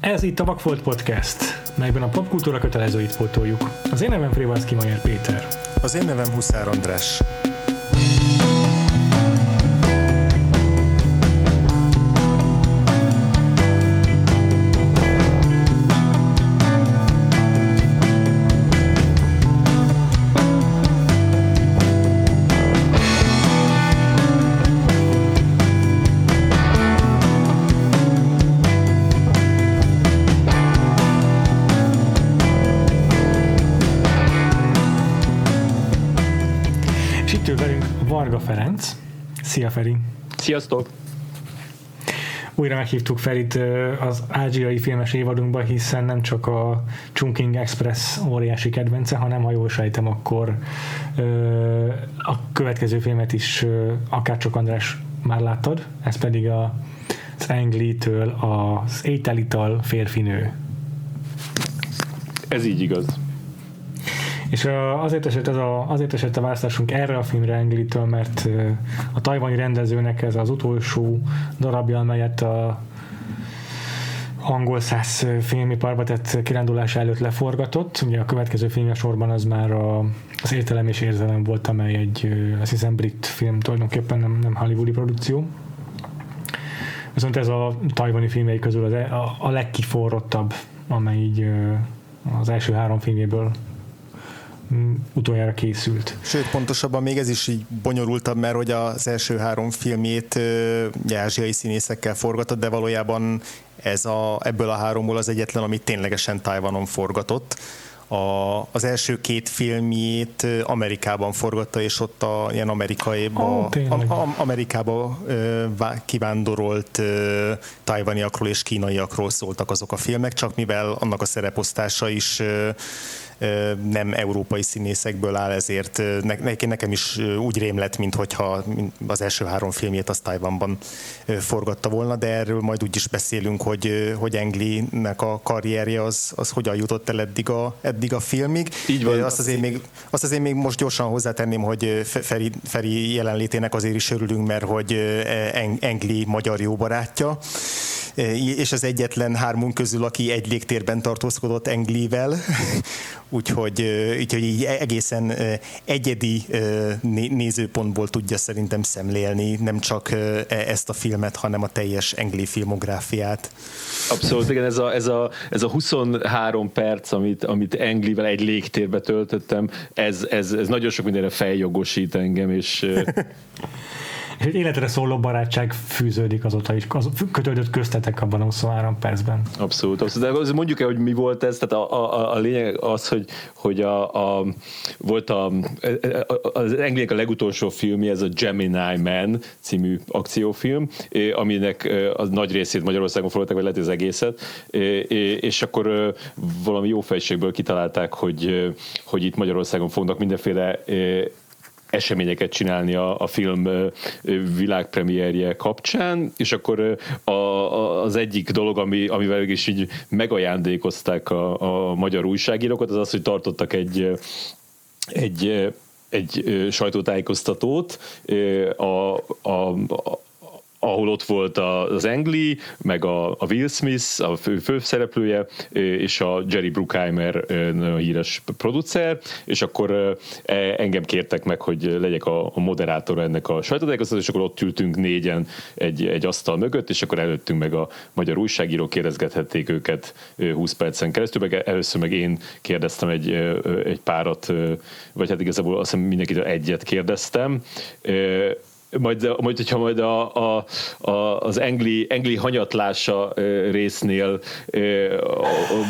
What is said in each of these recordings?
Ez itt a Vakfolt Podcast, melyben a popkultúra kötelezőit pótoljuk. Az én nevem Frivalszki Majer Péter. Az én nevem Huszár András. Szia Feri! Sziasztok! Újra meghívtuk Ferit az ázsiai filmes évadunkba, hiszen nem csak a Chungking Express óriási kedvence, hanem ha jól sejtem, akkor a következő filmet is ö, akárcsak András már láttad, ez pedig a, az Ang Lee-től az Ételital férfinő. Ez így igaz. És azért esett, ez a, azért esett a választásunk erre a filmre Englitől, mert a tajvani rendezőnek ez az utolsó darabja, amelyet a angol száz filmiparba tett kirándulása előtt leforgatott. Ugye a következő filmje sorban az már a, az Értelem és Érzelem volt, amely egy, azt hiszem, brit film, tulajdonképpen nem, nem hollywoodi produkció. Viszont ez a tajvani filmjei közül az, e- a, a legkiforrottabb, amely így az első három filmjéből utoljára készült. Sőt, pontosabban még ez is így bonyolultabb, mert hogy az első három filmjét ugye, ázsiai színészekkel forgatott, de valójában ez a, ebből a háromból az egyetlen, amit ténylegesen Tajvanon forgatott. A, az első két filmjét Amerikában forgatta, és ott a ilyen amerikai, Ó, a, a, Amerikába ö, vá- kivándorolt ö, tajvaniakról és kínaiakról szóltak azok a filmek, csak mivel annak a szereposztása is ö, nem európai színészekből áll, ezért ne, nekem is úgy rém lett, mint hogyha az első három filmjét az Tajvanban forgatta volna, de erről majd úgy is beszélünk, hogy, hogy Engli-nek a karrierje az, az hogyan jutott el eddig a, eddig a filmig. Így van. Azt azért, még, azt azért még most gyorsan hozzátenném, hogy Feri, Feri jelenlétének azért is örülünk, mert hogy Engli magyar jó barátja, és az egyetlen hármunk közül, aki egy légtérben tartózkodott Englivel, úgyhogy, úgyhogy így egészen ö, egyedi nézőpontból tudja szerintem szemlélni nem csak e- ezt a filmet, hanem a teljes Engli filmográfiát. Abszolút, igen, ez a, ez a, ez a 23 perc, amit, amit Englivel egy légtérbe töltöttem, ez, ez, ez nagyon sok mindenre feljogosít engem, és És egy életre szóló barátság fűződik azóta is, az, kötődött köztetek abban a 23 percben. abszolút, abszolút. De mondjuk el, hogy mi volt ez, tehát a, a, a lényeg az, hogy, hogy a, a, volt a, az Englinek a legutolsó filmje, ez a Gemini Man című akciófilm, aminek eh, a nagy részét Magyarországon forgatták, vagy lehet az egészet, és akkor valami jó fejségből kitalálták, hogy, hogy itt Magyarországon fognak mindenféle eseményeket csinálni a, a film világpremierje kapcsán, és akkor a, a, az egyik dolog, ami, amivel is így megajándékozták a, a magyar újságírókat, az az, hogy tartottak egy egy, egy sajtótájékoztatót, a, a, a ahol ott volt az Engli, meg a, a Will Smith, a fő, főszereplője, és a Jerry Bruckheimer, nagyon híres producer, és akkor e- engem kértek meg, hogy legyek a, a moderátor ennek a sajtótájékoztatásnak, és akkor ott ültünk négyen egy, egy asztal mögött, és akkor előttünk meg a magyar újságírók, kérdezgethették őket ö, 20 percen keresztül, meg először meg én kérdeztem egy, egy párat, vagy hát igazából azt hiszem mindenkitől egyet kérdeztem, majd, majd hogyha majd a, a, a, az engli, engli hanyatlása résznél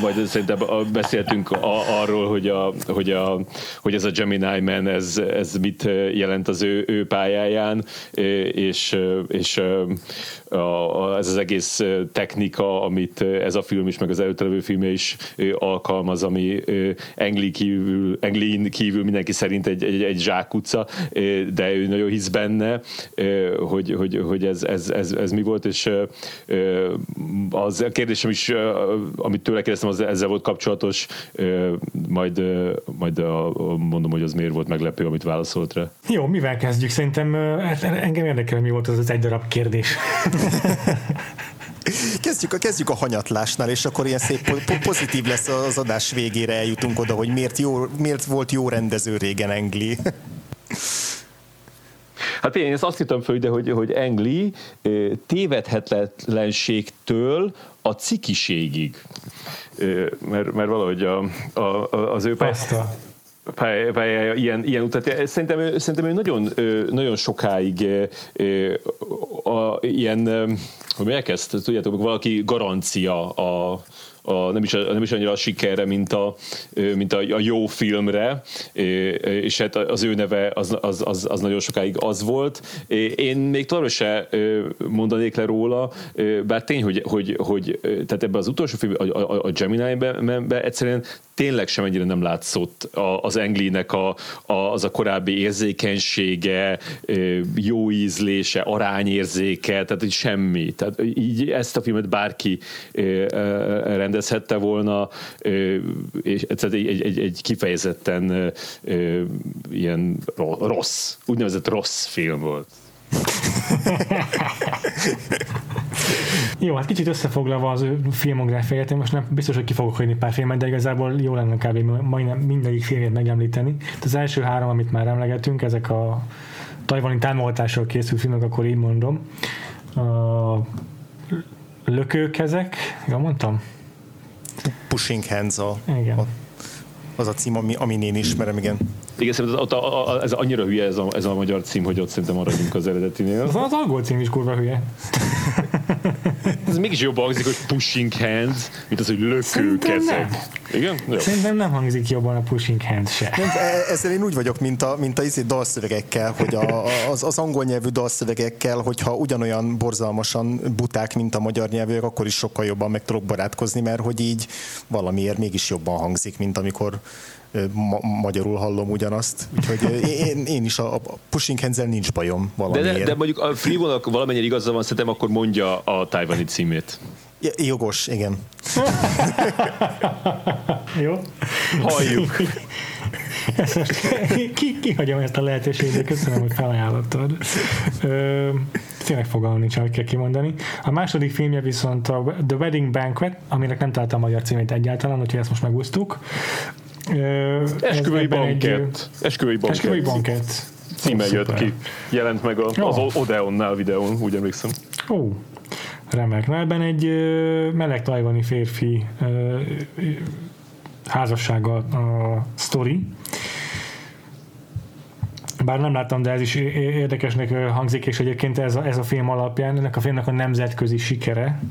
majd szerintem beszéltünk a, arról, hogy, a, hogy, a, hogy ez a Gemini Man, ez, ez mit jelent az ő, ő pályáján, és, és a, a, ez az egész technika, amit ez a film is, meg az előtte levő filmje is alkalmaz, ami Engli kívül, Englin kívül mindenki szerint egy, egy, egy zsákutca, de ő nagyon hisz benne, hogy, hogy, hogy ez, ez, ez, ez mi volt, és az a kérdésem is, amit tőle kérdeztem, az ezzel volt kapcsolatos, majd, majd a, mondom, hogy az miért volt meglepő, amit válaszolt rá. Jó, mivel kezdjük? Szerintem hát engem érdekel, mi volt az az egy darab kérdés. Kezdjük a, kezdjük a hanyatlásnál, és akkor ilyen szép pozitív lesz az adás végére eljutunk oda, hogy miért, jó, miért volt jó rendező régen Engli. Hát én ezt azt hittem föl, de hogy, hogy Engli tévedhetetlenségtől a cikiségig. Mert, mert valahogy a, a, az ő Pasta pályája ilyen, ilyen utat. Szerintem, szerintem ő nagyon, nagyon sokáig a, ilyen, hogy mondják ezt, tudjátok, valaki garancia a, a, nem, is, nem is annyira a sikerre, mint a, mint a, a jó filmre, és hát az ő neve az, az, az, az nagyon sokáig az volt. Én még továbbra se mondanék le róla, bár tény, hogy, hogy, hogy tehát ebben az utolsó film, a, a, a Gemini-ben egyszerűen tényleg sem ennyire nem látszott az Englinek a, a, az a korábbi érzékenysége, jó ízlése, arányérzéke, tehát így semmi. Tehát így ezt a filmet bárki rendezhette volna, és tehát egy, egy, egy kifejezetten ilyen rossz, úgynevezett rossz film volt. jó, hát kicsit összefoglalva az ő filmográfiáját, én most nem biztos, hogy ki fogok hagyni pár filmet, de igazából jó lenne kb. majdnem mindegyik filmét megemlíteni. Az első három, amit már emlegetünk, ezek a tajvani támogatással készült filmek, akkor így mondom. A lökőkezek, jól mondtam? Pushing Hands a, igen. A, az a cím, ami, ami én ismerem, igen. Igen, szerintem ott a, a, ez annyira hülye ez a, ez a magyar cím, hogy ott szerintem maradjunk az eredetinél. Az, az angol cím is kurva hülye. ez mégis jobban hangzik, hogy pushing hands, mint az, hogy lökőkezek. Igen? Jó. Szerintem nem hangzik jobban a pushing hands se. Nem, e, ezzel én úgy vagyok, mint a, mint a izé dalszövegekkel, hogy a, az, az angol nyelvű dalszövegekkel, hogyha ugyanolyan borzalmasan buták, mint a magyar nyelvűek, akkor is sokkal jobban meg tudok barátkozni, mert hogy így valamiért mégis jobban hangzik, mint amikor ma- magyarul hallom ugyanazt, úgyhogy én, én is a, a pushing hands nincs bajom valamiért. De, de, de mondjuk a Freevonak valamennyire igaza van, szerintem akkor mondja a tájvani címét. Ja, jogos, igen. Jó. Halljuk. ki, kihagyom ezt a lehetőséget, köszönöm, hogy felajánlottad. Ö, tényleg fogalmam nincs, hogy kell kimondani. A második filmje viszont a The Wedding Banquet, aminek nem találtam a magyar címét egyáltalán, úgyhogy ezt most megúsztuk. Esküvői bankett. Esküvői bankett. Esküvői bankett. Címe oh, jött ki. Jelent meg a, az Odeonnál videón, úgy emlékszem. Ó, remek. Na ebben egy meleg tajvani férfi házassága a sztori. Bár nem láttam, de ez is érdekesnek hangzik, és egyébként ez a, ez a film alapján, ennek a filmnek a nemzetközi sikere,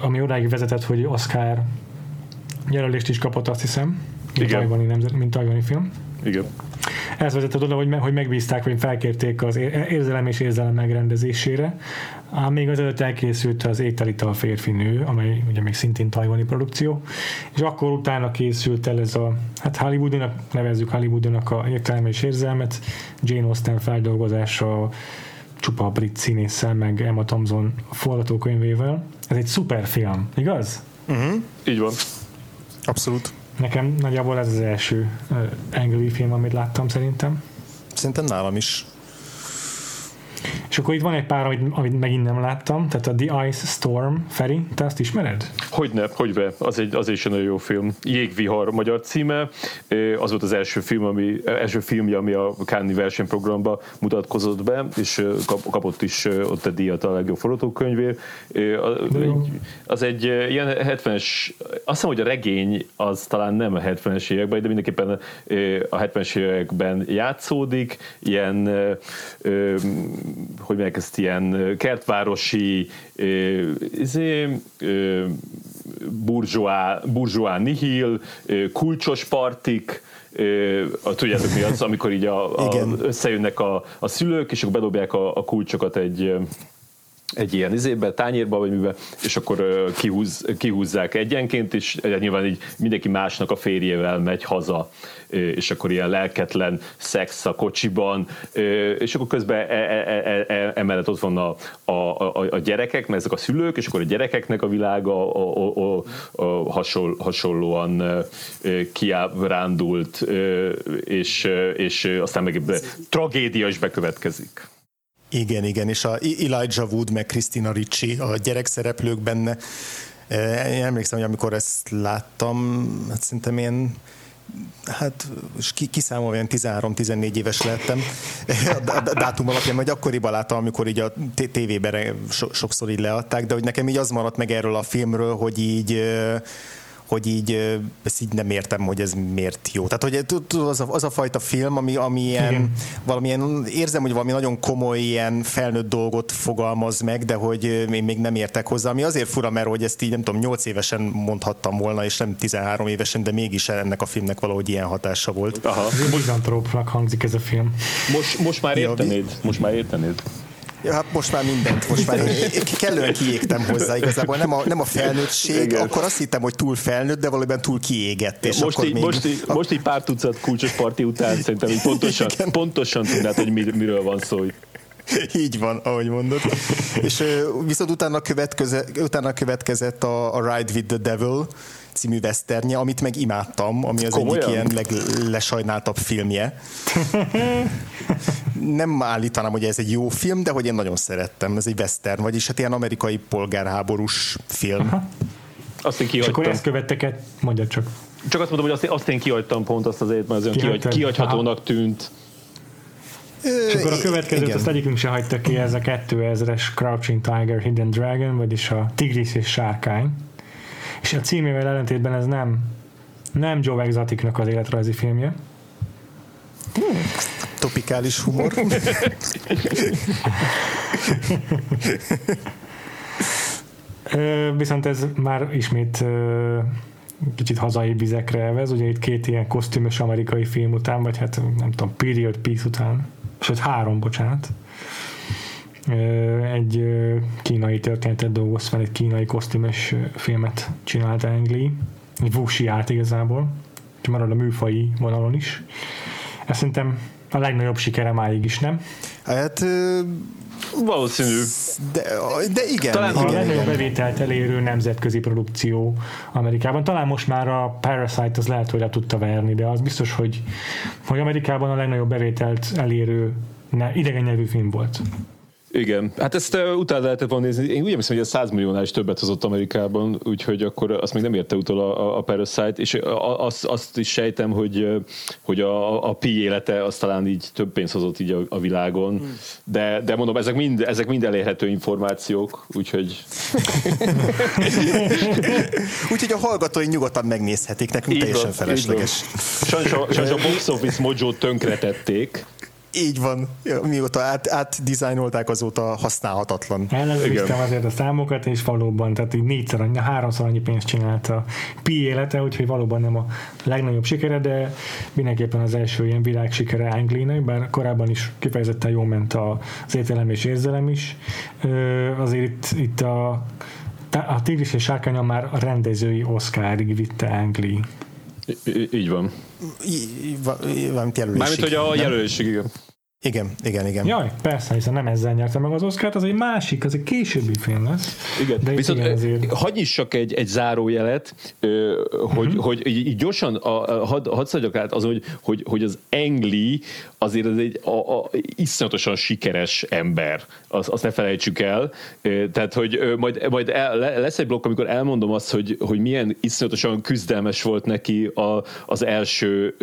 ami odáig vezetett, hogy Oscar jelölést is kapott, azt hiszem, mint Igen. tajvani, nemzet, mint tajvani film. Igen. Ez vezetett oda, hogy, hogy megbízták, vagy felkérték az érzelem és érzelem megrendezésére. Ám még az előtt elkészült az Ételita a férfi nő, amely ugye még szintén tajvani produkció, és akkor utána készült el ez a, hát Hollywoodnak, nevezzük Hollywoodnak a értelme és érzelmet, Jane Austen feldolgozása, csupa brit színésszel, meg Emma Thompson forgatókönyvével. Ez egy szuper film, igaz? Uh-huh. Így van. Abszolút. Nekem nagyjából ez az első Angry film, amit láttam szerintem. Szerintem nálam is. És akkor itt van egy pár, amit, amit megint nem láttam, tehát a The Ice Storm, Feri, te azt ismered? Hogyne, hogybe, az egy, az egy nagyon jó film. Jégvihar magyar címe, az volt az első film, ami, első filmje, ami a Cannes versenyprogramba mutatkozott be, és kapott is ott egy díjat a legjobb forgatókönyvért. Az egy ilyen 70-es, azt hiszem, hogy a regény az talán nem a 70-es években, de mindenképpen a 70-es években játszódik, ilyen hogy mondják ezt ilyen kertvárosi izé, burzsóá, burzsóá nihil, kulcsos partik, a, tudjátok mi az, amikor így a, a, összejönnek a, a szülők, és akkor bedobják a, a kulcsokat egy egy ilyen izébe, tányérba, vagy mibe, és akkor kihúz, kihúzzák egyenként, és nyilván így mindenki másnak a férjével megy haza, és akkor ilyen lelketlen szex a kocsiban, és akkor közben e, e, e, emellett ott van a, a, a, a gyerekek, mert ezek a szülők, és akkor a gyerekeknek a világa a, a, a, a hasonl, hasonlóan kiábrándult, és, és aztán meg tragédia is bekövetkezik. Igen, igen, és a Elijah Wood meg Christina Ricci, a gyerekszereplők benne. Én emlékszem, hogy amikor ezt láttam, hát szerintem én hát kiszámolva ilyen 13-14 éves lettem a dátum alapján, vagy akkoriban láttam, amikor így a tévében sokszor így leadták, de hogy nekem így az maradt meg erről a filmről, hogy így hogy így ezt így nem értem, hogy ez miért jó. Tehát, hogy az a, az a fajta film, ami, ami ilyen, valamilyen, érzem, hogy valami nagyon komoly ilyen felnőtt dolgot fogalmaz meg, de hogy én még nem értek hozzá, ami azért fura, mert hogy ezt így nem tudom, 8 évesen mondhattam volna, és nem 13 évesen, de mégis ennek a filmnek valahogy ilyen hatása volt. Aha. Mizantrópnak hangzik ez a film. Most, most már értenéd? Most már értenéd? Ja, hát most már mindent, most már kellően kiégtem hozzá igazából. Nem a, nem a felnőttség, Igen. akkor azt hittem, hogy túl felnőtt, de valójában túl kiégett. És most, akkor így, még... most, így, a... most így pár tucat kulcsos parti után szerintem így pontosan, pontosan tudnád, hogy mir, miről van szó. Így van, ahogy mondod. És viszont utána, következett, utána következett a, a Ride with the Devil, című westernje, amit meg imádtam, ami az Komolyan? egyik ilyen leglesajnáltabb filmje. Nem állítanám, hogy ez egy jó film, de hogy én nagyon szerettem. Ez egy western, vagyis hát ilyen amerikai polgárháborús film. Aha. Azt én kihagytam. És akkor ezt követteket, mondja csak. Csak azt mondom, hogy azt, azt én kihagytam pont azt azért, mert az olyan kihagyhatónak tűnt. És akkor a következőt azt egyikünk se hagyta ki, ez a 2000-es Crouching Tiger, Hidden Dragon, vagyis a Tigris és Sárkány. És a címével ellentétben ez nem, nem Joe Exoticnak az életrajzi filmje. Topikális humor. Viszont ez már ismét kicsit hazai vizekre elvez, ugye itt két ilyen kosztümös amerikai film után, vagy hát nem tudom, period piece után, sőt három, bocsánat, egy kínai történetet dolgoz fel, egy kínai kosztümös filmet csinált Ang Lee, egy wuxi-át igazából, és marad a műfai vonalon is. Ez szerintem a legnagyobb sikere máig is, nem? Hát Valószínű. De, de igen. Talán igen, a legnagyobb bevételt elérő nemzetközi produkció Amerikában. Talán most már a Parasite az lehet, hogy le tudta verni, de az biztos, hogy, hogy Amerikában a legnagyobb bevételt elérő ne, idegen nyelvű film volt. Igen, hát ezt uh, utána lehetett volna nézni. Én úgy emlékszem, hogy a 100 milliónál is többet hozott Amerikában, úgyhogy akkor azt még nem érte utol a, a Parasite, és azt, azt is sejtem, hogy, hogy a, a pi élete az talán így több pénzt hozott így a, a világon, hmm. de, de mondom, ezek mind, ezek mind elérhető információk, úgyhogy... úgyhogy a hallgatói nyugodtan megnézhetik, nekünk így teljesen van, felesleges. Sajnos a, sajnos a Box Office Mojo tönkretették, így van, mióta át, átdizájnolták, azóta használhatatlan. Ellenőriztem azért a számokat, és valóban, tehát így négyszer annyi, háromszor annyi pénzt csinált a Pi élete, úgyhogy valóban nem a legnagyobb sikere, de mindenképpen az első ilyen világ sikere Anglinek, bár korábban is kifejezetten jól ment az értelem és érzelem is. Azért itt, itt a, a Tigris és Sárkánya már a rendezői Oscarig vitte Angli. Így van. Mármint, hogy a jelölésig, igen. Igen, igen, igen. Jaj, persze, hiszen nem ezzel nyerte meg az Oscar-t, az egy másik, az egy későbbi film lesz. Igen, de viszont igen, azért... hagyj is csak egy, egy zárójelet, hogy, uh-huh. hogy így gyorsan a, a, hadd had szagyak át az, hogy, hogy, hogy az Engli azért az egy a, a, iszonyatosan sikeres ember, azt, azt ne felejtsük el. Tehát, hogy majd, majd el, lesz egy blokk, amikor elmondom azt, hogy, hogy milyen iszonyatosan küzdelmes volt neki a, az első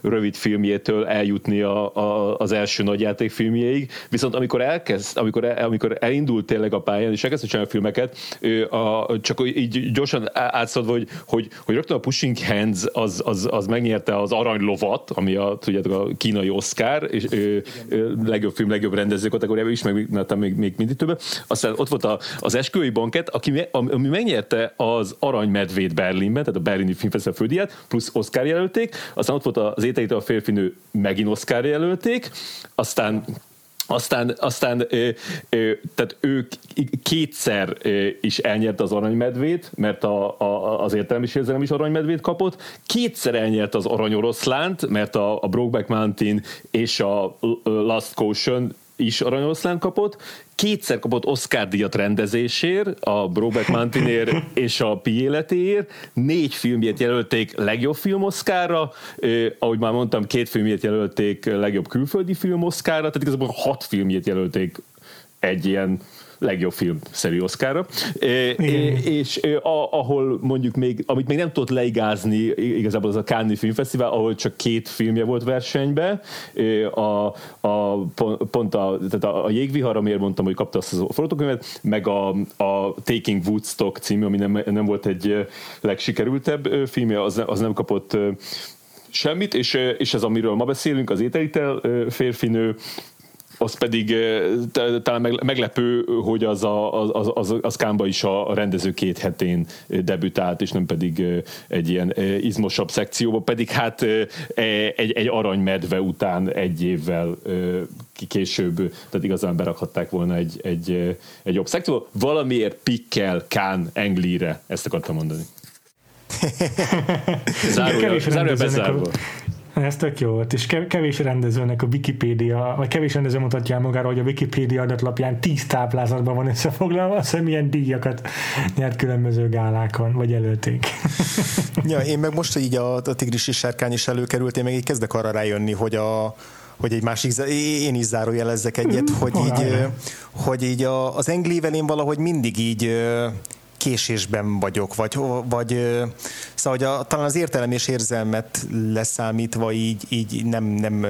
rövid filmjétől eljutni a, a, az első nagyjátékfilmjéig, viszont amikor elkezd, amikor, el, amikor elindult tényleg a pályán, és elkezdte csinálni filmeket, a, csak így gyorsan átszadva, hogy, hogy, hogy rögtön a Pushing Hands az, az, az megnyerte az aranylovat, ami a, tudjátok, a kínai Oscar, és ö, ö, legjobb film, legjobb rendező kategóriában is, meg még, még mindig több. Aztán ott volt a, az esküvői banket, aki, ami megnyerte az aranymedvét Berlinben, tehát a Berlini Filmfesztivál fődíját, plusz Oscar jelölték, aztán ott volt az ételítő a férfinő, megint Oscar jelölték, aztán aztán, aztán ö, ö, tehát ő kétszer ö, is elnyerte az aranymedvét, mert a, a, az értelmi érzelem is aranymedvét kapott, kétszer elnyerte az aranyoroszlánt, mert a, a Brokeback Mountain és a Last Caution is aranyoszlán kapott, kétszer kapott Oscar díjat rendezésért, a Brobeck Mountainért és a Pi életéért, négy filmjét jelölték legjobb film Oscarra, eh, ahogy már mondtam, két filmjét jelölték legjobb külföldi film Oscarra, tehát igazából hat filmjét jelölték egy ilyen legjobb film szerű Oscarra, és ahol mondjuk még, amit még nem tudott leigázni igazából az a Cannes Filmfesztivál, ahol csak két filmje volt versenybe, a, a, pont a, tehát a, a Jégvihar, amiért mondtam, hogy kapta azt a forgatókönyvet, meg a, a Taking Woodstock című, ami nem, nem volt egy legsikeresebb filmje, az, az nem kapott semmit, és, és ez, amiről ma beszélünk, az ételitel férfinő, az pedig talán meglepő, hogy az, a, az, az, az Kámba is a rendező két hetén debütált, és nem pedig egy ilyen izmosabb szekcióba, pedig hát e, egy, egy aranymedve után egy évvel később, tehát igazán berakhatták volna egy, egy, egy jobb szekcióba. Valamiért pikkel Kán Englire, ezt akartam mondani. Zárója, zárója bezárva. Ez tök jó volt, és kevés rendezőnek a Wikipédia, vagy kevés rendező mutatja el magára, hogy a Wikipédia adatlapján tíz táblázatban van összefoglalva, az, hogy milyen díjakat nyert különböző gálákon, vagy előtték. ja, én meg most, hogy így a, a tigris és sárkány is előkerült, én meg így kezdek arra rájönni, hogy a, hogy egy másik, én is zárójelezzek egyet, hogy így, hogy így a, az Englivel én valahogy mindig így késésben vagyok, vagy, vagy szóval hogy a, talán az értelem és érzelmet leszámítva így, így nem, nem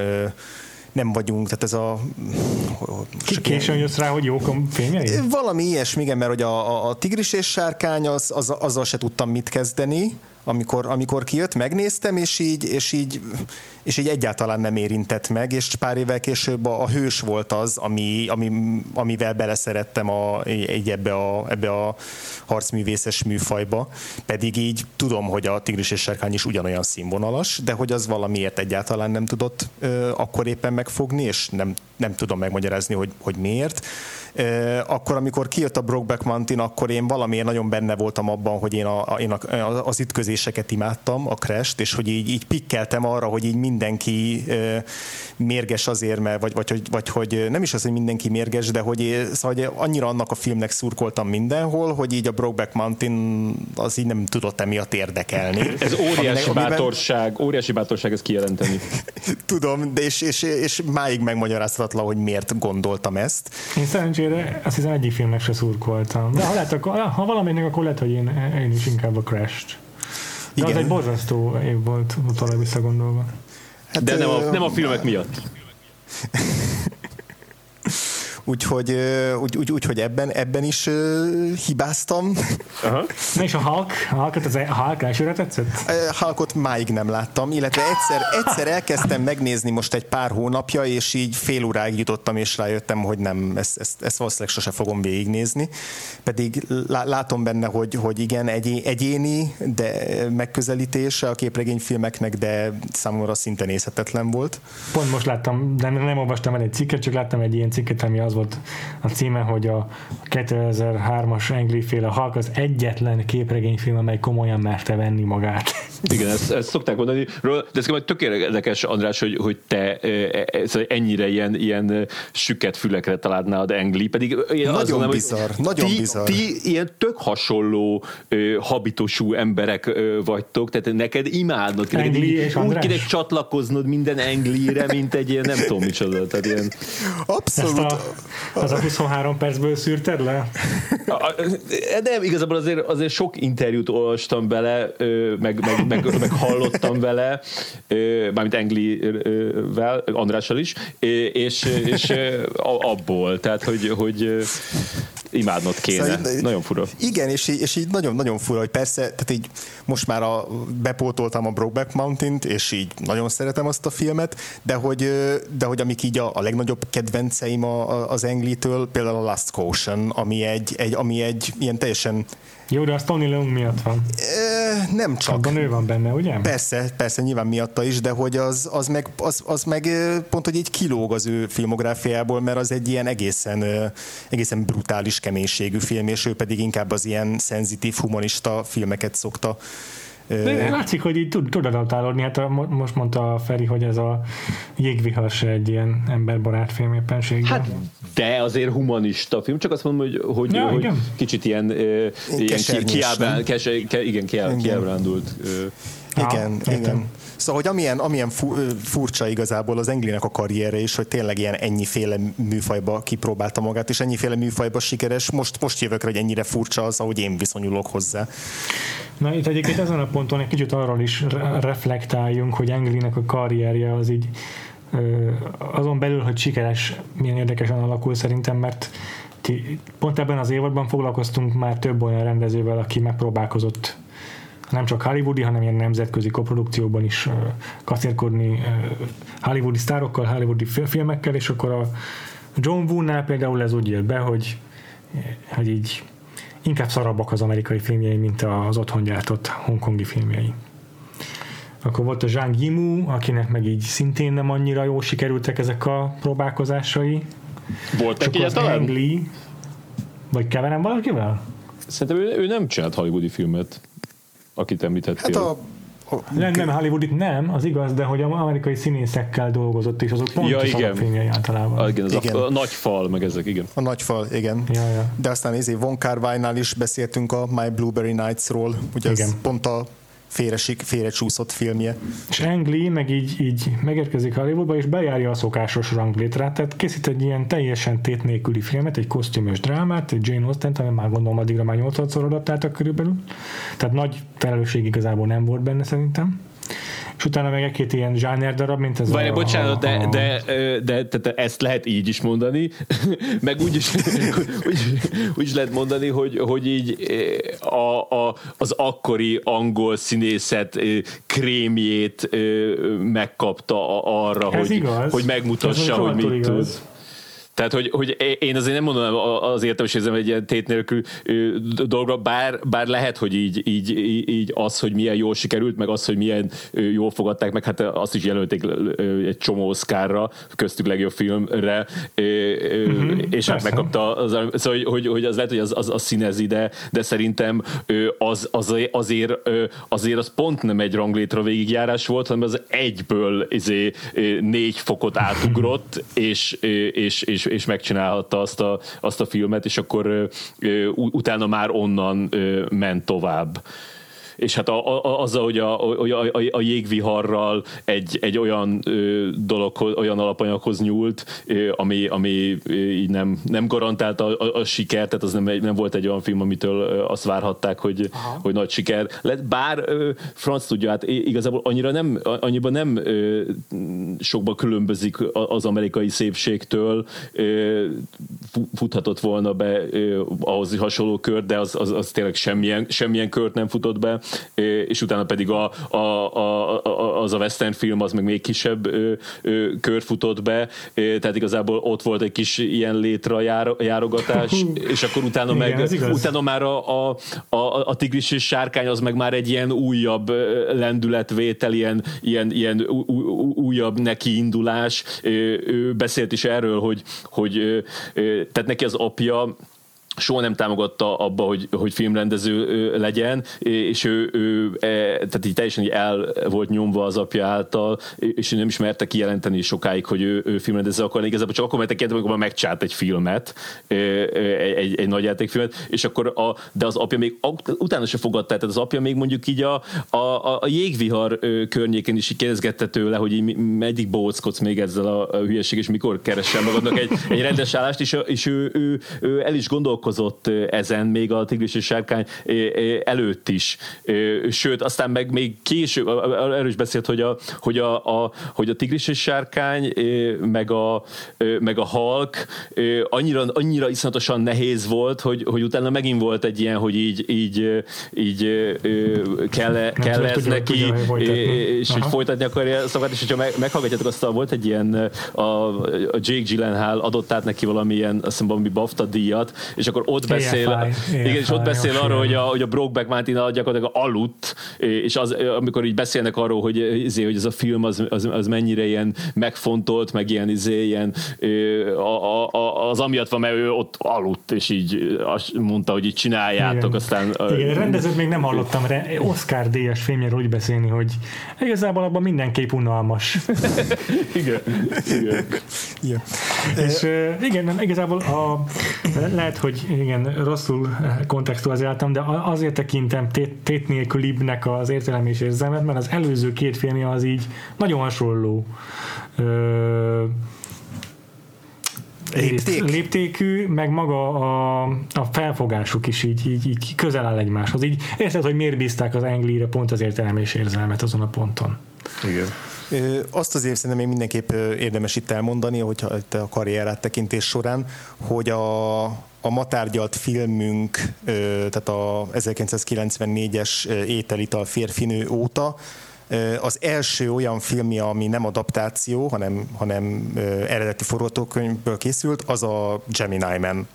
nem vagyunk, tehát ez a... Későn jössz rá, hogy jók a fényei? Valami ilyesmi, igen, mert hogy a, a, a tigris és sárkány, az, az, azzal se tudtam mit kezdeni, amikor, amikor kijött, megnéztem, és így, és, így, és így egyáltalán nem érintett meg, és pár évvel később a, a hős volt az, ami, ami, amivel beleszerettem a, egy ebbe, a, ebbe a harcművészes műfajba, pedig így tudom, hogy a Tigris és Sárkány is ugyanolyan színvonalas, de hogy az valamiért egyáltalán nem tudott ö, akkor éppen megfogni, és nem, nem tudom megmagyarázni, hogy, hogy miért. Akkor, amikor kijött a Brokeback Mountain, akkor én valamiért nagyon benne voltam abban, hogy én, a, én a, az ütközéseket imádtam, a crash és hogy így, így pikkeltem arra, hogy így mindenki mérges azért, mert, vagy, vagy, vagy, vagy hogy nem is az, hogy mindenki mérges, de hogy, szóval, hogy annyira annak a filmnek szurkoltam mindenhol, hogy így a Brokeback Mountain az így nem tudott emiatt érdekelni. Ez óriási amiben, bátorság, óriási bátorság ezt kijelenteni. Tudom, de és, és, és máig megmagyarázhatatlan, hogy miért gondoltam ezt. Én szerencsére azt hiszem egyik filmnek se szurkoltam. De ha, lehet, akkor, ha valaminek, akkor lehet, hogy én, én is inkább a Crash-t. De Igen. az egy borzasztó év volt utólag visszagondolva. Hát, De nem a, nem a filmek miatt. Úgyhogy, úgy, úgy, úgy, hogy ebben, ebben is uh, hibáztam. Aha. Na és a Hulk? A Hulkot az a Hulk elsőre tetszett? Hulkot máig nem láttam, illetve egyszer, egyszer elkezdtem megnézni most egy pár hónapja, és így fél óráig jutottam, és rájöttem, hogy nem, ezt, ezt, ezt valószínűleg sose fogom végignézni. Pedig látom benne, hogy, hogy igen, egyéni de megközelítése a képregényfilmeknek, de számomra szinte nézhetetlen volt. Pont most láttam, de nem olvastam el egy cikket, csak láttam egy ilyen cikket, ami az volt a címe, hogy a 2003-as Angli féle Hulk az egyetlen képregényfilm, amely komolyan merte venni magát. Igen, ezt, ezt szokták mondani, de ez tök érdekes, András, hogy, hogy te szóval ennyire ilyen, ilyen süket fülekre találnád Engli, pedig én nagyon mondom, bizarr, nagyon ti, bizarr. Ti ilyen tök hasonló habitusú emberek vagytok, tehát neked imádnod, Engli és úgy kéne csatlakoznod minden Englire, mint egy ilyen nem tudom micsoda. Tehát ilyen... Abszolút. a, az a 23 percből szűrted le? Nem, igazából azért, azért sok interjút olvastam bele, meg, meg, meg, meg hallottam vele, mármint Englivel, Andrással is, és, és abból, tehát hogy, hogy imádnod kéne. Szóval, nagyon fura. Igen, és, és így nagyon-nagyon fura, hogy persze, tehát így most már a, bepótoltam a Brokeback Mountain-t, és így nagyon szeretem azt a filmet, de hogy, de hogy amik így a, a legnagyobb kedvenceim a, a, az Englitől, például a Last Caution, ami egy, egy, ami egy ilyen teljesen jó, de az Tony Leung miatt van. E, nem csak. Abban ő van benne, ugye? Persze, persze, nyilván miatta is, de hogy az, az, meg, az, az meg pont, hogy egy kilóg az ő filmográfiából, mert az egy ilyen egészen, egészen brutális keménységű film, és ő pedig inkább az ilyen szenzitív, humanista filmeket szokta De látszik, hogy így tud, tud adaptálódni. Hát a, most mondta Feri, hogy ez a jégvihar se egy ilyen emberbarát film éppenséggel. Hát, de azért humanista film, csak azt mondom, hogy, hogy, ja, hogy kicsit ilyen, ilyen ki, kiábrán, kese, ke, igen, kiábrándult. Igen, igen. Szóval, hogy amilyen, amilyen furcsa igazából az Englinek a karrierje is, hogy tényleg ilyen ennyiféle műfajba kipróbálta magát, és ennyiféle műfajba sikeres, most, most jövök rá, hogy ennyire furcsa az, ahogy én viszonyulok hozzá. Na itt egyébként ezen a ponton egy kicsit arról is reflektáljunk, hogy Englinek a karrierje az így azon belül, hogy sikeres, milyen érdekesen alakul szerintem, mert pont ebben az évadban foglalkoztunk már több olyan rendezővel, aki megpróbálkozott nem csak hollywoodi, hanem ilyen nemzetközi koprodukcióban is kaszérkodni hollywoodi sztárokkal, hollywoodi filmekkel, és akkor a John Woo-nál például ez úgy jött be, hogy, hogy így inkább szarabbak az amerikai filmjei, mint az otthon gyártott hongkongi filmjei. Akkor volt a Zhang Yimou, akinek meg így szintén nem annyira jól sikerültek ezek a próbálkozásai. Volt neki az Ang Lee, vagy keverem valakivel? Szerintem ő, ő nem csinált hollywoodi filmet akit említettél. Hát a, a, nem, nem Hollywoodit nem, az igaz, de hogy amerikai színészekkel dolgozott, és azok pont ja, igen. filmjei általában. Ah, igen, az igen. A, a, nagy fal, meg ezek, igen. A nagy fal, igen. Ja, ja. De aztán ezé Von Carvine-nál is beszéltünk a My Blueberry Nights-ról, ugye igen. ez pont a félresik, félrecsúszott filmje. És Ang Lee meg így, így megérkezik Hollywoodba, és bejárja a szokásos ranglétrát, tehát készít egy ilyen teljesen tét nélküli filmet, egy kosztümös drámát, egy Jane austen ami már gondolom addigra már 8-szor adaptáltak körülbelül. Tehát nagy felelősség igazából nem volt benne szerintem és utána meg egy-két ilyen zsáner darab, mint ez Várj, a, bocsánat, a, a, de, de, de, de, de, ezt lehet így is mondani, meg úgy is, úgy, úgy is lehet mondani, hogy, hogy így a, a, az akkori angol színészet krémjét megkapta arra, hogy, igaz. hogy megmutassa, hogy mit igaz. tud. Tehát, hogy, hogy én azért nem mondom az értelmesézem egy ilyen tét nélkül dolgra, bár, bár lehet, hogy így, így, így az, hogy milyen jól sikerült, meg az, hogy milyen jól fogadták meg, hát azt is jelölték egy csomó Oscarra, köztük legjobb filmre, uh-huh, és hát megkapta, az, szóval, hogy, hogy az lehet, hogy az, az, az színezi, de, de szerintem az, az, azért, azért az pont nem egy ranglétra végigjárás volt, hanem az egyből izé, négy fokot átugrott, és, és, és és megcsinálhatta azt a, azt a filmet, és akkor ö, utána már onnan ö, ment tovább és hát a, a, azzal, hogy a, a, a, a jégviharral egy, egy olyan ö, dolog, olyan alapanyaghoz nyúlt, ö, ami, ami így nem, nem garantálta a, a, a sikert, tehát az nem, nem volt egy olyan film, amitől azt várhatták, hogy, hogy nagy siker lett. Bár ö, Franz tudja, hát igazából annyira nem, annyiban nem ö, sokba különbözik az amerikai szépségtől, ö, futhatott volna be ö, ahhoz hasonló kört, de az, az, az tényleg semmilyen, semmilyen kört nem futott be, és utána pedig a, a, a, a, az a western film az meg még kisebb ö, ö, kör futott be, tehát igazából ott volt egy kis ilyen létre jár, járogatás, és akkor utána Igen, meg utána már a, a, a, a tigris és sárkány az meg már egy ilyen újabb lendületvétel, ilyen, ilyen, ilyen újabb nekiindulás. Ő beszélt is erről, hogy, hogy tehát neki az apja soha nem támogatta abba, hogy, hogy filmrendező legyen, és ő, ő e, tehát így teljesen így el volt nyomva az apja által, és ő nem is merte kijelenteni sokáig, hogy ő, ő filmrendező akar. Igazából csak akkor merte kijelenteni, amikor megcsárt egy filmet, egy, egy nagy játékfilmet, és akkor a, de az apja még utána se fogadta, tehát az apja még mondjuk így a, a, a jégvihar környékén is kérdezgette tőle, hogy így meddig bóckodsz még ezzel a hülyeség, és mikor keresel magadnak egy, egy rendes állást, és, és ő, ő, ő el is gondolkozott gondolkozott ezen még a tigris és sárkány előtt is. Sőt, aztán meg még később, erről is beszélt, hogy a, hogy a, a, hogy a tigris és sárkány meg a, meg a halk annyira, annyira iszonyatosan nehéz volt, hogy, hogy utána megint volt egy ilyen, hogy így, így, így kell, kell ez tudja, neki, tudja, és Aha. hogy folytatni akarja szavát, és hogyha meghallgatjátok azt, volt egy ilyen, a, a Jake Gyllenhaal adott át neki valamilyen, azt hiszem valami BAFTA díjat, és akkor ott beszél, AFI, igen, és ott beszél AFI, arról, hogy a, hogy a Brokeback Mountain gyakorlatilag aludt, és az, amikor így beszélnek arról, hogy, izé, hogy ez a film az, az, az mennyire ilyen megfontolt, meg ilyen, izé, ilyen a, a, az amiatt van, mert ő ott aludt, és így azt mondta, hogy így csináljátok, igen. aztán... Igen, rendezőt még nem hallottam Oscar díjas filmjéről úgy beszélni, hogy igazából abban mindenképp unalmas. igen, igen. ja. És igen, nem, igazából a, lehet, hogy igen, rosszul kontextualizáltam, de azért tekintem tét, tét nélkülibbnek az értelem és érzelmet, mert az előző két filmje az így nagyon hasonló. Uh, Lépték? léptékű, meg maga a, a felfogásuk is így, így, így közel áll egymáshoz. Így érted, hogy miért bízták az Anglire pont az értelem és érzelmet azon a ponton. Igen. Azt azért szerintem még mindenképp érdemes itt elmondani, hogyha a karrierát tekintés során, hogy a, a matárgyalt filmünk, tehát a 1994-es ételital férfinő óta, az első olyan filmje, ami nem adaptáció, hanem, hanem eredeti forgatókönyvből készült, az a Gemini Man.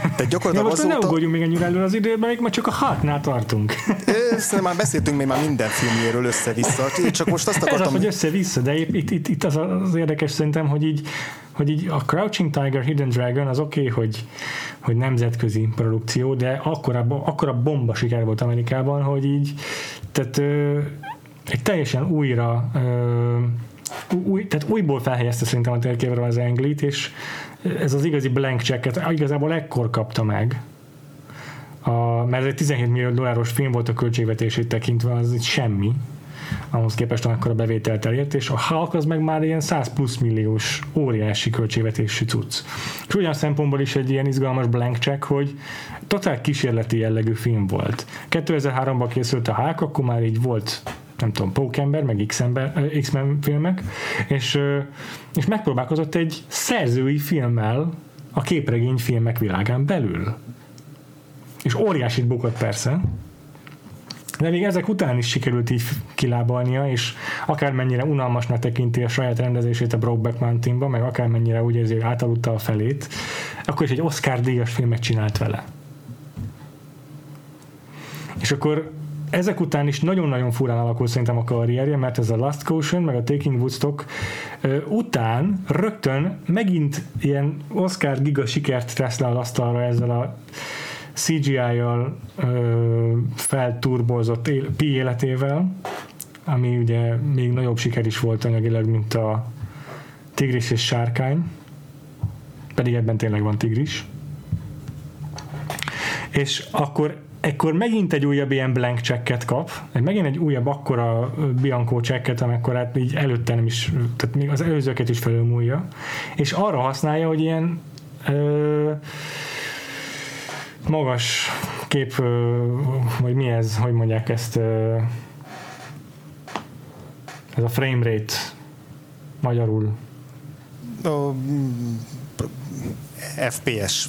Tehát gyakorlatilag ja, azóta... ne ugorjunk még ennyire előre az időben, még már csak a hátnál tartunk. Szerintem már beszéltünk még már minden filmjéről össze-vissza. Csak most azt akartam... Ez az, hogy össze-vissza, de itt, itt, itt az, az érdekes szerintem, hogy így, hogy így a Crouching Tiger, Hidden Dragon az oké, okay, hogy, hogy nemzetközi produkció, de akkora, akkora bomba siker volt Amerikában, hogy így tehát ö, egy teljesen újra ö, új, tehát újból felhelyezte szerintem a térképre az Anglit, és ez az igazi blank checket igazából ekkor kapta meg. A, mert egy 17 millió dolláros film volt a költségvetését tekintve, az itt semmi ahhoz képest akkor a bevételt elért, és a Hulk az meg már ilyen 100 plusz milliós óriási költségvetésű cucc. És olyan szempontból is egy ilyen izgalmas blank check, hogy totál kísérleti jellegű film volt. 2003-ban készült a Hulk, akkor már így volt nem tudom, Pókember, meg X-Men filmek, és, és megpróbálkozott egy szerzői filmmel a képregény filmek világán belül. És óriásit bukott persze, de még ezek után is sikerült így kilábalnia, és akármennyire unalmasnak tekinti a saját rendezését a Brokeback Mountainba, meg akármennyire úgy érzi, hogy átaludta a felét, akkor is egy Oscar díjas filmet csinált vele. És akkor ezek után is nagyon-nagyon furán alakult szerintem a karrierje, mert ez a Last Caution, meg a Taking Woodstock után rögtön megint ilyen Oscar giga sikert tesz le az asztalra ezzel a CGI-jal felturbozott pi életével, ami ugye még nagyobb siker is volt anyagilag, mint a Tigris és Sárkány, pedig ebben tényleg van tigris. És akkor ekkor megint egy újabb ilyen blank checket kap, megint egy újabb akkora Bianco checket, amikor hát így előtte nem is, tehát még az előzőket is felülmúlja, és arra használja, hogy ilyen ö, magas kép, ö, vagy mi ez, hogy mondják ezt, ö, ez a frame rate magyarul. A, FPS.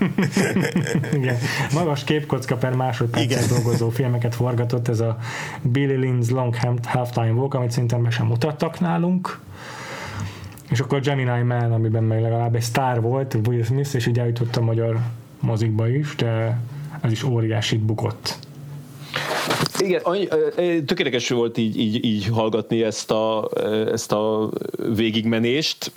Igen. Magas képkocka per másodpercet dolgozó filmeket forgatott, ez a Billy Lynn's Long Halftime Walk, amit szerintem meg sem mutattak nálunk. És akkor Gemini Man, amiben meg legalább egy sztár volt, Will Smith, és így eljutott a magyar mozikba is, de az is óriásit bukott. Igen, tökéletes volt így, így, így hallgatni ezt a, ezt a végigmenést,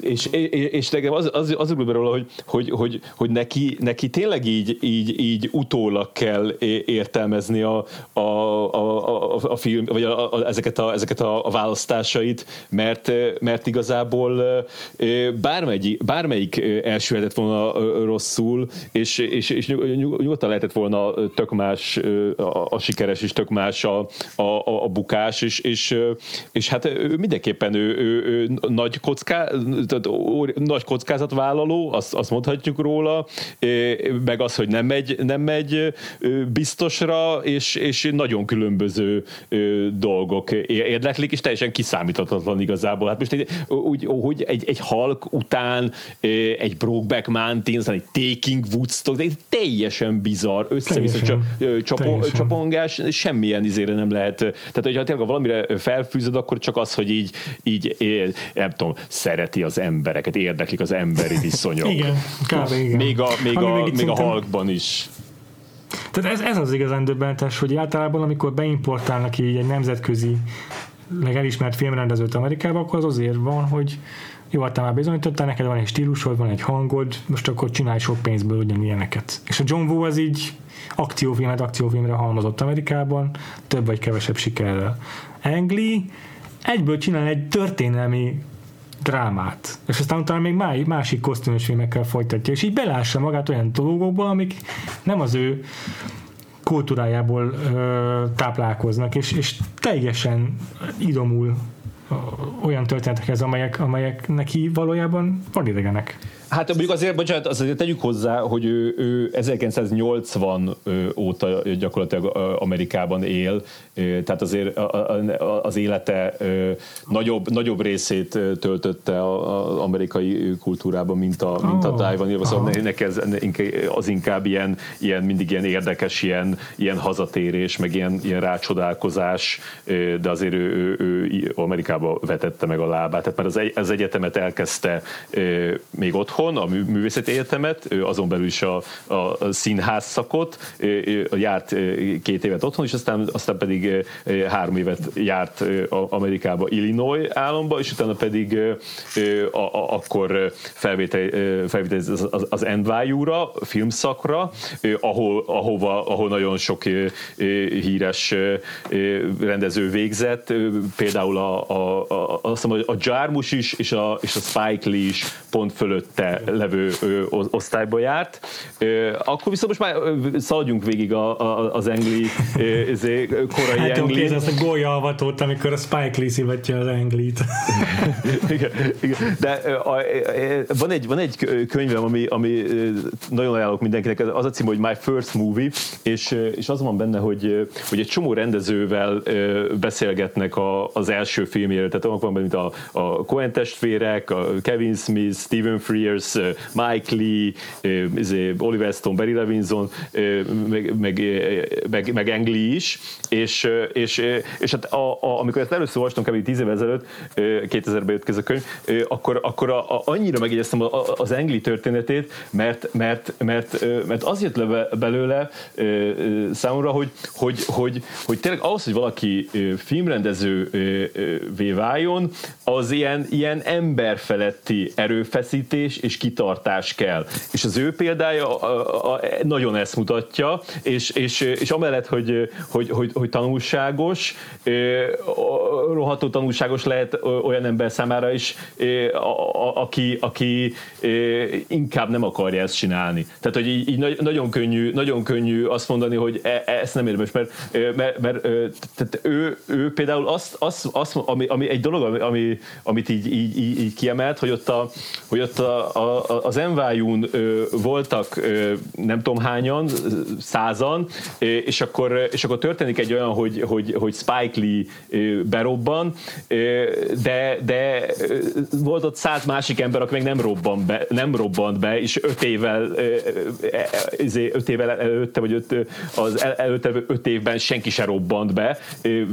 és, és nekem az, az, az róla, hogy, hogy, hogy, hogy neki, neki tényleg így, így, így utólag kell értelmezni a, a, a, a, a film, vagy a, a, ezeket, a, ezeket a választásait, mert, mert igazából bármelyik, bármelyik elsülhetett volna rosszul, és, és, és nyugodtan lehetett volna tök más a, a sikeres és tök más a, a, a bukás, és, és, és hát ő mindenképpen ő, ő, ő nagy, kocká, tehát nagy kockázatvállaló, azt, azt mondhatjuk róla, meg az, hogy nem megy, nem megy biztosra, és, és nagyon különböző dolgok érdeklik, és teljesen kiszámíthatatlan igazából. Hát most egy, úgy, hogy egy, egy Hulk után egy Brokeback Mountain, egy Taking egy teljesen bizarr, össze-vissza csapongás, óriás, semmilyen izére nem lehet, tehát hogyha tényleg valamire felfűzöd, akkor csak az, hogy így, így nem tudom, szereti az embereket, érdeklik az emberi viszonyok. igen, kb. igen. Még a, még a, még még a halkban is. Tehát ez, ez az igazán döbbenetes, hogy általában amikor beimportálnak így egy nemzetközi elismert filmrendezőt Amerikába, akkor az azért van, hogy jó, hát már bizonyítottál, neked van egy stílusod, van egy hangod, most akkor csinálj sok pénzből ugyanilyeneket. És a John Woo az így akciófilmet akciófilmre halmozott Amerikában, több vagy kevesebb sikerrel. Ang Lee egyből csinál egy történelmi drámát, és aztán utána még má- másik kosztümös filmekkel folytatja, és így belássa magát olyan dolgokba, amik nem az ő kultúrájából ö, táplálkoznak, és, és teljesen idomul olyan történetekhez, amelyek, amelyek neki valójában vadidegenek. Hát mondjuk azért, bocsánat, azért tegyük hozzá, hogy ő, ő 1980 ö, óta gyakorlatilag Amerikában él, tehát azért az élete nagyobb, nagyobb részét töltötte az amerikai kultúrában, mint a, mint a Ó, tájvani, szóval aha. neki ez, az inkább ilyen, ilyen, mindig ilyen érdekes, ilyen, ilyen hazatérés, meg ilyen, ilyen rácsodálkozás, de azért ő, ő, ő Amerikába vetette meg a lábát, tehát már az, egy- az egyetemet elkezdte még otthon, a mű- művészeti egyetemet, azon belül is a, a, a színház szakot, járt két évet otthon, és aztán, aztán pedig három évet járt a- Amerikába, Illinois államba, és utána pedig a, a, akkor felvétel, felvétel az, az, az NYU-ra, filmszakra, ahol, ahova, ahol nagyon sok híres rendező végzett, például a, a, a, azt a Jarmus is, és a, és a Spike Lee is pont fölötte levő ö, osztályba járt. Ö, Akkor viszont most már szaladjunk végig a, a, az Engli, ö, izé, korai Hát Engli. képzelni ezt a golyaavatót, amikor a Spike Lee szivatja az igen, igen. De a, van egy, van egy kö- könyvem, ami, ami nagyon ajánlok mindenkinek, az a cím, hogy My First Movie, és, és az van benne, hogy, hogy egy csomó rendezővel beszélgetnek a, az első filmjéről, tehát olyanok van benne, mint a, a Coen testvérek, a Kevin Smith, Stephen Frears, ö, Mike Lee, izé, Oliver Stone, Barry Levinson, meg, meg, meg, meg Ang Lee is, és, és, és hát a, a, amikor ezt először olvastam kb. 10 évvel ezelőtt, ö, 2000-ben jött ez a könyv, akkor, akkor a, a, annyira megjegyeztem az Engli történetét, mert, mert, mert, mert az jött le be- belőle számomra, hogy, hogy, hogy, hogy tényleg ahhoz, hogy valaki ö, filmrendező ö, ö, vé váljon, az ilyen, ilyen emberfeletti erőfeszítés és kitartás kell. És az ő példája a, a, a, nagyon ezt mutatja, és, és, és amellett, hogy, hogy, hogy, hogy tanulságos, rohadtó tanulságos lehet olyan ember számára is, aki, aki inkább nem akarja ezt csinálni. Tehát, hogy így, így nagy- nagyon, könnyű, nagyon könnyű azt mondani, hogy e, e- ezt nem érdemes, mert, mert, mert tehát ő, ő például azt, azt, azt ami, ami egy dolog, ami, ami, amit így, így, így kiemelt, hogy ott, a, hogy ott a, a, az NYU-n voltak nem tudom hányan, százan, és akkor, és akkor történik egy olyan, hogy, hogy, hogy Spike Lee berobban, de, de volt ott száz másik ember, aki meg nem, robban be, nem robbant be, és öt évvel, izé, öt évvel előtte, vagy öt, az el- előtte öt évben senki se robbant be,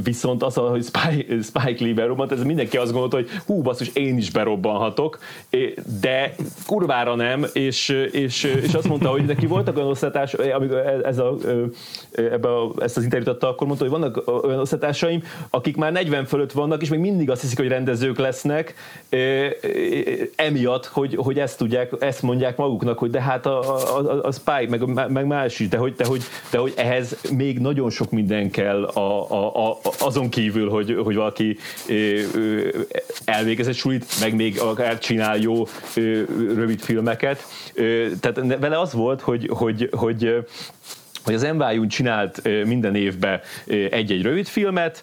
viszont az, hogy Spike, Spike Lee berobbant, ez mindenki azt gondolta, hogy hú, basszus, én is berobbanhatok, de kurvára nem, és, és, és azt mondta, hogy neki voltak olyan osztatás, amikor ez a, ebbe a, ezt az interjút adta, akkor mondta, hogy vannak olyan osztatásaim, akik már 40 fölött vannak, és még mindig azt hiszik, hogy rendezők lesznek, emiatt, hogy, hogy ezt tudják, ezt mondják maguknak, hogy de hát a, a, a, Spike, meg, meg más is, de hogy, de, hogy, de hogy ehhez még nagyon sok minden kell a, a, a, azon kívül, hogy, hogy valaki elvégez egy sulit, meg még akár csinál jó rövid filmeket. Tehát vele az volt, hogy, hogy, hogy hogy az NYU-n csinált minden évben egy-egy rövid filmet,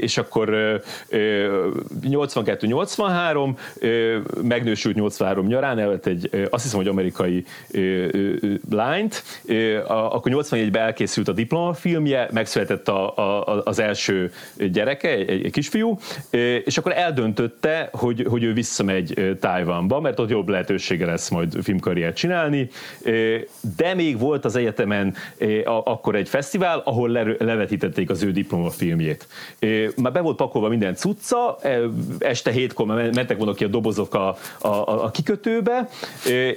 és akkor ö, ö, 82-83, ö, megnősült 83 nyarán, elvett egy, azt hiszem, hogy amerikai lányt, akkor 81-ben elkészült a diplomafilmje, megszületett a, az első gyereke, egy, egy kisfiú, és akkor eldöntötte, hogy, hogy ő visszamegy Tájvánba, mert ott jobb lehetősége lesz majd filmkarriert csinálni, de még volt az egyetemen akkor egy fesztivál, ahol levetítették az ő diplomafilmjét. Már be volt pakolva minden cucca, este hétkor mentek volna ki a dobozok a, a, a kikötőbe,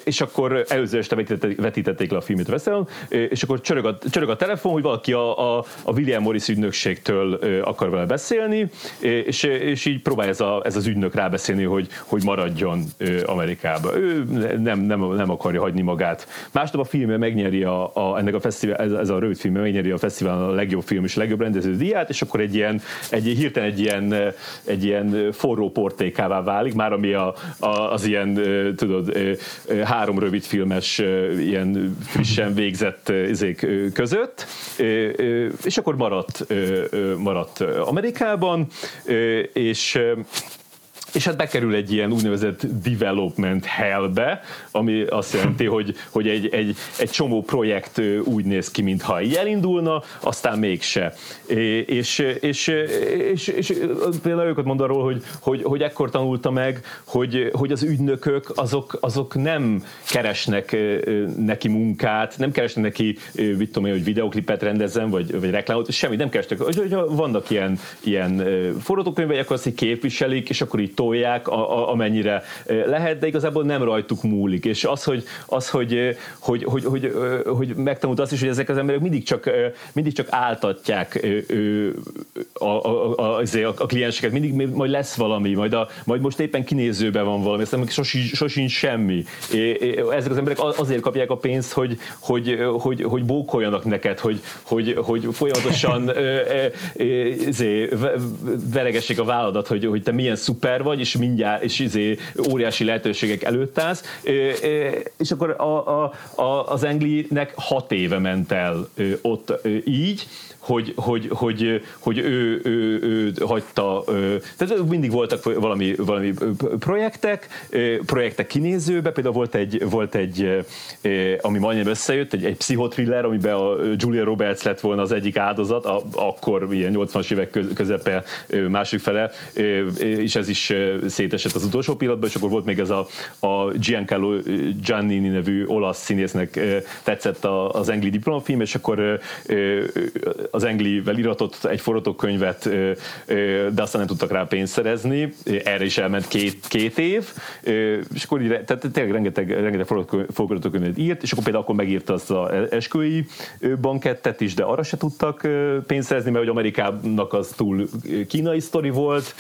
és akkor előző este vetítették, le a filmet fesztiválon, és akkor csörög a, csörög a telefon, hogy valaki a, a, a William Morris ügynökségtől akar vele beszélni, és, és így próbál ez, a, ez az ügynök rábeszélni, hogy, hogy maradjon Amerikába. Ő nem, nem, nem akarja hagyni magát. Másnap a filmje megnyeri a, a, ennek a fesztivál, ez, ez a rövid film megnyeri a fesztiválon a legjobb film és a legjobb rendező díját, és akkor egy ilyen, egy, hirtelen egy ilyen, egy ilyen forró portékává válik, már ami a, a, az ilyen, tudod, három rövid filmes, ilyen frissen végzett izék között, és akkor maradt, maradt Amerikában, és és hát bekerül egy ilyen úgynevezett development hellbe, ami azt jelenti, hogy, hogy egy, egy, egy csomó projekt úgy néz ki, mintha így elindulna, aztán mégse. És, és, és, és például őket mond arról, hogy, hogy, hogy ekkor tanulta meg, hogy, hogy az ügynökök azok, azok nem keresnek neki munkát, nem keresnek neki, mit tudom én, hogy videoklipet rendezzen, vagy, vagy reklámot, semmit nem keresnek. Hogy, hogy vannak ilyen, ilyen forgatókönyvek, akkor azt így képviselik, és akkor így tolják, a, a, amennyire lehet, de igazából nem rajtuk múlik. És az, hogy, az, hogy, hogy, hogy, hogy, hogy megtanult azt is, hogy ezek az emberek mindig csak, mindig csak áltatják a, a, a, a, a klienseket, mindig majd lesz valami, majd, a, majd most éppen kinézőben van valami, aztán meg sosincs, sosincs semmi. Ezek az emberek azért kapják a pénzt, hogy, hogy, hogy, hogy bókoljanak neked, hogy, hogy, hogy folyamatosan izé, veregessék a válladat, hogy, hogy te milyen szuper vagy, és mindjárt, és izé, óriási lehetőségek előtt állsz, és akkor a, a, a, az Englinek hat éve ment el ott így, hogy, hogy, hogy, hogy ő, ő, ő hagyta, tehát mindig voltak valami, valami projektek, projektek kinézőbe, például volt egy, volt egy ami majdnem összejött, egy, egy pszichotriller, amiben a Julia Roberts lett volna az egyik áldozat, a, akkor ilyen 80-as évek közepe másik fele, és ez is szétesett az utolsó pillanatban, és akkor volt még ez a, a Giancarlo Giannini nevű olasz színésznek tetszett az Engli diplomafilm, és akkor az Englivel iratott egy forgatókönyvet, de aztán nem tudtak rá pénzt szerezni, erre is elment két, két év, és akkor így, tehát tényleg rengeteg, rengeteg forgatókönyvet írt, és akkor például akkor megírta azt az esküvői bankettet is, de arra se tudtak pénzt szerezni, mert hogy Amerikának az túl kínai sztori volt,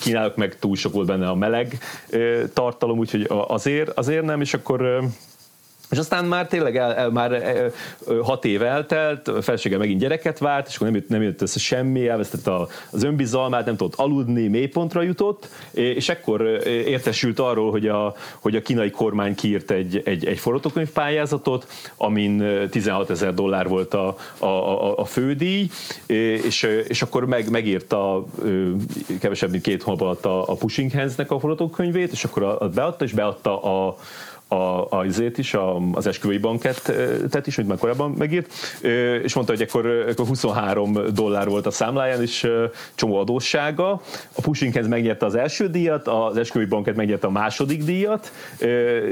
Kínának meg túl sok volt benne a meleg tartalom, úgyhogy azért, azért nem, és akkor és aztán már tényleg el, el, már el, hat év eltelt, a felesége megint gyereket vált, és akkor nem jött, nem jött össze semmi, elvesztette az önbizalmát, nem tudott aludni, mélypontra jutott, és ekkor értesült arról, hogy a, hogy a kínai kormány kiírt egy, egy, egy forgatókönyv pályázatot, amin 16 ezer dollár volt a, a, a, a fődíj, és, és akkor meg, megírta kevesebb, mint két hónap alatt a, a Pushing Hands-nek a forgatókönyvét, és akkor a, beadta, és beadta a a, azért is, a, az esküvői bankettet is, amit már korábban megírt, és mondta, hogy ekkor, ekkor 23 dollár volt a számláján, és csomó adóssága. A Pushinghez megnyerte az első díjat, az esküvői banket megnyerte a második díjat,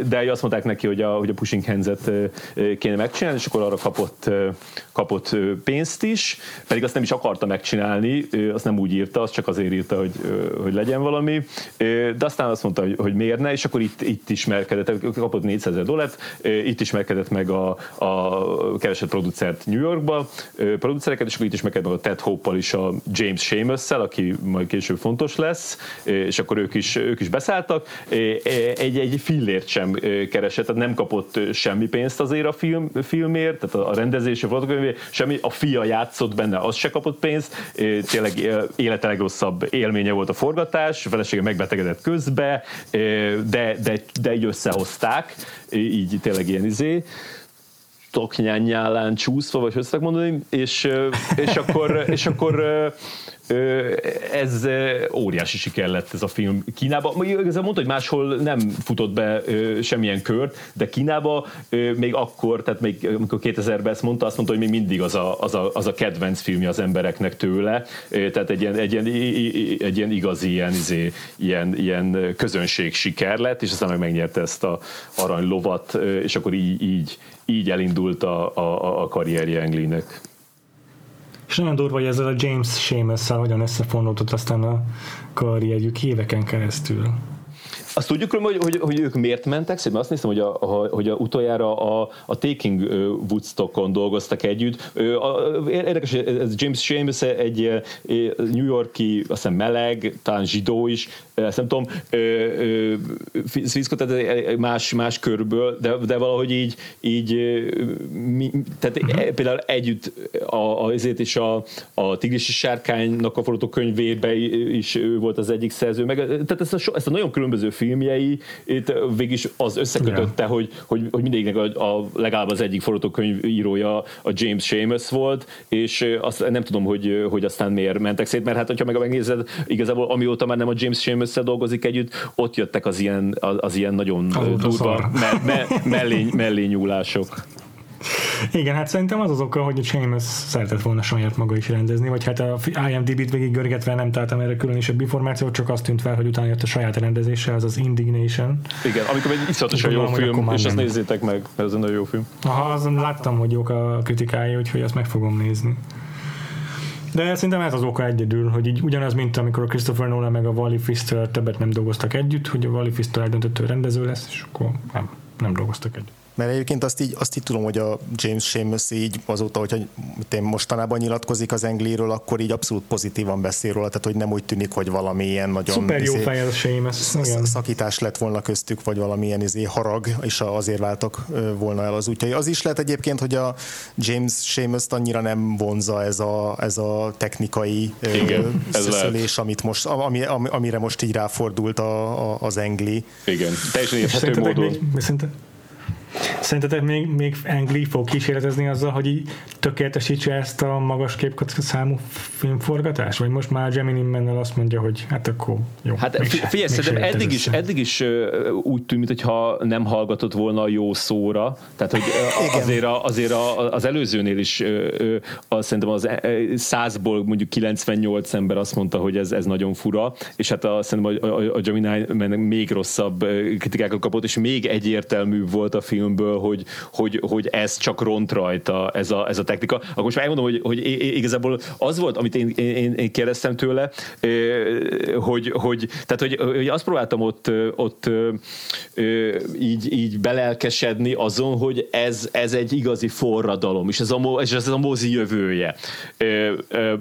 de azt mondták neki, hogy a, hogy a Pushing Hands-et kéne megcsinálni, és akkor arra kapott, kapott pénzt is, pedig azt nem is akarta megcsinálni, azt nem úgy írta, azt csak azért írta, hogy, hogy legyen valami, de aztán azt mondta, hogy, hogy miért ne, és akkor itt, itt ismerkedett, kapott 400 ezer dollárt, itt ismerkedett meg a, a keresett producert New Yorkba, producereket, és akkor itt ismerkedett meg a Ted Hope-pal is a James seamus aki majd később fontos lesz, és akkor ők is, ők is beszálltak. Egy, egy fillért sem keresett, tehát nem kapott semmi pénzt azért a film, filmért, tehát a rendezési forgatókönyvé, semmi, a fia játszott benne, az se kapott pénzt, tényleg élete legrosszabb élménye volt a forgatás, a felesége megbetegedett közbe, de, de, de így összehozták,ták, így tényleg ilyen izé, toknyányálán csúszva, vagy hogy mondani, és, és akkor, és akkor ez óriási siker lett ez a film Kínában. Igazából mondta, hogy máshol nem futott be semmilyen kört, de Kínában még akkor, tehát még amikor 2000-ben ezt mondta, azt mondta, hogy még mindig az a, az a, az a kedvenc filmje az embereknek tőle, tehát egy ilyen, egy ilyen, egy ilyen igazi ilyen, izé, ilyen, ilyen közönség siker lett, és aztán meg megnyerte ezt a aranylovat, és akkor így, így, így elindult a, a, a karrierje Englinek. És nagyon durva, hogy ezzel a James Seamus-szel hogyan összefonódott aztán a karrierjük éveken keresztül. Azt tudjuk, hogy, hogy, hogy ők miért mentek szép? Azt néztem, hogy a, a, hogy a utoljára a, a Taking Woodstockon dolgoztak együtt. Érdekes, ez James Seamus egy New Yorki, azt hiszem meleg, talán zsidó is, ezt nem tudom, Fiszko, tehát más, más körből, de, de valahogy így, így mi, tehát uh-huh. például együtt a, azért is a, a Tigrisi Sárkánynak a forgatókönyvébe is ő volt az egyik szerző, meg, tehát ezt a, ezt a nagyon különböző filmjei, itt végig az összekötötte, yeah. hogy, hogy, hogy mindegyiknek a, a, legalább az egyik forgatókönyv írója a James Seamus volt, és azt nem tudom, hogy, hogy aztán miért mentek szét, mert hát, ha meg megnézed, igazából amióta már nem a James seamus dolgozik együtt, ott jöttek az ilyen, az, az ilyen nagyon Azóta durva me, me, mellény, mellényúlások. Igen, hát szerintem az az oka, hogy Seamus szeretett volna saját maga is rendezni, vagy hát a IMDb-t végig görgetve nem találtam erre különösebb információt, csak azt tűnt fel, hogy utána jött a saját rendezése, az az Indignation. Igen, amikor egy iszonyatosan jó film, és azt nézzétek meg, mert ez egy nagyon jó film. Aha, azon láttam, hogy jók a kritikái, úgyhogy azt meg fogom nézni. De szerintem ez az oka egyedül, hogy így ugyanaz, mint amikor a Christopher Nolan meg a Wally Fister többet nem dolgoztak együtt, hogy a Wally Fister eldöntött, hogy rendező lesz, és akkor nem, nem dolgoztak együtt. Mert egyébként azt így, azt így tudom, hogy a James Seamus így azóta, hogyha én mostanában nyilatkozik az Engliről, akkor így abszolút pozitívan beszél róla, tehát hogy nem úgy tűnik, hogy valami ilyen nagyon Szuper jó izé fej az Seamus. Szakítás lett volna köztük, vagy valamilyen izé harag, és azért váltak volna el az útjai. Az is lehet egyébként, hogy a James seamus annyira nem vonza ez a, ez a technikai Igen, szöszölés, amit most, ami, amire most így ráfordult a, a, az Engli. Igen, teljesen érthető módon. Még, Szerintetek még, még Angli fog kísérletezni azzal, hogy így tökéletesítse ezt a magas számú filmforgatást? Vagy most már Gemini Mennel azt mondja, hogy hát akkor jó. Hát figyelj, szerintem eddig is, eddig is úgy tűnt, mintha nem hallgatott volna a jó szóra. Tehát, hogy azért, a, azért a, az előzőnél is az, szerintem az százból mondjuk 98 ember azt mondta, hogy ez, ez nagyon fura, és hát a, szerintem a, a, a Gemini még rosszabb kritikákat kapott, és még egyértelmű volt a film filmből, hogy, hogy, hogy ez csak ront rajta, ez a, ez a technika. Akkor most már elmondom, hogy, hogy igazából az volt, amit én, én, én kérdeztem tőle, hogy, hogy, tehát, hogy, hogy azt próbáltam ott, ott így, így belelkesedni azon, hogy ez, ez egy igazi forradalom, és ez a, és ez a mozi jövője.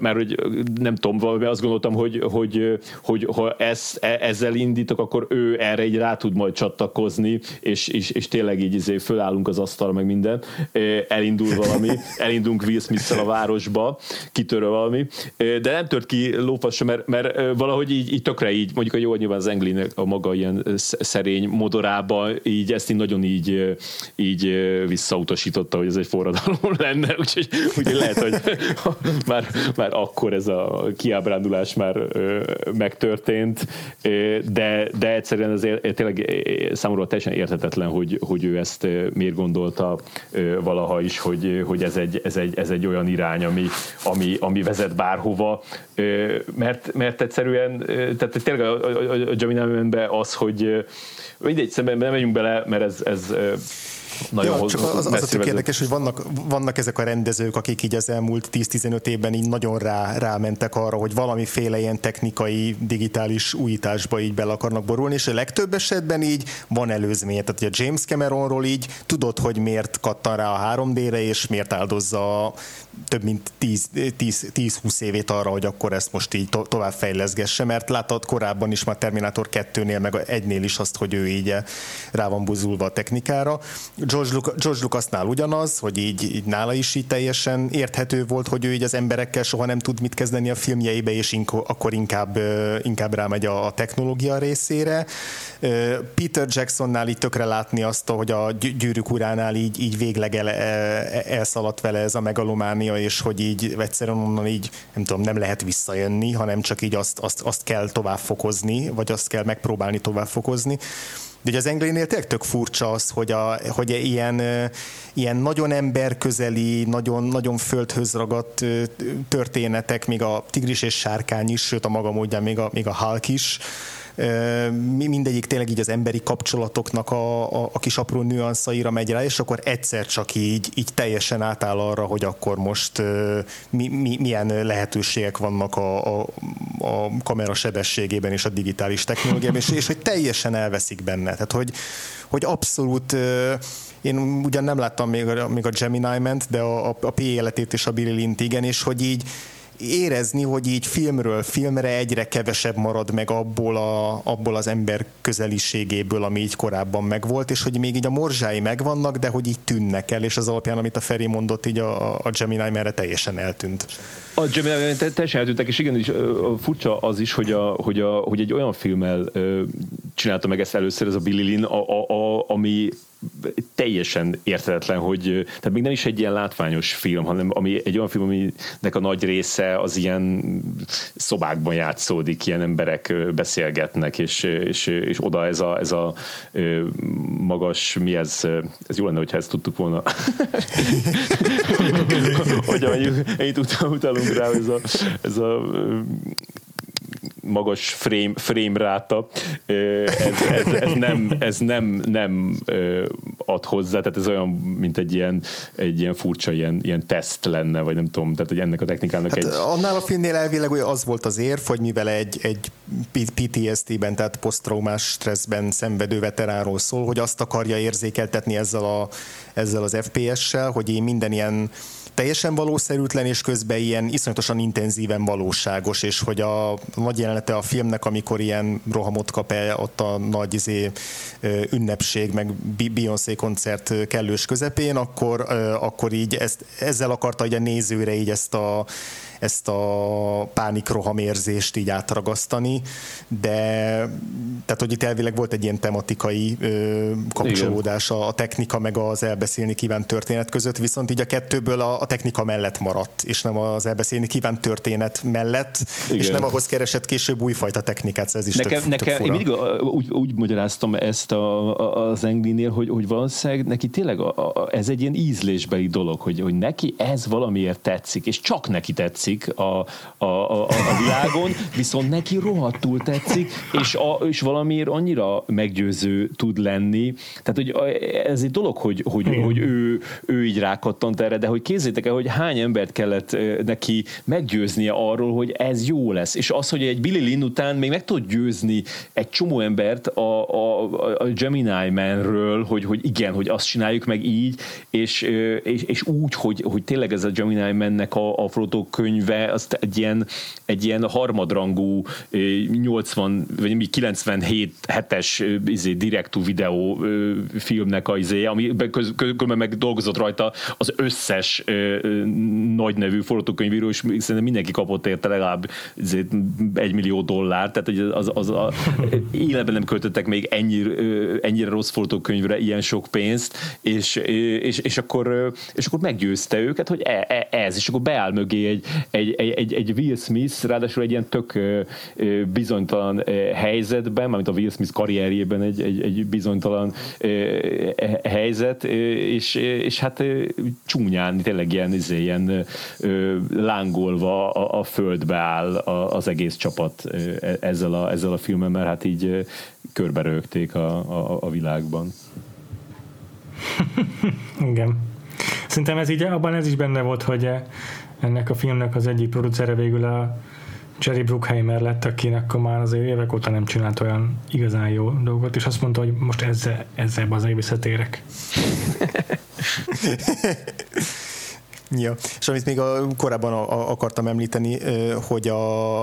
Mert hogy nem tudom, valami azt gondoltam, hogy, hogy, hogy ha ezt, e, ezzel indítok, akkor ő erre így rá tud majd csatlakozni, és, és, és tényleg így izé fölállunk az asztalra, meg minden, elindul valami, elindulunk Will smith a városba, kitörő valami, de nem tört ki lófassa, mert, mert valahogy így, így tökre így, mondjuk a jó, nyilván az Englinek a maga ilyen szerény modorába, így ezt így nagyon így, így visszautasította, hogy ez egy forradalom lenne, úgyhogy, úgyhogy lehet, hogy már, már akkor ez a kiábrándulás már megtörtént, de, de egyszerűen azért tényleg számomra teljesen érthetetlen, hogy, hogy ő ezt ezt miért gondolta valaha is, hogy, hogy ez, egy, ez, egy, ez egy olyan irány, ami, ami, ami vezet bárhova, mert, mert egyszerűen, tehát tényleg a, a, a Gemini az, hogy mindegy, szemben nem megyünk bele, mert ez, ez nagyon ja, csak az, az a tök érdekes, hogy vannak, vannak ezek a rendezők, akik így az elmúlt 10-15 évben így nagyon rá, rámentek arra, hogy valamiféle ilyen technikai, digitális újításba így bele akarnak borulni, és a legtöbb esetben így van előzménye. Tehát a James Cameronról így tudod, hogy miért kattan rá a 3D-re, és miért áldozza több mint 10-20 évét arra, hogy akkor ezt most így to- tovább fejleszgesse, mert látod korábban is már Terminator 2-nél, meg egynél is azt, hogy ő így rá van buzulva a technikára. George, Lucas, George Lucasnál ugyanaz, hogy így, így nála is így teljesen érthető volt, hogy ő így az emberekkel soha nem tud mit kezdeni a filmjeibe, és inko, akkor inkább, inkább rámegy a technológia részére. Peter Jacksonnál így tökre látni azt, hogy a gyűrűk uránál így, így végleg el, elszaladt vele ez a megalománia, és hogy így egyszerűen onnan így, nem tudom, nem lehet visszajönni, hanem csak így azt, azt, azt kell továbbfokozni, vagy azt kell megpróbálni továbbfokozni. De ugye az Englénél tényleg tök furcsa az, hogy, a, hogy ilyen, ilyen nagyon emberközeli, nagyon, nagyon földhöz ragadt történetek, még a tigris és sárkány is, sőt a maga módján még a, még a Hulk is, mindegyik tényleg így az emberi kapcsolatoknak a, a, a kis apró nüanszaira megy rá, és akkor egyszer csak így, így teljesen átáll arra, hogy akkor most mi, mi, milyen lehetőségek vannak a, a, a kamera sebességében és a digitális technológiában, és, és hogy teljesen elveszik benne. Tehát, hogy, hogy abszolút én ugyan nem láttam még a, még a Gemini ment, de a, a, a P életét és a Billy Lint igen, és hogy így érezni, hogy így filmről filmre egyre kevesebb marad meg abból, a, abból az ember közeliségéből, ami így korábban megvolt, és hogy még így a morzsái megvannak, de hogy így tűnnek el, és az alapján, amit a Feri mondott, így a, a Gemini merre teljesen eltűnt. A Gemini teljesen eltűntek, és igen, és furcsa az is, hogy, a, hogy, a, hogy egy olyan filmmel csinálta meg ezt először, ez a Billy Lynn, a, a, a, ami teljesen érthetetlen, hogy tehát még nem is egy ilyen látványos film, hanem ami egy olyan film, aminek a nagy része az ilyen szobákban játszódik, ilyen emberek beszélgetnek, és, és, és oda ez a, ez a magas, mi ez, ez jó lenne, hogyha ezt tudtuk volna. hogy ennyit utalunk rá, ez a, ez a magas frame, frame ráta, ez, ez, ez, nem, ez nem, nem ad hozzá, tehát ez olyan, mint egy ilyen, egy ilyen furcsa ilyen, ilyen teszt lenne, vagy nem tudom, tehát hogy ennek a technikának hát egy... Annál a filmnél elvileg hogy az volt az érv, hogy mivel egy, egy PTSD-ben, tehát posztraumás stresszben szenvedő veteránról szól, hogy azt akarja érzékeltetni ezzel, a, ezzel az FPS-sel, hogy én minden ilyen teljesen valószerűtlen, és közben ilyen iszonyatosan intenzíven valóságos, és hogy a nagy jelenete a filmnek, amikor ilyen rohamot kap el ott a nagy izé, ünnepség, meg Beyoncé koncert kellős közepén, akkor, akkor így ezt, ezzel akarta hogy a nézőre így ezt a ezt a pánikrohamérzést így átragasztani, de tehát, hogy itt elvileg volt egy ilyen tematikai ö, kapcsolódás a, a technika meg az elbeszélni kívánt történet között, viszont így a kettőből a, a technika mellett maradt, és nem az elbeszélni kívánt történet mellett, Igen. és nem ahhoz keresett később újfajta technikát, ez is nekem, tök, nekem, tök én mindig úgy, úgy magyaráztam ezt a, a, az Englinél, hogy, hogy valószínűleg neki tényleg a, a, ez egy ilyen ízlésbeli dolog, hogy, hogy neki ez valamiért tetszik, és csak neki tetszik, tetszik a, a, a, a világon, viszont neki rohadtul tetszik, és, a, és valamiért annyira meggyőző tud lenni. Tehát, hogy ez egy dolog, hogy, hogy, hogy ő, ő így rákattant erre, de hogy kézzétek el, hogy hány embert kellett neki meggyőznie arról, hogy ez jó lesz. És az, hogy egy Billy Lynn után még meg tud győzni egy csomó embert a, a, a Gemini Man-ről, hogy, hogy igen, hogy azt csináljuk meg így, és, és, és úgy, hogy, hogy tényleg ez a Gemini Man-nek a, a könyv könyve azt egy ilyen, egy ilyen harmadrangú 80 vagy 97 hetes izé, direktú videó filmnek a izé, ami közben meg dolgozott rajta az összes nagy nevű forgatókönyvíró, és szerintem mindenki kapott érte legalább izé, egy millió dollár, tehát hogy az, az a, életben nem költöttek még ennyire, ennyire rossz forgatókönyvre ilyen sok pénzt, és, és, és, akkor, és akkor meggyőzte őket, hogy e, e, ez, és akkor beáll mögé egy, egy, egy, egy, egy Will Smith, ráadásul egy ilyen tök bizonytalan helyzetben, mármint a Will Smith karrierjében egy, egy, egy bizonytalan helyzet, és, és hát csúnyán, tényleg ilyen, izé, ilyen lángolva a, a földbe áll az egész csapat e, ezzel a, ezzel a filmmel, mert hát így körbe rögték a, a, a világban. Igen. Szerintem ez így, abban ez is benne volt, hogy ennek a filmnek az egyik producere végül a Jerry Bruckheimer lett, akinek már azért évek óta nem csinált olyan igazán jó dolgot, és azt mondta, hogy most ezzel, ezzel az visszatérek. Ja, és amit még a, korábban a, a, akartam említeni, hogy a,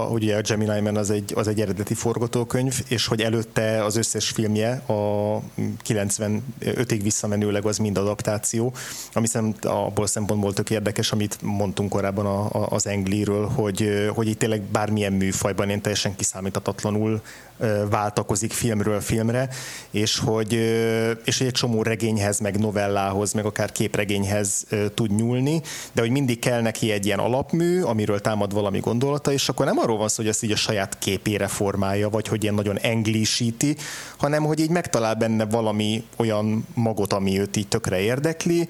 hogy a Gemini Man az egy, az egy eredeti forgatókönyv, és hogy előtte az összes filmje a 95-ig visszamenőleg az mind adaptáció, ami szerint abból szempontból tök érdekes, amit mondtunk korábban a, a, az Engliről, hogy, hogy itt tényleg bármilyen műfajban én teljesen kiszámíthatatlanul váltakozik filmről filmre, és hogy, és egy csomó regényhez, meg novellához, meg akár képregényhez tud nyúlni, de hogy mindig kell neki egy ilyen alapmű, amiről támad valami gondolata, és akkor nem arról van szó, hogy ezt így a saját képére formálja, vagy hogy ilyen nagyon englisíti, hanem hogy így megtalál benne valami olyan magot, ami őt így tökre érdekli,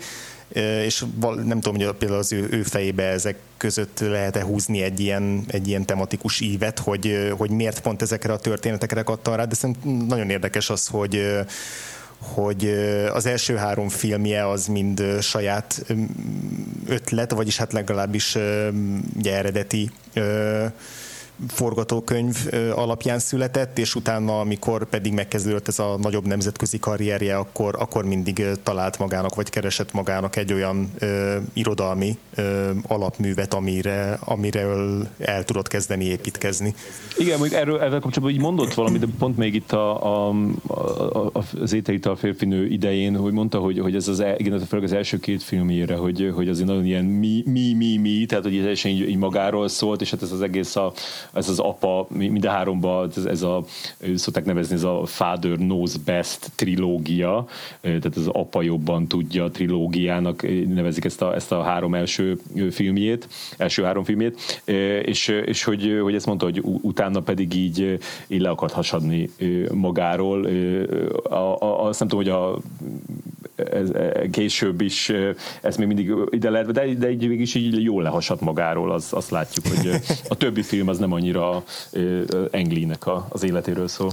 és nem tudom, hogy például az ő, ő fejébe ezek között lehet-e húzni egy ilyen, egy ilyen tematikus ívet, hogy, hogy miért pont ezekre a történetekre adta rá, de szerintem nagyon érdekes az, hogy hogy az első három filmje az mind saját ötlet, vagyis hát legalábbis ugye eredeti forgatókönyv alapján született, és utána, amikor pedig megkezdődött ez a nagyobb nemzetközi karrierje, akkor, akkor mindig talált magának, vagy keresett magának egy olyan ö, irodalmi ö, alapművet, amire, amire el tudott kezdeni építkezni. Igen, még erről ezzel kapcsolatban így mondott valamit, de pont még itt a, a, a, az ételital férfinő idején, hogy mondta, hogy, hogy ez az, e, igen, főleg az első két filmjére, hogy, hogy azért nagyon ilyen mi, mi, mi, mi, tehát hogy ez így, így magáról szólt, és hát ez az egész a, ez az apa, mind a háromban ez, ez a, szokták nevezni, ez a Father Knows Best trilógia, tehát az apa jobban tudja trilógiának nevezik ezt a, ezt a három első filmjét, első három filmjét, és, és hogy, hogy ezt mondta, hogy utána pedig így, így le akart hasadni magáról. A, a, azt nem tudom, hogy a ez, e, később is ez még mindig ide lehet, de, de így is így jól lehasat magáról, az, azt látjuk, hogy a többi film az nem annyira Englinek az életéről szól.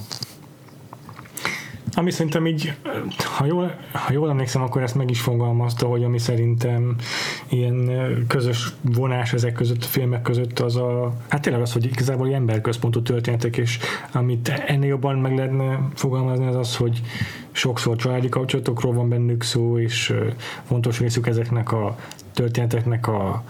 Ami szerintem így, ha jól, ha jól emlékszem, akkor ezt meg is fogalmazta, hogy ami szerintem ilyen közös vonás ezek között, a filmek között az a, hát tényleg az, hogy igazából emberközpontú történetek, és amit ennél jobban meg lehetne fogalmazni, az az, hogy sokszor családi kapcsolatokról van bennük szó, és fontos részük ezeknek a történeteknek a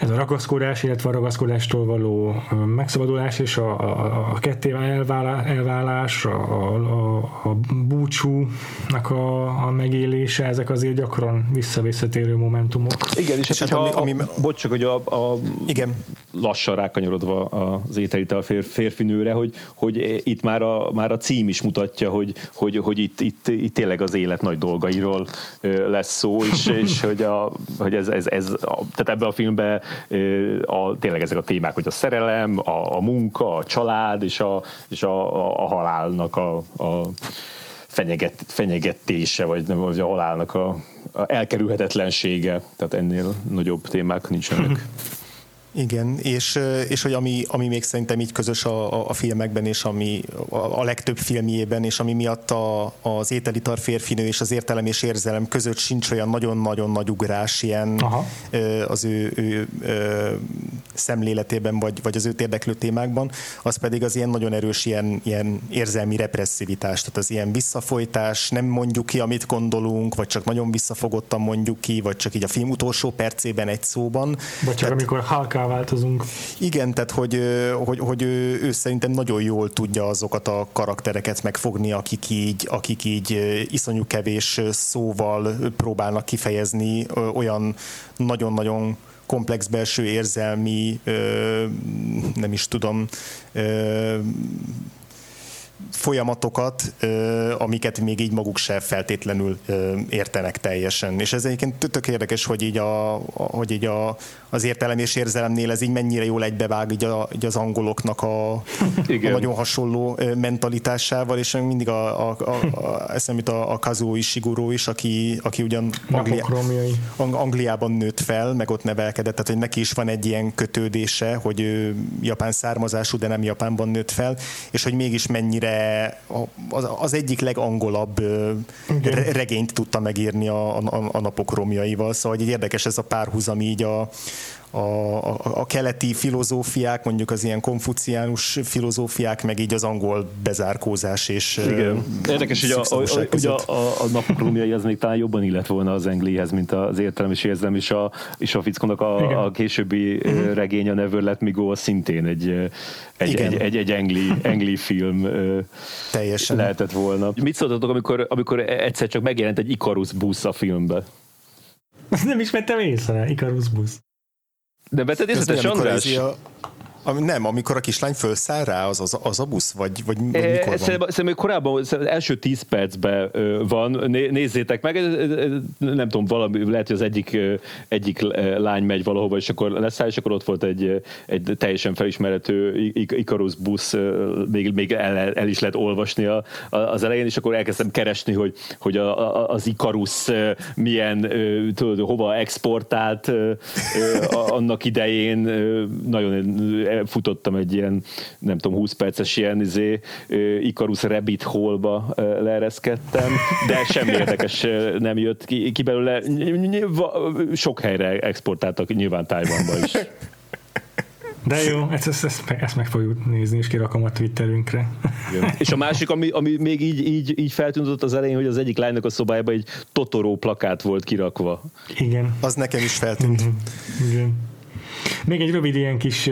ez a ragaszkodás, illetve a ragaszkodástól való megszabadulás és a, a, a ketté elválás, a, a, a búcsúnak a, a megélése, ezek azért gyakran visszavisszatérő momentumok. Igen, és, és hát, ami, ami, a, bocs, csak, hogy a, a igen. lassan rákanyarodva az ételite a fér, férfinőre, hogy, hogy itt már a, már a cím is mutatja, hogy, hogy, hogy itt, itt, itt tényleg az élet nagy dolgairól lesz szó, és, és hogy, a, hogy ez, ez, ez a, tehát ebbe a filmben a, tényleg ezek a témák, hogy a szerelem, a, a munka, a család és a, és a, a, a halálnak a, a fenyeget, fenyegetése, vagy, nem, vagy a halálnak a, a elkerülhetetlensége, tehát ennél nagyobb témák nincsenek. Igen, és, és hogy ami, ami még szerintem így közös a, a filmekben, és ami a, a legtöbb filmjében, és ami miatt a, az ételitar férfinő és az értelem és érzelem között sincs olyan nagyon-nagyon nagy ugrás ilyen Aha. az ő, ő, ő szemléletében, vagy, vagy az őt érdeklő témákban, az pedig az ilyen nagyon erős ilyen, ilyen érzelmi represszivitás, tehát az ilyen visszafolytás, nem mondjuk ki, amit gondolunk, vagy csak nagyon visszafogottan mondjuk ki, vagy csak így a film utolsó percében egy szóban. Vagy csak amikor Hulk változunk. Igen, tehát hogy, hogy, hogy ő, ő szerintem nagyon jól tudja azokat a karaktereket megfogni, akik így, akik így iszonyú kevés szóval próbálnak kifejezni olyan nagyon-nagyon komplex belső érzelmi, nem is tudom, folyamatokat, amiket még így maguk se feltétlenül értenek teljesen. És ez egyébként tök érdekes, hogy így, a, hogy így a, az értelem és érzelemnél ez így mennyire jól egybevág így, a, így az angoloknak a, a nagyon hasonló mentalitásával, és mindig a, a, a, a eszemét a, a Kazuo Ishiguro is, aki, aki ugyan Anglia, Angliában nőtt fel, meg ott nevelkedett, tehát hogy neki is van egy ilyen kötődése, hogy ő japán származású, de nem Japánban nőtt fel, és hogy mégis mennyire az egyik legangolabb okay. regényt tudta megírni a, a, a napok romjaival, szóval egy érdekes ez a párhuzam így a, a, a, a keleti filozófiák, mondjuk az ilyen konfuciánus filozófiák, meg így az angol bezárkózás és Igen. Érdekes, hogy a, a, hogy a, a, a napok rómjai az még talán jobban illet volna az Anglihez, mint az értelem és érzem, és a, és a fickónak a, a későbbi uh-huh. regény a Never Let Me Go szintén egy, egy, egy, egy, egy engli, engli film Teljesen. lehetett volna. Mit szóltatok, amikor, amikor egyszer csak megjelent egy Icarus busz a filmbe? Nem is vettem észre, Icarus busz. De vetted észre, te András? A, ami, nem, amikor a kislány felszáll rá, az, az, az a busz, vagy, vagy, vagy mikor van? Szerintem, szerintem korábban, az első tíz percben van, nézzétek meg, nem tudom, valami, lehet, hogy az egyik, egyik lány megy valahova, és akkor leszáll, és akkor ott volt egy, egy teljesen felismerhető Icarus busz, még, még el, el, is lehet olvasni a, az elején, és akkor elkezdtem keresni, hogy, hogy a, az Icarus milyen, tudod, hova exportált annak idején, nagyon futottam egy ilyen, nem tudom, 20 perces ilyen izé, Icarus Rabbit Hole-ba leereszkedtem, de semmi érdekes nem jött ki, ki belőle. Sok helyre exportáltak, nyilván Tájvanba is. De jó, ezt, ezt, ezt, ezt meg fogjuk nézni, és kirakom a Twitterünkre. Igen. És a másik, ami, ami még így, így, így feltűnött az elején, hogy az egyik lánynak a szobájában egy Totoro plakát volt kirakva. Igen. Az nekem is feltűnt. Mm-hmm. Igen. Még egy rövid ilyen kis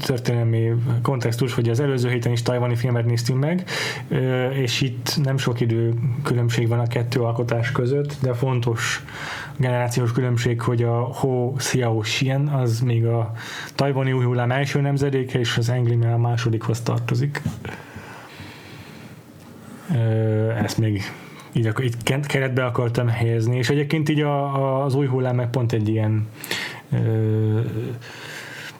történelmi kontextus, hogy az előző héten is tajvani filmet néztünk meg, és itt nem sok idő különbség van a kettő alkotás között, de fontos generációs különbség, hogy a Ho Xiao Xian az még a tajvani új hullám első nemzedéke, és az Angli a másodikhoz tartozik. Ezt még így, akkor, így keretbe akartam helyezni, és egyébként így a, a, az új hullám meg pont egy ilyen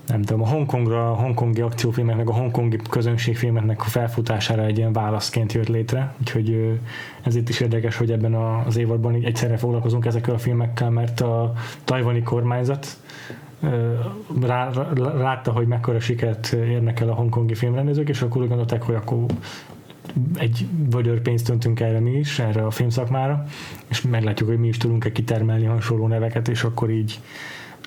nem tudom, a Hongkongra, a hongkongi akciófilmeknek, a hongkongi közönségfilmeknek a felfutására egy ilyen válaszként jött létre, úgyhogy ez itt is érdekes, hogy ebben az évadban így egyszerre foglalkozunk ezekkel a filmekkel, mert a tajvani kormányzat rá, látta, hogy mekkora sikert érnek el a hongkongi filmrendezők, és akkor úgy gondolták, hogy akkor egy vödör pénzt öntünk erre mi is, erre a filmszakmára, és meglátjuk, hogy mi is tudunk-e kitermelni hasonló neveket, és akkor így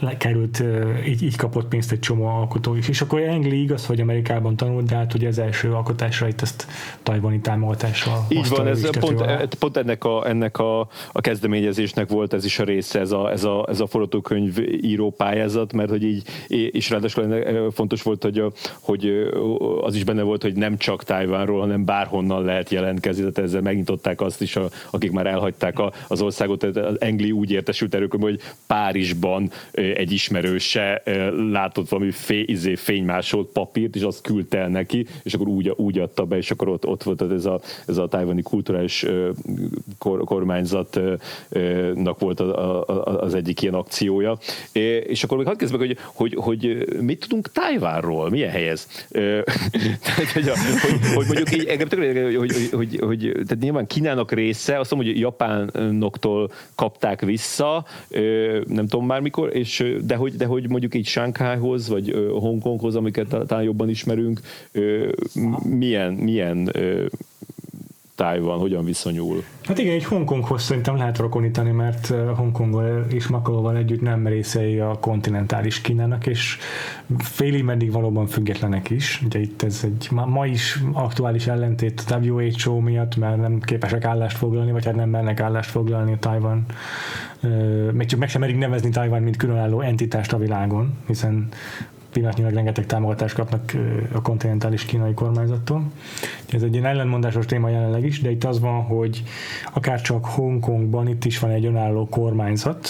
lekerült, így, így kapott pénzt egy csomó alkotó is. És akkor Engli igaz, hogy Amerikában tanult, de hát ugye az első alkotásra itt ezt tajvani támogatással Így van, ez pont, e, pont, ennek, a, ennek a, a, kezdeményezésnek volt ez is a része, ez a, ez a, ez a forgatókönyv író pályázat, mert hogy így, és ráadásul fontos volt, hogy, a, hogy az is benne volt, hogy nem csak Tájvánról, hanem bárhonnan lehet jelentkezni, tehát ezzel megnyitották azt is, a, akik már elhagyták a, az országot, tehát az Engli úgy értesült erről, hogy Párizsban egy ismerőse látott valami fény, izé, fénymásolt papírt, és azt küldte el neki, és akkor úgy, úgy adta be, és akkor ott, ott volt ez a, ez a tájvani kulturális kor, kormányzatnak volt az egyik ilyen akciója. És akkor még hadd kezdve, hogy, hogy, hogy mit tudunk Tájvánról? Milyen hely ez? hogy, hogy, hogy mondjuk így, engem hogy, hogy, hogy, hogy, tehát nyilván Kínának része, azt mondom, hogy japánoktól kapták vissza, nem tudom már mikor, és de hogy, de hogy mondjuk így Shanghaihoz, vagy Hongkonghoz, amiket talán jobban ismerünk, milyen, milyen Tájvan hogyan viszonyul? Hát igen, egy Hongkonghoz szerintem lehet rokonítani, mert Hongkonggal és Makóval együtt nem részei a kontinentális Kínának, és félig meddig valóban függetlenek is. Ugye itt ez egy ma, ma is aktuális ellentét a WHO miatt, mert nem képesek állást foglalni, vagy hát nem mernek állást foglalni a Tajvan. Még csak meg sem merik nevezni Tajvan, mint különálló entitást a világon, hiszen pillanatnyilag rengeteg támogatást kapnak a kontinentális kínai kormányzattól. Ez egy ilyen ellenmondásos téma jelenleg is, de itt az van, hogy akár csak Hongkongban itt is van egy önálló kormányzat,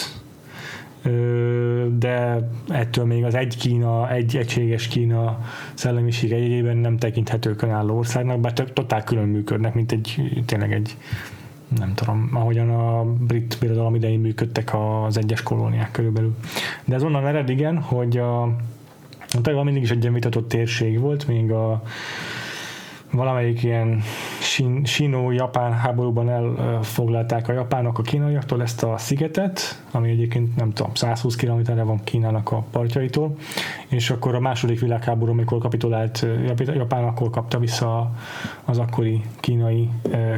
de ettől még az egy Kína, egy egységes Kína szellemisége egyében nem tekinthető önálló országnak, bár totál külön működnek, mint egy tényleg egy nem tudom, ahogyan a brit birodalom idején működtek az egyes kolóniák körülbelül. De ez onnan ered, igen, hogy a, Taiwan mindig is egy ilyen vitatott térség volt, még a valamelyik ilyen sinó-japán háborúban elfoglalták a japánok a kínaiaktól ezt a szigetet, ami egyébként nem tudom, 120 kilométerre van Kínának a partjaitól, és akkor a második világháború, amikor kapitulált Japán, akkor kapta vissza az akkori kínai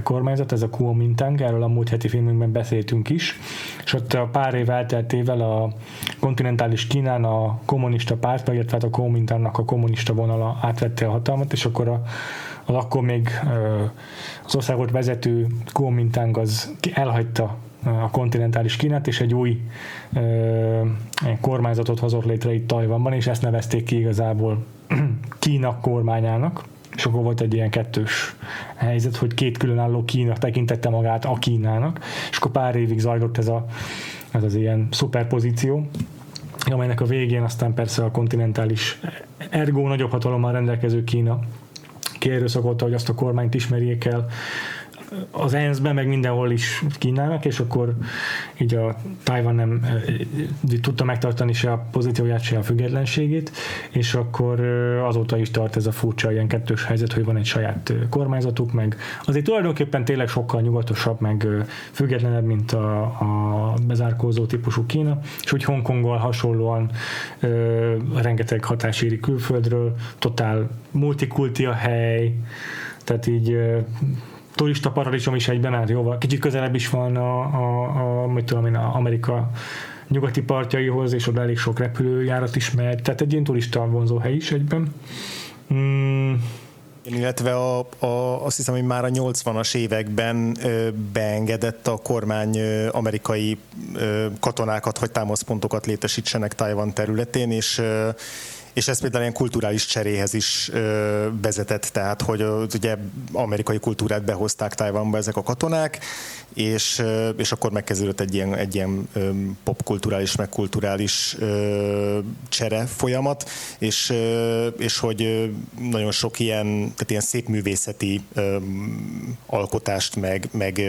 kormányzat, ez a Kuomintang, erről a múlt heti filmünkben beszéltünk is, és ott a pár év elteltével a kontinentális Kínán a kommunista párt, illetve hát a Kuomintangnak a kommunista vonala átvette a hatalmat, és akkor a az akkor még az országot vezető Kuomintang az elhagyta a kontinentális Kínát, és egy új kormányzatot hozott létre itt Tajvanban, és ezt nevezték ki igazából Kína kormányának, és akkor volt egy ilyen kettős helyzet, hogy két különálló Kína tekintette magát a Kínának, és akkor pár évig zajlott ez, a, ez az ilyen szuperpozíció, amelynek a végén aztán persze a kontinentális ergo nagyobb hatalommal rendelkező Kína kierőszakolta, hogy azt a kormányt ismerjék el, az ENSZ-ben, meg mindenhol is kínálnak, és akkor így a Taiwan nem tudta megtartani se a pozícióját, se a függetlenségét, és akkor azóta is tart ez a furcsa ilyen kettős helyzet, hogy van egy saját kormányzatuk, meg azért tulajdonképpen tényleg sokkal nyugatosabb, meg függetlenebb, mint a, a bezárkózó típusú Kína, és hogy Hongkonggal hasonlóan ö, rengeteg hatás éri külföldről, totál multikulti a hely, tehát így turista paradicsom is egyben áll, jóval. Kicsit közelebb is van a, a, a mit tudom én, a Amerika nyugati partjaihoz, és oda elég sok repülőjárat is megy, tehát egy ilyen turista vonzó hely is egyben. Mm. Illetve a, a, azt hiszem, hogy már a 80-as években ö, beengedett a kormány ö, amerikai ö, katonákat, hogy támaszpontokat létesítsenek Tajvan területén, és ö, és ez például ilyen kulturális cseréhez is ö, vezetett, tehát hogy ugye amerikai kultúrát behozták Tajvanba ezek a katonák, és, és akkor megkezdődött egy ilyen, egy ilyen popkulturális, meg kulturális csere folyamat, és, és hogy nagyon sok ilyen, tehát ilyen szép művészeti alkotást, meg, meg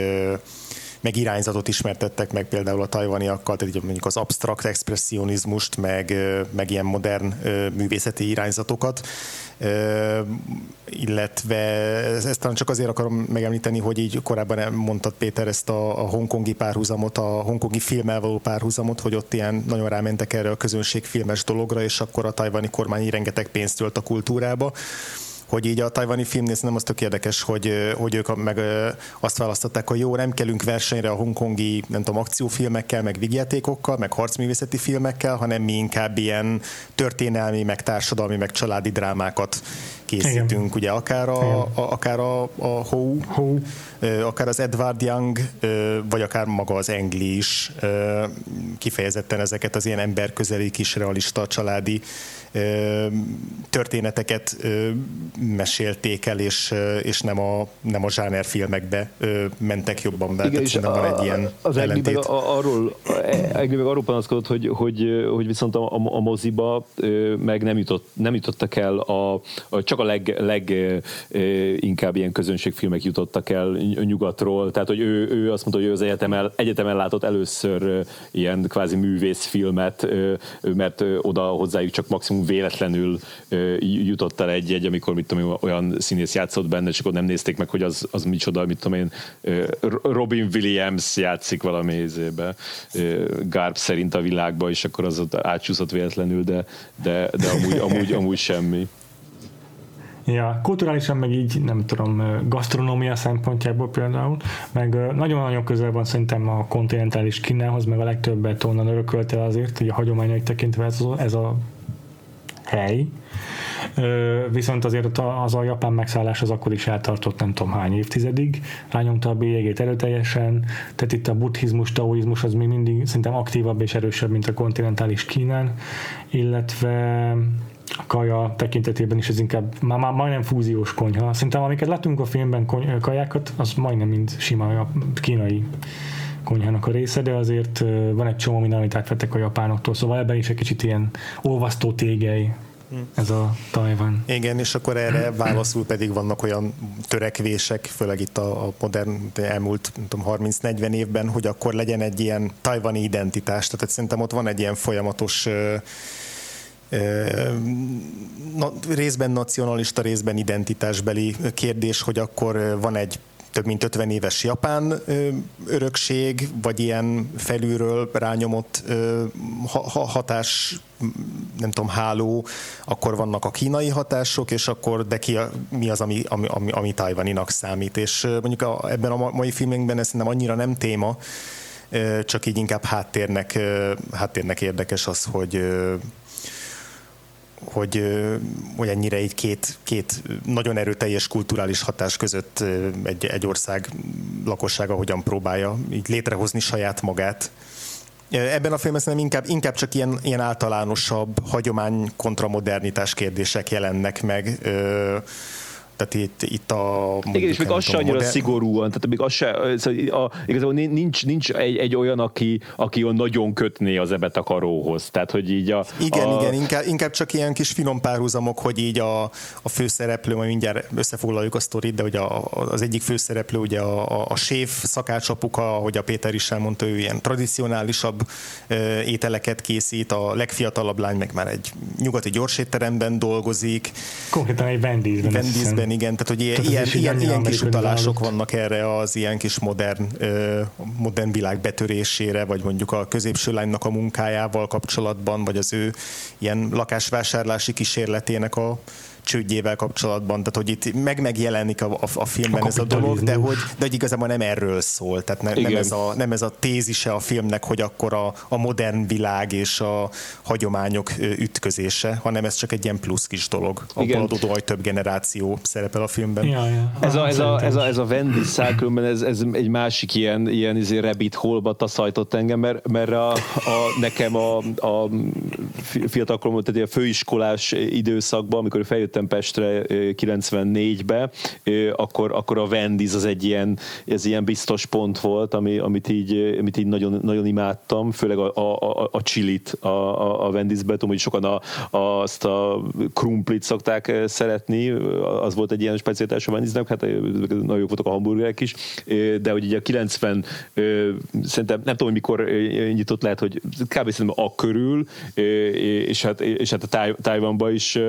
meg irányzatot ismertettek meg például a tajvaniakkal, tehát így mondjuk az abstrakt expressionizmust, meg, meg ilyen modern művészeti irányzatokat, illetve ezt talán csak azért akarom megemlíteni, hogy így korábban mondtad Péter ezt a, a hongkongi párhuzamot, a hongkongi filmmel való párhuzamot, hogy ott ilyen nagyon rámentek erre a közönségfilmes dologra, és akkor a tajvani kormány rengeteg pénzt tölt a kultúrába hogy így a tajvani filmnéz nem az tök érdekes, hogy, hogy ők meg azt választották, hogy jó, nem kellünk versenyre a hongkongi, nem tudom, akciófilmekkel, meg vigyátékokkal, meg harcművészeti filmekkel, hanem mi inkább ilyen történelmi, meg társadalmi, meg családi drámákat készítünk, Igen. ugye akár a, a, akár a, a Hou, Hou, akár az Edward Young, vagy akár maga az Engli is kifejezetten ezeket az ilyen emberközeli kis realista családi történeteket mesélték el, és, és nem, a, nem a filmekbe mentek jobban be. Igen, Tehát van egy ilyen az ellentét. Meg arról, meg arról panaszkodott, hogy, hogy, hogy viszont a, a, moziba meg nem, jutott, nem jutottak el, a, a, csak a leg, leg ilyen közönségfilmek jutottak el nyugatról, tehát hogy ő, ő azt mondta, hogy ő az egyetemen, egyetemen látott először ilyen kvázi művészfilmet, mert oda hozzájuk csak maximum véletlenül jutott el egy-egy, amikor mit tudom, olyan színész játszott benne, és akkor nem nézték meg, hogy az, az micsoda, mit tudom én, Robin Williams játszik valami izébe, Garb szerint a világba, és akkor az ott átsúszott véletlenül, de, de, de amúgy, amúgy, amúgy semmi. Ja, kulturálisan meg így, nem tudom, gasztronómia szempontjából például, meg nagyon-nagyon közel van szerintem a kontinentális Kínához, meg a legtöbbet onnan örökölte azért, hogy a hagyományait tekintve ez a, ez a hely, viszont azért az a japán megszállás az akkor is eltartott nem tudom hány évtizedig, rányomta a bélyegét erőteljesen, tehát itt a buddhizmus, taoizmus az még mindig szerintem aktívabb és erősebb, mint a kontinentális Kínán, illetve kaja tekintetében is ez inkább már, már majdnem fúziós konyha. Szerintem amiket látunk a filmben kony, kajákat, az majdnem mind sima a kínai konyhának a része, de azért van egy csomó minden, amit átvettek a japánoktól, szóval ebben is egy kicsit ilyen olvasztó tégely ez a Tajvan. Igen, és akkor erre válaszul pedig vannak olyan törekvések, főleg itt a, a modern elmúlt 30-40 évben, hogy akkor legyen egy ilyen tajvani identitás. Tehát szerintem ott van egy ilyen folyamatos részben nacionalista, részben identitásbeli kérdés, hogy akkor van egy több mint 50 éves japán örökség, vagy ilyen felülről rányomott hatás, nem tudom, háló, akkor vannak a kínai hatások, és akkor de ki mi az, ami, ami, ami, ami tajvaninak számít. És mondjuk a, ebben a mai filmünkben ez nem annyira nem téma, csak így inkább háttérnek, háttérnek érdekes az, hogy hogy, hogy ennyire egy két, két nagyon erőteljes kulturális hatás között egy, egy ország lakossága hogyan próbálja így létrehozni saját magát. Ebben a filmben szerintem inkább, inkább csak ilyen, ilyen általánosabb hagyomány kontra modernitás kérdések jelennek meg. Tehát itt, itt a... Igen, és még az se annyira modern... szigorúan, tehát még az se, szóval a, igazából nincs, nincs egy, egy olyan, aki, aki nagyon kötné az ebetakaróhoz. Tehát, hogy így a... Igen, a... igen, inkább, inkább csak ilyen kis finom párhuzamok, hogy így a, a főszereplő, majd mindjárt összefoglaljuk a sztorit, de hogy a, az egyik főszereplő, ugye a, a, a séf szakácsapuka, hogy a Péter is elmondta, ő ilyen tradicionálisabb ételeket készít, a legfiatalabb lány meg már egy nyugati gyorsétteremben dolgozik. Konkrétan egy Wendy's-ben. Wendy's-ben igen, igen, tehát hogy ilyen, tehát ilyen, ilyen, kis utalások vannak erre az ilyen kis modern, modern világ betörésére, vagy mondjuk a középső lánynak a munkájával kapcsolatban, vagy az ő ilyen lakásvásárlási kísérletének a csődjével kapcsolatban, tehát hogy itt meg megjelenik a, a, a filmben a ez a dolog, de hogy, de hogy igazából nem erről szól, tehát ne, nem, ez a, nem ez a tézise a filmnek, hogy akkor a, a modern világ és a hagyományok ütközése, hanem ez csak egy ilyen plusz kis dolog. Abból adódó, hogy több generáció szerepel a filmben. Ja, ja. Ez, a, ez, a, ez, a, ez a Wendy száklőben, ez, ez egy másik ilyen, ilyen izé rabbit hole-ba taszajtott engem, mert, mert a, a, nekem a, a fiatalkoromban, tehát a főiskolás időszakban, amikor feljött jöttem Pestre 94-be, akkor, akkor a Wendy's az egy ilyen, ez ilyen biztos pont volt, ami, amit, így, amit így nagyon, nagyon imádtam, főleg a, a, a chilit a, a, a Wendy's-be, tudom, hogy sokan a, a, azt a krumplit szokták szeretni, az volt egy ilyen specialitás a Wendy's-nek, hát nagyon jók voltak a hamburgerek is, de hogy ugye a 90, szerintem nem tudom, mikor nyitott lehet, hogy kb. szerintem a körül, és hát, és hát a Tájvanban is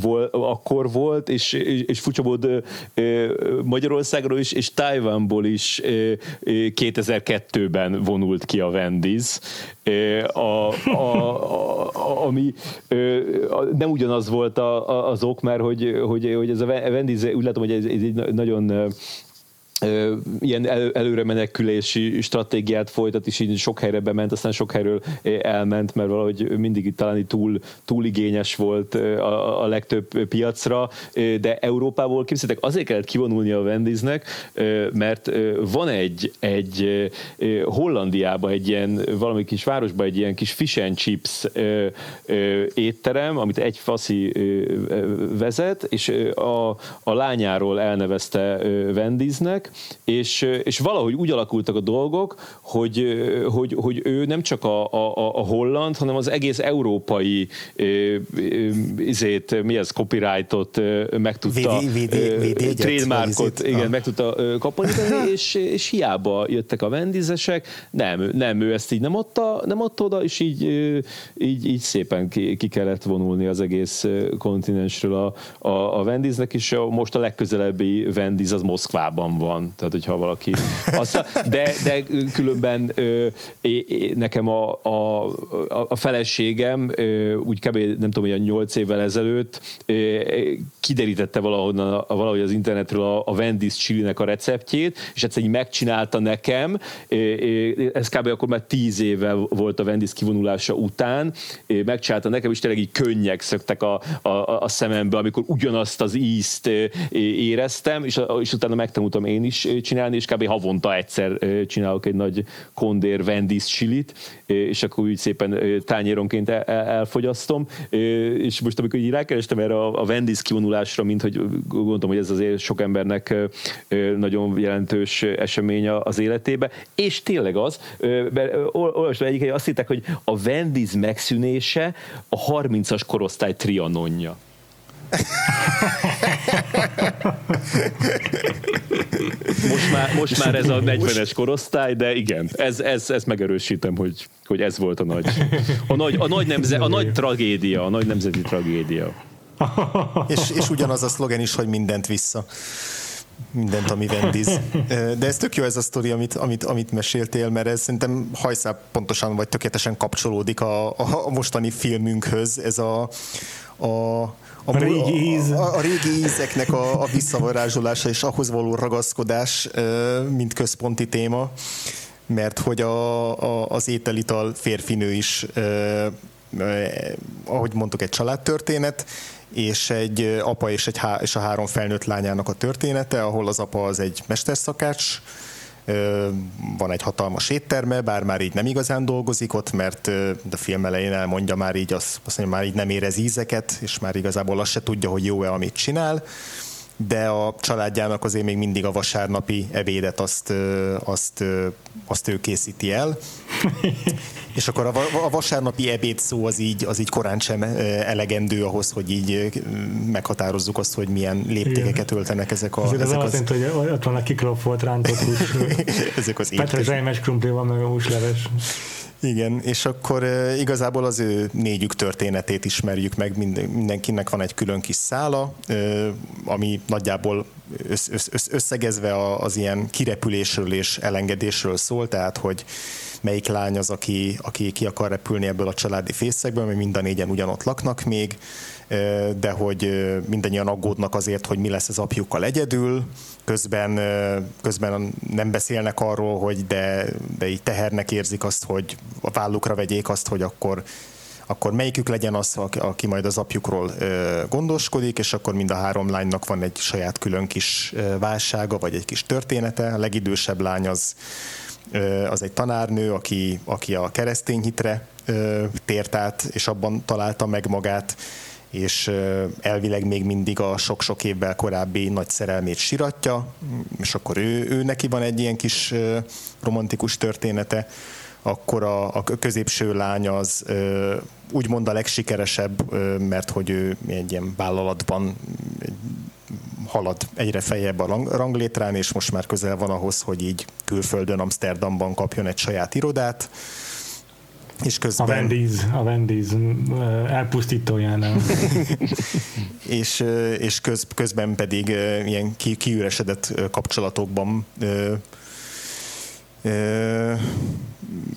vol, akkor volt, és, és, és furcsa volt Magyarországról is, és Tajvanból is 2002-ben vonult ki a Wendy's, a, a, a, ami nem ugyanaz volt az ok, mert hogy, hogy, hogy ez a Wendy's, úgy látom, hogy ez, ez egy nagyon ilyen el, előre menekülési stratégiát folytat, és így sok helyre bement, aztán sok helyről elment, mert valahogy mindig talán túl, túl igényes volt a, a legtöbb piacra, de Európából képzeltek, azért kellett kivonulni a Wendysnek, mert van egy, egy Hollandiában egy ilyen, valami kis városban egy ilyen kis fish and chips étterem, amit egy faszi vezet, és a, a lányáról elnevezte Wendysnek, és, és valahogy úgy alakultak a dolgok, hogy, hogy, hogy ő nem csak a, a, a holland, hanem az egész európai izét, mi ez, copyrightot meg tudta, trademarkot, igen, meg tudta kapni, és, és hiába jöttek a vendizesek, nem, nem, ő ezt így nem adta, nem adta oda, és így, így, így szépen ki, ki kellett vonulni az egész kontinensről a, a, a vendiznek, és most a legközelebbi vendiz az Moszkvában van van, tehát hogyha valaki azt, de, de különben ö, é, nekem a, a, a feleségem ö, úgy kb. nem tudom, a nyolc évvel ezelőtt ö, kiderítette valahonnan, valahogy az internetről a, a Wendy's chili a receptjét, és egyszerűen megcsinálta nekem, ez kb. akkor már tíz éve volt a Wendy's kivonulása után, megcsinálta nekem, és tényleg így könnyek szöktek a, a, a szemembe, amikor ugyanazt az ízt éreztem, és, és utána megtanultam én is csinálni, és kb. havonta egyszer csinálok egy nagy kondér Wendy's chilit, és akkor úgy szépen tányéronként elfogyasztom, és most amikor így rákerestem erre a Wendy's kivonulásra, mint hogy gondoltam, hogy ez azért sok embernek nagyon jelentős esemény az életébe, és tényleg az, mert olvastam egyik, azt hittek, hogy a Wendy's megszűnése a 30-as korosztály trianonja. Most már, most már ez a 40-es korosztály, de igen, ez, ez, ez megerősítem, hogy, hogy ez volt a nagy, a nagy, a nagy, nemze, a nagy tragédia, a nagy nemzeti tragédia. és, és ugyanaz a szlogen is, hogy mindent vissza. mindent, ami Wendy's. De ez tök jó ez a sztori, amit, amit, amit meséltél, mert ez szerintem hajszál pontosan vagy tökéletesen kapcsolódik a, a, a mostani filmünkhöz. Ez a, a a, régi íz. A, a régi ízeknek a, a visszavarázsolása és ahhoz való ragaszkodás, mint központi téma, mert hogy a, a, az ételital férfinő is, ahogy mondtuk, egy családtörténet, és egy apa és, egy há- és a három felnőtt lányának a története, ahol az apa az egy mesterszakács, van egy hatalmas étterme, bár már így nem igazán dolgozik ott, mert a film elején elmondja már így, azt, azt mondja, már így nem érez ízeket, és már igazából azt se tudja, hogy jó-e, amit csinál de a családjának azért még mindig a vasárnapi ebédet azt, azt, azt ő készíti el. És akkor a, vasárnapi ebéd szó az így, az így korán sem elegendő ahhoz, hogy így meghatározzuk azt, hogy milyen léptékeket öltenek ezek a... Ezek, ezek az, az... Jelenti, hogy ott van a kikrofolt rántott hús. ezek az Petres Reimes krumpli van, meg a húsleves. Igen, és akkor igazából az ő négyük történetét ismerjük meg, Mind, mindenkinek van egy külön kis szála, ami nagyjából össz, össz, összegezve az ilyen kirepülésről és elengedésről szól, tehát hogy melyik lány az, aki, aki ki akar repülni ebből a családi fészekből, mert mind a négyen ugyanott laknak még, de hogy mindannyian aggódnak azért, hogy mi lesz az apjukkal egyedül, közben, közben nem beszélnek arról, hogy de, de így tehernek érzik azt, hogy a vállukra vegyék azt, hogy akkor akkor melyikük legyen az, aki majd az apjukról gondoskodik, és akkor mind a három lánynak van egy saját külön kis válsága, vagy egy kis története. A legidősebb lány az, az egy tanárnő, aki, aki a keresztény hitre tért át, és abban találta meg magát, és elvileg még mindig a sok-sok évvel korábbi nagy szerelmét siratja, és akkor ő, ő neki van egy ilyen kis romantikus története, akkor a, a középső lány az úgymond a legsikeresebb, mert hogy ő egy ilyen vállalatban halad egyre feljebb a ranglétrán, és most már közel van ahhoz, hogy így külföldön, Amsterdamban kapjon egy saját irodát, és közben... A Wendy's, a Wendy's elpusztítójánál. és és köz, közben pedig ilyen ki, kiüresedett kapcsolatokban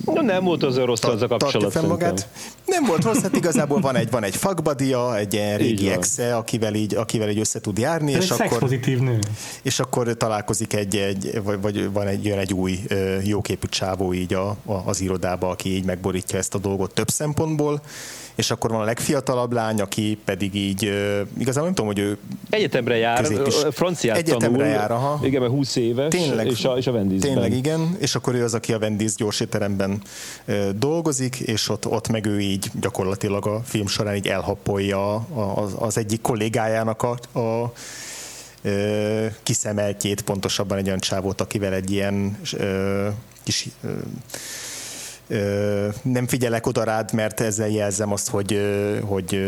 No, nem volt az rossz az a kapcsolat. magát. Nem volt rossz, hát igazából van egy, van egy fakbadia, egy ilyen régi exe, akivel így, akivel így össze tud járni. és egy akkor, nő. És akkor találkozik egy, egy vagy, vagy van egy, jön egy új jóképű csávó így a, a, az irodába, aki így megborítja ezt a dolgot több szempontból és akkor van a legfiatalabb lány, aki pedig így, igazából nem tudom, hogy ő egyetemre jár, franciát egyetemre tanul, jár, aha. igen, mert 20 éves, tényleg, és a, és a Wendy's-ben. Tényleg, igen, és akkor ő az, aki a Wendy's gyorséteremben dolgozik, és ott, ott meg ő így gyakorlatilag a film során így elhappolja az, az egyik kollégájának a, a kiszemeltjét, pontosabban egy olyan csávót, akivel egy ilyen kis nem figyelek oda rád, mert ezzel jelzem azt, hogy, hogy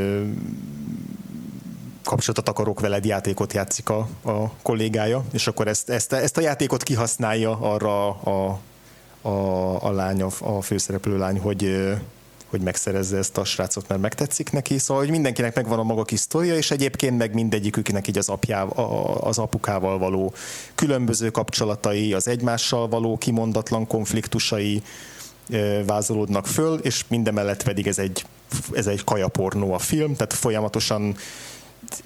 kapcsolatot akarok veled, játékot játszik a, a kollégája, és akkor ezt, ezt, ezt a játékot kihasználja arra a, a, a lány, a, a főszereplő lány, hogy, hogy megszerezze ezt a srácot, mert megtetszik neki. Szóval, hogy mindenkinek megvan a maga kis sztoria, és egyébként meg mindegyiküknek így az, apjá, az apukával való különböző kapcsolatai, az egymással való kimondatlan konfliktusai, vázolódnak föl, és mindemellett pedig ez egy, ez egy kajapornó a film, tehát folyamatosan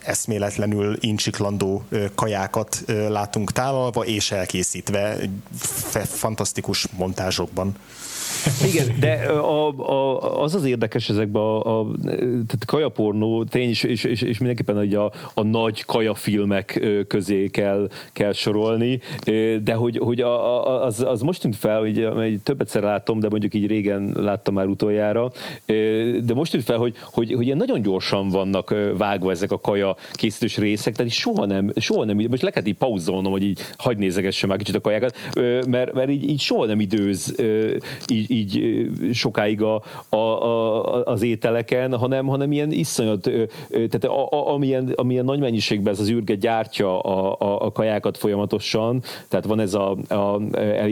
eszméletlenül incsiklandó kajákat látunk tálalva és elkészítve fantasztikus montázsokban. Igen, de a, a, az az érdekes ezekben a, a tehát kajapornó tény, és, és, és, és mindenképpen hogy a, a nagy kajafilmek közé kell, kell sorolni, de hogy, hogy a, a, az, az most tűnt fel, hogy, hogy többet látom, de mondjuk így régen láttam már utoljára, de most tűnt fel, hogy, hogy, hogy ilyen nagyon gyorsan vannak vágva ezek a kaja készítős részek, tehát soha nem, soha nem, most le kellett így pauzolnom, hogy így hagyd nézegessem már kicsit a kajákat, mert, mert így, így soha nem időz így így, így sokáig a, a, a, az ételeken, hanem, hanem ilyen iszonyat, tehát a, a, amilyen, amilyen nagy mennyiségben ez az űrge gyártja a, a, a kajákat folyamatosan, tehát van ez a, a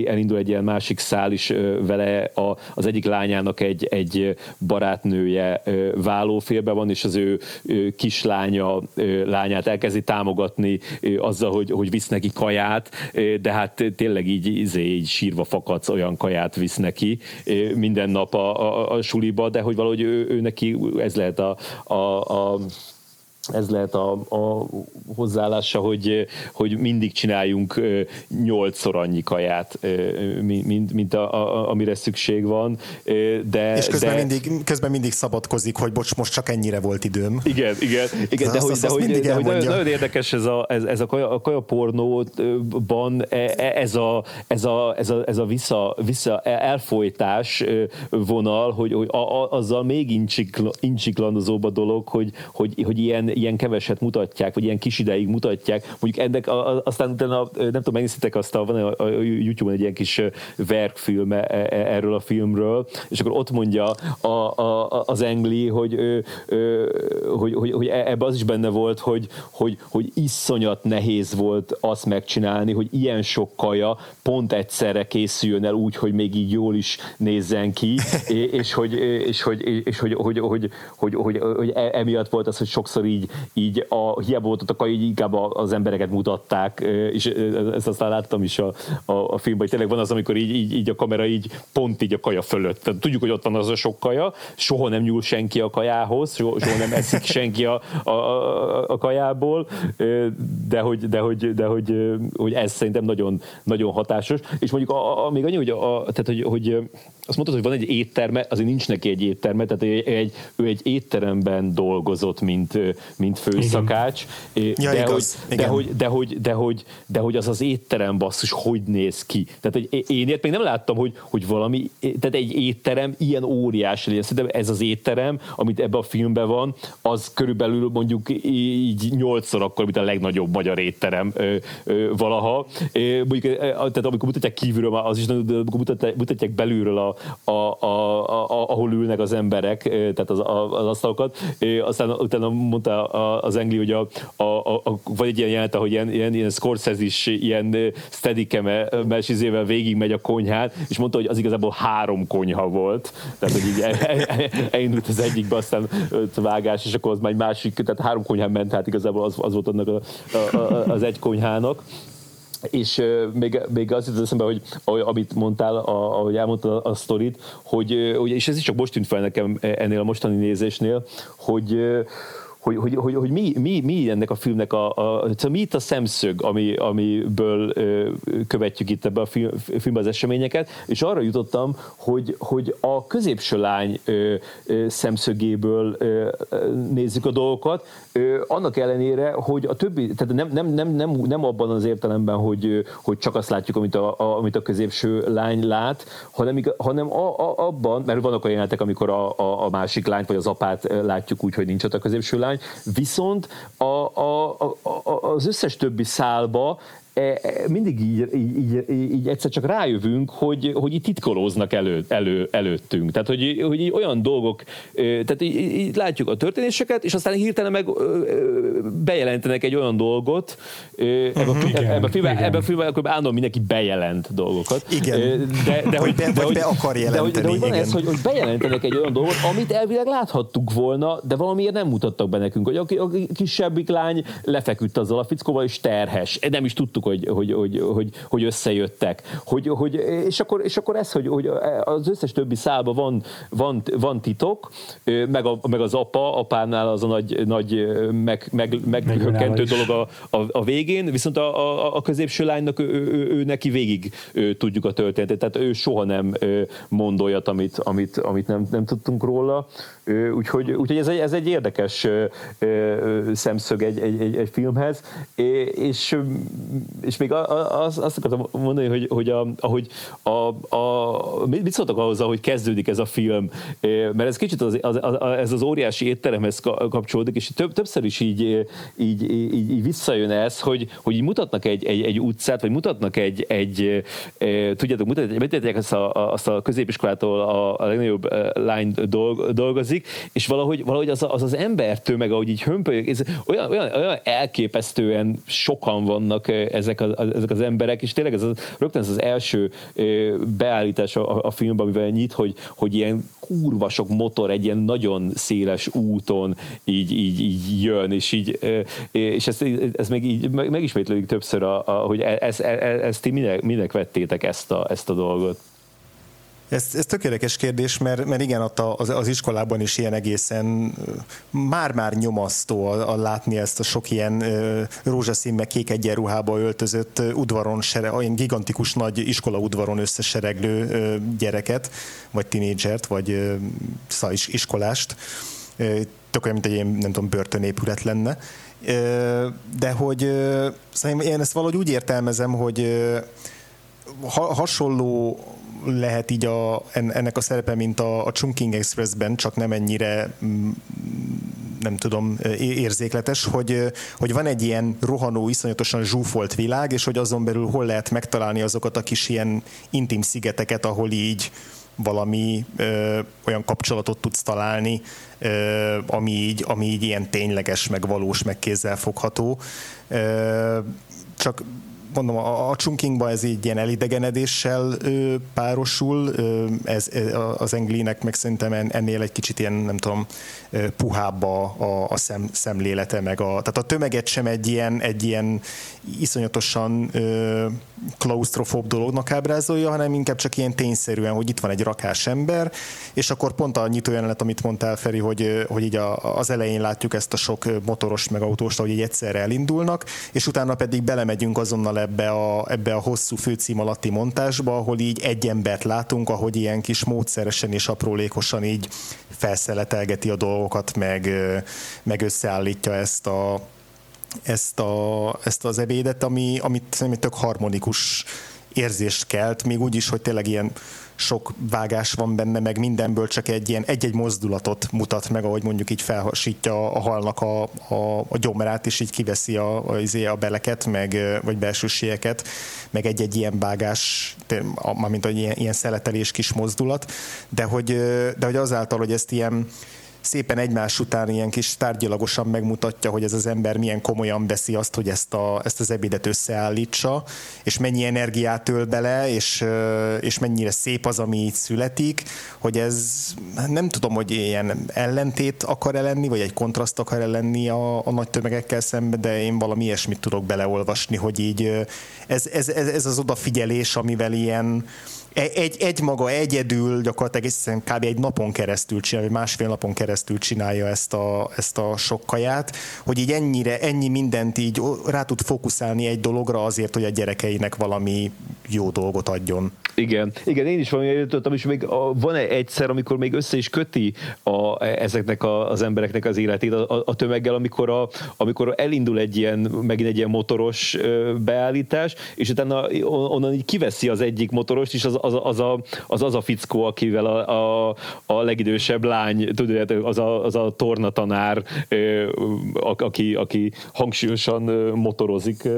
elindul egy ilyen másik szál is vele, a, az egyik lányának egy, egy barátnője vállófélbe van, és az ő kislánya lányát elkezdi támogatni azzal, hogy, hogy visz neki kaját, de hát tényleg így, így, így sírva fakadsz olyan kaját visz neki minden nap a, a, a suliba, de hogy valahogy ő, ő neki ez lehet a, a, a ez lehet a, a hozzáállása, hogy, hogy mindig csináljunk nyolcszor annyi kaját, mint, mint a, a, amire szükség van. De, és közben, de... mindig, közben mindig szabadkozik, hogy bocs, most csak ennyire volt időm. Igen, igen. igen de, azt, hogy, azt de, hogy, de hogy nagyon, nagyon érdekes ez a, ez, ez a, kaja, a kajapornóban e, e, ez a, ez a, ez a, ez a vissza, vissza elfolytás vonal, hogy, hogy a, a, azzal még incsikl, incsiklandozóbb a dolog, hogy, hogy, hogy ilyen ilyen keveset mutatják, vagy ilyen kis ideig mutatják. Mondjuk ennek a, a, aztán utána, nem tudom, megnéztétek azt, a, van a, a YouTube-on egy ilyen kis verkfilm e, e, erről a filmről, és akkor ott mondja a, a, az Engli, hogy, ő, ő, hogy, hogy, hogy e, ebbe az is benne volt, hogy, hogy, hogy iszonyat nehéz volt azt megcsinálni, hogy ilyen sok kaja pont egyszerre készüljön el úgy, hogy még így jól is nézzen ki, és hogy, és hogy, és hogy, hogy, hogy, hogy, hogy, hogy emiatt volt az, hogy sokszor így így, így a, hiába volt ott a így inkább az embereket mutatták, és ezt aztán láttam is a, a, a filmben, hogy tényleg van az, amikor így, így, így a kamera így pont így a kaja fölött. Tehát tudjuk, hogy ott van az a sok kaja, soha nem nyúl senki a kajához, soha, soha nem eszik senki a, a, a, a kajából, de hogy, de hogy, de hogy, hogy ez szerintem nagyon, nagyon hatásos. És mondjuk a, a, még annyi, hogy, a, tehát, hogy, hogy azt mondtad, hogy van egy étterme, azért nincs neki egy étterme, tehát egy, egy, ő egy étteremben dolgozott, mint, mint főszakács, ja, de, igaz. hogy, de, hogy, de, hogy, de, hogy, de hogy az az étterem basszus, hogy néz ki. Tehát hogy én ilyet még nem láttam, hogy, hogy valami, tehát egy étterem ilyen óriási legyen. Szerintem ez az étterem, amit ebben a filmben van, az körülbelül mondjuk így nyolcszor akkor, mint a legnagyobb magyar étterem ö, ö, valaha. Mondjuk, tehát amikor mutatják kívülről, az is, de amikor mutatják, mutatják belülről a, a, a, a, ahol ülnek az emberek, tehát az, az asztalokat. Aztán utána mondta az Engli, hogy a, a, a, a, vagy egy ilyen jelent, hogy ilyen, ilyen, ilyen Scorsese is ilyen steadicam mesizével végig megy a konyhát, és mondta, hogy az igazából három konyha volt. Tehát, hogy így elindult az egyikbe, aztán öt vágás, és akkor az már egy másik, tehát három konyhán ment, hát igazából az, az volt annak a, a, a, az egy konyhának és még, még az jutott eszembe, hogy amit mondtál, a, ahogy elmondtad a, a sztorit, hogy, és ez is csak most tűnt fel nekem ennél a mostani nézésnél, hogy hogy, hogy, hogy, hogy mi, mi, mi ennek a filmnek a, a szóval mi itt a szemszög, ami, amiből ö, követjük itt ebbe a film, filmbe az eseményeket, és arra jutottam, hogy, hogy a középső lány ö, ö, szemszögéből ö, nézzük a dolgokat, ö, annak ellenére, hogy a többi, tehát nem, nem, nem, nem, nem abban az értelemben, hogy, hogy csak azt látjuk, amit a, a, amit a középső lány lát, hanem, hanem a, a, abban, mert vannak olyan jelenetek, amikor a, a, a másik lányt vagy az apát látjuk úgy, hogy nincs ott a középső lány, viszont a, a, a, az összes többi szálba mindig így, így, így, egyszer csak rájövünk, hogy, hogy itt titkolóznak elő, elő, előttünk. Tehát, hogy, hogy így olyan dolgok, tehát így, így látjuk a történéseket, és aztán hirtelen meg bejelentenek egy olyan dolgot, ebben a, igen, ebbe a filmben, ebbe a filmben akkor állandóan mindenki bejelent dolgokat. Igen. De, de, hogy, be, de, vagy be akar jelenteni. De, de, de hogy van igen. ez, hogy, hogy bejelentenek egy olyan dolgot, amit elvileg láthattuk volna, de valamiért nem mutattak be nekünk, hogy a, a kisebbik lány lefeküdt azzal a fickóval, és terhes. Nem is tudtuk, hogy, hogy, hogy, hogy, hogy összejöttek. Hogy, hogy, és, akkor, és akkor ez, hogy, hogy az összes többi szálban van, van, van titok, meg, a, meg az apa, apánál az a nagy, nagy meg, meg, meghökkentő dolog a, a, a végén, viszont a, a, a középső lánynak ő, ő, ő, neki végig ő, tudjuk a történetet, tehát ő soha nem mond olyat, amit, amit, amit nem, nem tudtunk róla. Úgyhogy, úgyhogy ez, egy, ez egy érdekes szemszög egy, egy, egy, egy filmhez, és és még az, azt akartam mondani, hogy, hogy a, ahogy a, a, mit szóltak ahhoz, ahogy kezdődik ez a film, mert ez kicsit az, az, az, ez az óriási étteremhez kapcsolódik, és több, többször is így, így, így, így visszajön ez, hogy, hogy így mutatnak egy, egy, egy utcát, vagy mutatnak egy, egy tudjátok, mutatják azt a, azt a középiskolától a, a legnagyobb lány dolg, dolgozik, és valahogy, valahogy az, az az embertömeg, ahogy így hömpölyök, ez olyan, olyan, olyan elképesztően sokan vannak ezek az, ezek az emberek, és tényleg ez az, rögtön ez az első beállítás a, a filmben, amivel nyit, hogy, hogy ilyen kurva sok motor egy ilyen nagyon széles úton így, így, így jön, és így és ez, ez még így megismétlődik többször, a, a, hogy e, e, e, ezt ti minek, minek vettétek ezt a, ezt a dolgot? Ez, ez tökéletes kérdés, mert, mert igen, ott az, az iskolában is ilyen egészen már-már nyomasztó a, a látni ezt a sok ilyen rózsaszín, meg kék egyenruhába öltözött udvaron, sere, olyan gigantikus nagy iskola udvaron összesereglő gyereket, vagy tinédzsert, vagy szóval is, iskolást. Tök olyan, mint egy ilyen, nem tudom, börtönépület lenne. De hogy szóval én ezt valahogy úgy értelmezem, hogy hasonló lehet így a, ennek a szerepe, mint a, a Chungking Expressben, csak nem ennyire mm, nem tudom, érzékletes, hogy, hogy van egy ilyen rohanó, iszonyatosan zsúfolt világ, és hogy azon belül hol lehet megtalálni azokat a kis ilyen intim szigeteket, ahol így valami ö, olyan kapcsolatot tudsz találni, ö, ami, így, ami így ilyen tényleges, meg valós, meg kézzelfogható. Ö, csak mondom, a, a Chunkingban ez így ilyen elidegenedéssel ö, párosul, ö, ez, az Englinek meg szerintem ennél egy kicsit ilyen, nem tudom, puhább a, a, a szem, szemlélete, meg a, tehát a tömeget sem egy ilyen, egy ilyen iszonyatosan ö, klaustrofób dolognak ábrázolja, hanem inkább csak ilyen tényszerűen, hogy itt van egy rakás ember, és akkor pont a nyitó jelenet, amit mondtál Feri, hogy, hogy így a, az elején látjuk ezt a sok motoros meg autóst, hogy egy egyszerre elindulnak, és utána pedig belemegyünk azonnal ebbe a, ebbe a hosszú főcím alatti montásba, ahol így egy embert látunk, ahogy ilyen kis módszeresen és aprólékosan így felszeletelgeti a dolgokat, meg, meg összeállítja ezt a, ezt, a, ezt az ebédet, ami, amit szerintem tök harmonikus érzést kelt, még úgy is, hogy tényleg ilyen sok vágás van benne, meg mindenből csak egy ilyen egy-egy mozdulatot mutat meg, ahogy mondjuk így felhasítja a halnak a, a, a gyomrát, és így kiveszi a, a, izé, a beleket, meg, vagy belsőségeket, meg egy-egy ilyen vágás, mint egy ilyen, ilyen szeletelés kis mozdulat, de hogy, de hogy azáltal, hogy ezt ilyen szépen egymás után ilyen kis tárgyilagosan megmutatja, hogy ez az ember milyen komolyan veszi azt, hogy ezt, a, ezt az ebédet összeállítsa, és mennyi energiát öl bele, és, és mennyire szép az, ami így születik, hogy ez nem tudom, hogy ilyen ellentét akar-e lenni, vagy egy kontraszt akar-e lenni a, a nagy tömegekkel szemben, de én valami ilyesmit tudok beleolvasni, hogy így ez, ez, ez, ez az odafigyelés, amivel ilyen egy, egy maga egyedül gyakorlatilag egészen kb. egy napon keresztül csinálja, vagy másfél napon keresztül csinálja ezt a, ezt a sok kaját, hogy így ennyire, ennyi mindent így rá tud fókuszálni egy dologra azért, hogy a gyerekeinek valami jó dolgot adjon. Igen, igen, én is valami jutottam, és még a, van egy egyszer, amikor még össze is köti a, ezeknek a, az embereknek az életét a, a tömeggel, amikor, a, amikor elindul egy ilyen, megint egy ilyen motoros beállítás, és utána onnan így kiveszi az egyik motorost, és az, az, az, a, az, az a fickó, akivel a, a, a legidősebb lány, tudod, az a, az a tornatanár, aki, aki hangsúlyosan motorozik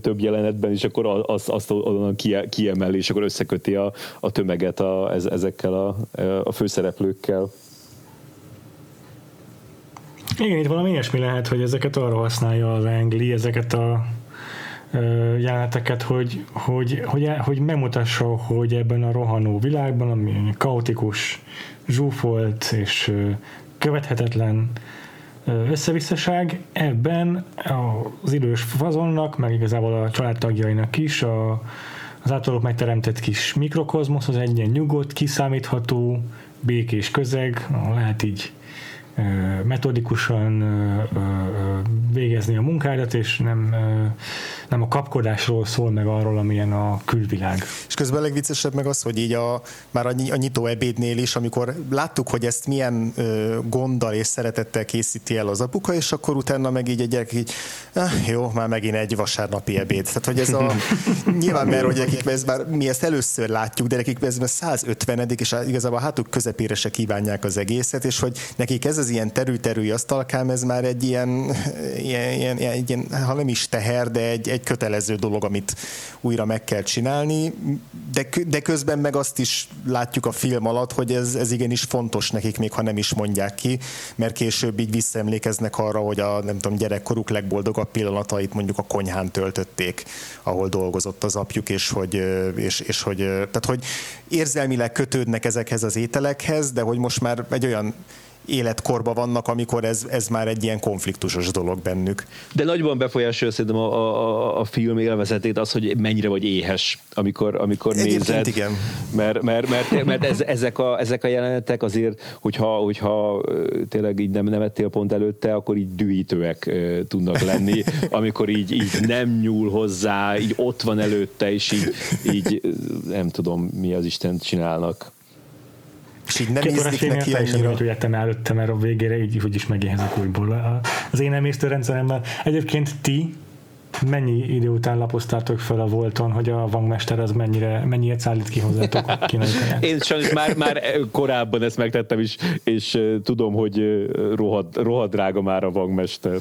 több jelenetben, és akkor azt, azt onnan kiemeli, és akkor összeköti a, a tömeget a, ezekkel a, a főszereplőkkel. Igen, itt valami ilyesmi lehet, hogy ezeket arra használja az Angli, ezeket a jeleneteket, hogy, hogy, hogy, hogy megmutassa, hogy ebben a rohanó világban, ami kaotikus, zsúfolt és követhetetlen összevisszaság, ebben az idős fazonnak, meg igazából a családtagjainak is a, az általuk megteremtett kis mikrokozmosz, az egy ilyen nyugodt, kiszámítható, békés közeg, lehet így metodikusan végezni a munkádat, és nem, nem a kapkodásról szól meg arról, amilyen a külvilág. És közben a legviccesebb meg az, hogy így a, már a, nyitó ebédnél is, amikor láttuk, hogy ezt milyen ö, gonddal és szeretettel készíti el az apuka, és akkor utána meg így egy gyerek így, ah, jó, már megint egy vasárnapi ebéd. Tehát, hogy ez a, nyilván mert, hogy nekik ez már, mi ezt először látjuk, de nekik ez már 150 és igazából a hátuk közepére se kívánják az egészet, és hogy nekik ez az ilyen terű-terű asztalkám, ez már egy ilyen, ilyen, ilyen, ilyen, ilyen, ha nem is teher, de egy, egy kötelező dolog, amit újra meg kell csinálni, de, de közben meg azt is látjuk a film alatt, hogy ez, ez igenis fontos nekik, még ha nem is mondják ki, mert később így visszaemlékeznek arra, hogy a nem tudom, gyerekkoruk legboldogabb pillanatait mondjuk a konyhán töltötték, ahol dolgozott az apjuk, és hogy, és, és hogy, tehát hogy érzelmileg kötődnek ezekhez az ételekhez, de hogy most már egy olyan életkorban vannak, amikor ez, ez már egy ilyen konfliktusos dolog bennük. De nagyban befolyásolja szerintem a, a, a film élvezetét az, hogy mennyire vagy éhes, amikor, amikor nézed. igen. Mert, mert, mert, mert ez, ezek, a, ezek a jelenetek azért, hogyha, hogyha tényleg így nem nevettél pont előtte, akkor így dühítőek tudnak lenni, amikor így, így nem nyúl hozzá, így ott van előtte, és így, így nem tudom, mi az Isten csinálnak. És így nem ízlik neki annyira. Hogy jöttem előtte, mert a végére így hogy is megéhezek újból. Az én emésztőrendszeremmel. Egyébként ti mennyi idő után lapoztátok fel a Volton, hogy a vangmester az mennyire, mennyire szállít ki hozzátok kínai Én sajnos már, már korábban ezt megtettem is, és tudom, hogy rohad, rohad drága már a vangmester.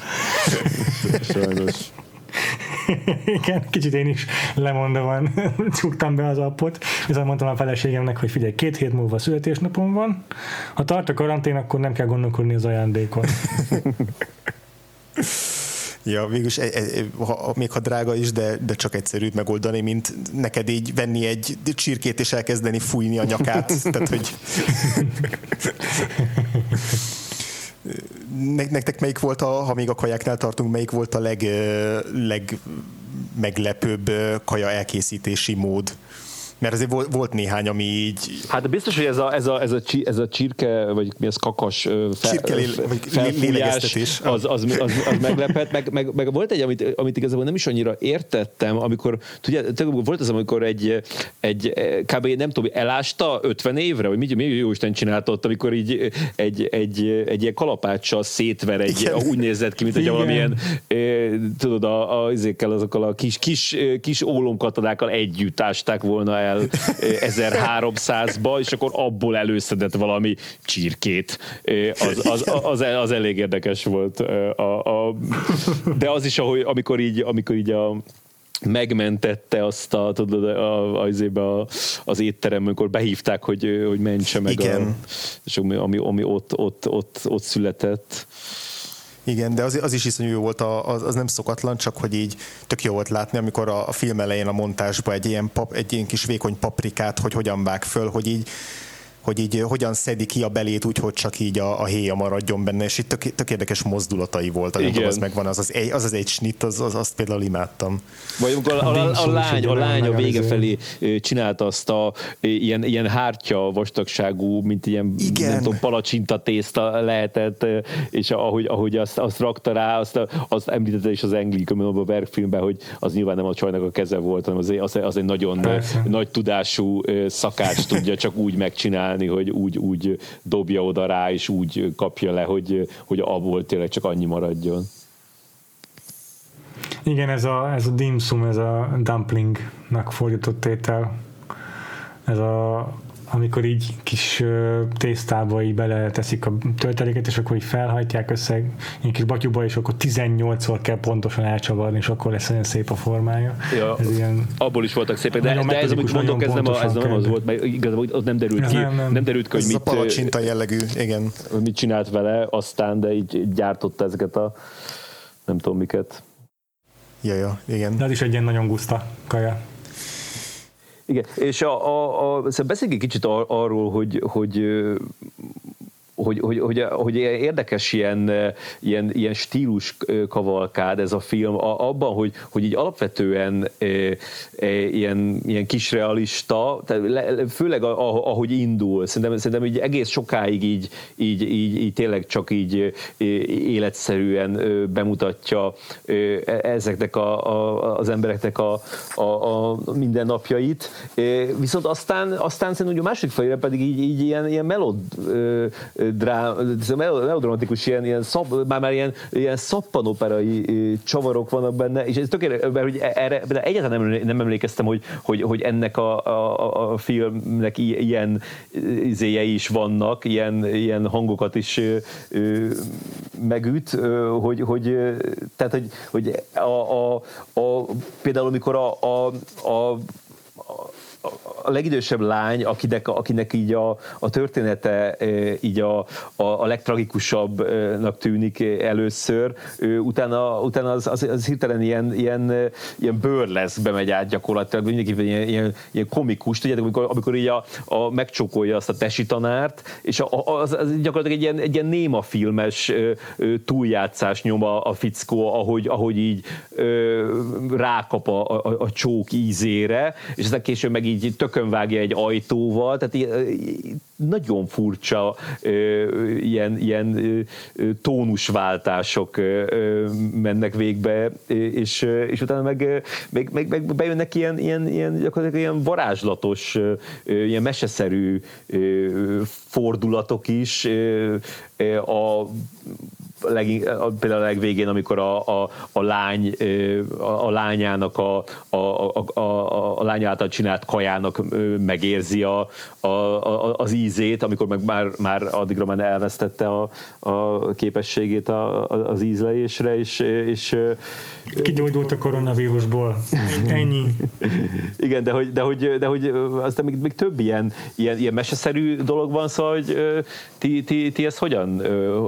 Sajnos. Igen, kicsit én is lemondóan csuktam be az appot, viszont mondtam a feleségemnek, hogy figyelj, két hét múlva születésnapom van, ha tart a karantén, akkor nem kell gondolkodni az ajándékon. Ja, végülis, e, e, ha, még ha drága is, de, de csak egyszerűbb megoldani, mint neked így venni egy csirkét és elkezdeni fújni a nyakát. Tehát, hogy nektek melyik volt a, ha még a kajáknál tartunk, melyik volt a leg, leg meglepőbb kaja elkészítési mód? Mert azért volt, volt néhány, ami így... Hát biztos, hogy ez a, ez a, ez a, ez a csirke, vagy mi az kakas fel, felfújás, az, az, az, az, az meglepett, meg, meg, meg, volt egy, amit, amit igazából nem is annyira értettem, amikor, tudja, volt az, amikor egy, egy kb. nem tudom, elásta 50 évre, vagy mi, mi jó Isten csinált ott, amikor így egy, egy, egy ilyen kalapáccsal szétver egy, Igen. úgy nézett ki, mint hogy valamilyen, tudod, a, a, azokkal a kis, kis, kis ólomkatonákkal együtt ásták volna el el 1300-ba, és akkor abból előszedett valami csirkét. Az, az, az, az elég érdekes volt. A, a, de az is, ahogy, amikor így, amikor így a megmentette azt a, tudod, a, a, a, az étterem, amikor behívták, hogy, hogy mentse meg Igen. a, és ami, ami, ami ott, ott, ott, ott született. Igen, de az, az is iszonyú jó volt, az, az nem szokatlan, csak hogy így tök jó volt látni, amikor a, a film elején a montásba egy ilyen, pap, egy ilyen kis vékony paprikát, hogy hogyan vág föl, hogy így hogy így hogyan szedi ki a belét úgy, hogy csak így a, a héja maradjon benne, és itt tök, tök érdekes mozdulatai volt, Igen. az megvan, az az, egy, az az egy snit, az, az, azt például imádtam. Vagy amikor a, a, a, lány, a lány a vége felé csinálta azt a ilyen, ilyen hártya vastagságú, mint ilyen Igen. nem tudom, palacsinta tészta lehetett, és ahogy, ahogy azt, azt rakta rá, azt, azt említette is az Engli a verkfilmben, hogy az nyilván nem a csajnak a keze volt, hanem az, az, az egy nagyon Persze. nagy tudású szakács tudja csak úgy megcsinálni, csinálni, hogy úgy, úgy dobja oda rá, és úgy kapja le, hogy, hogy abból tényleg csak annyi maradjon. Igen, ez a, ez a dimsum, ez a dumplingnak fordított étel. Ez a amikor így kis tésztába így teszik a tölteléket, és akkor így felhajtják össze egy kis batyuba, és akkor 18-szor kell pontosan elcsavarni, és akkor lesz olyan szép a formája. Ja, ez ilyen abból is voltak szépek, de, de ez, amit mondok, ez nem, a, ez nem az volt, mert igazából ott nem derült ki, nem, nem. nem derült ki, hogy mit, a palacsinta jellegű, igen. mit csinált vele, aztán, de így gyártotta ezeket a nem tudom miket. Ja, ja, igen. De az is egy ilyen nagyon guszta kaja. Igen, és a, a, a, szóval beszéljünk egy kicsit ar, arról, hogy, hogy hogy, hogy, hogy, hogy érdekes ilyen, ilyen, ilyen stílus kavalkád ez a film, abban, hogy, hogy így alapvetően e, e, ilyen, ilyen kisrealista, tehát főleg ahogy indul, szerintem, szerintem így egész sokáig így, így, így, így tényleg csak így életszerűen bemutatja ezeknek a, a, az embereknek a, a, a mindennapjait, viszont aztán, aztán szerintem a másik fejére pedig így, így ilyen, ilyen melod drám, melodramatikus, ilyen, ilyen szab, már, már ilyen, ilyen szappanoperai csavarok vannak benne, és ez tökéletes, mert hogy erre de egyáltalán nem, nem emlékeztem, hogy, hogy, hogy ennek a, a, a filmnek ilyen izéjei is vannak, ilyen, ilyen hangokat is ö, megüt, ö, hogy, hogy, tehát, hogy, hogy a, a, a, például amikor a, a, a a legidősebb lány, akinek, akinek így a, a története így a, a, a legtragikusabbnak tűnik először, utána, utána az, az, az hirtelen ilyen, ilyen, ilyen bőrleszbe megy át gyakorlatilag, mindenképpen ilyen, ilyen, ilyen komikus, tudjátok, amikor, amikor így a, a megcsókolja azt a tesi tanárt, és a, az, az gyakorlatilag egy ilyen, egy ilyen néma filmes túljátszás nyoma a fickó, ahogy, ahogy így rákap a, a, a csók ízére, és aztán később meg így tök vágja egy ajtóval, tehát nagyon furcsa ilyen, ilyen tónusváltások mennek végbe, és, és utána meg, meg, meg, meg bejönnek ilyen, ilyen, ilyen, gyakorlatilag ilyen varázslatos, ilyen meseszerű fordulatok is, a leg, például a legvégén, amikor a, a, a lány a, a lányának a, a, a, a, a lány által csinált kajának megérzi a, a, a, az ízét, amikor meg már, már addigra már elvesztette a, a képességét a, a, az ízlelésre, és, és Kigyógyult a koronavírusból. Ennyi. Igen, de hogy, de hogy, de hogy aztán még, még több ilyen, ilyen, ilyen meseszerű dolog van, szóval, hogy ti, ti, ti ezt hogyan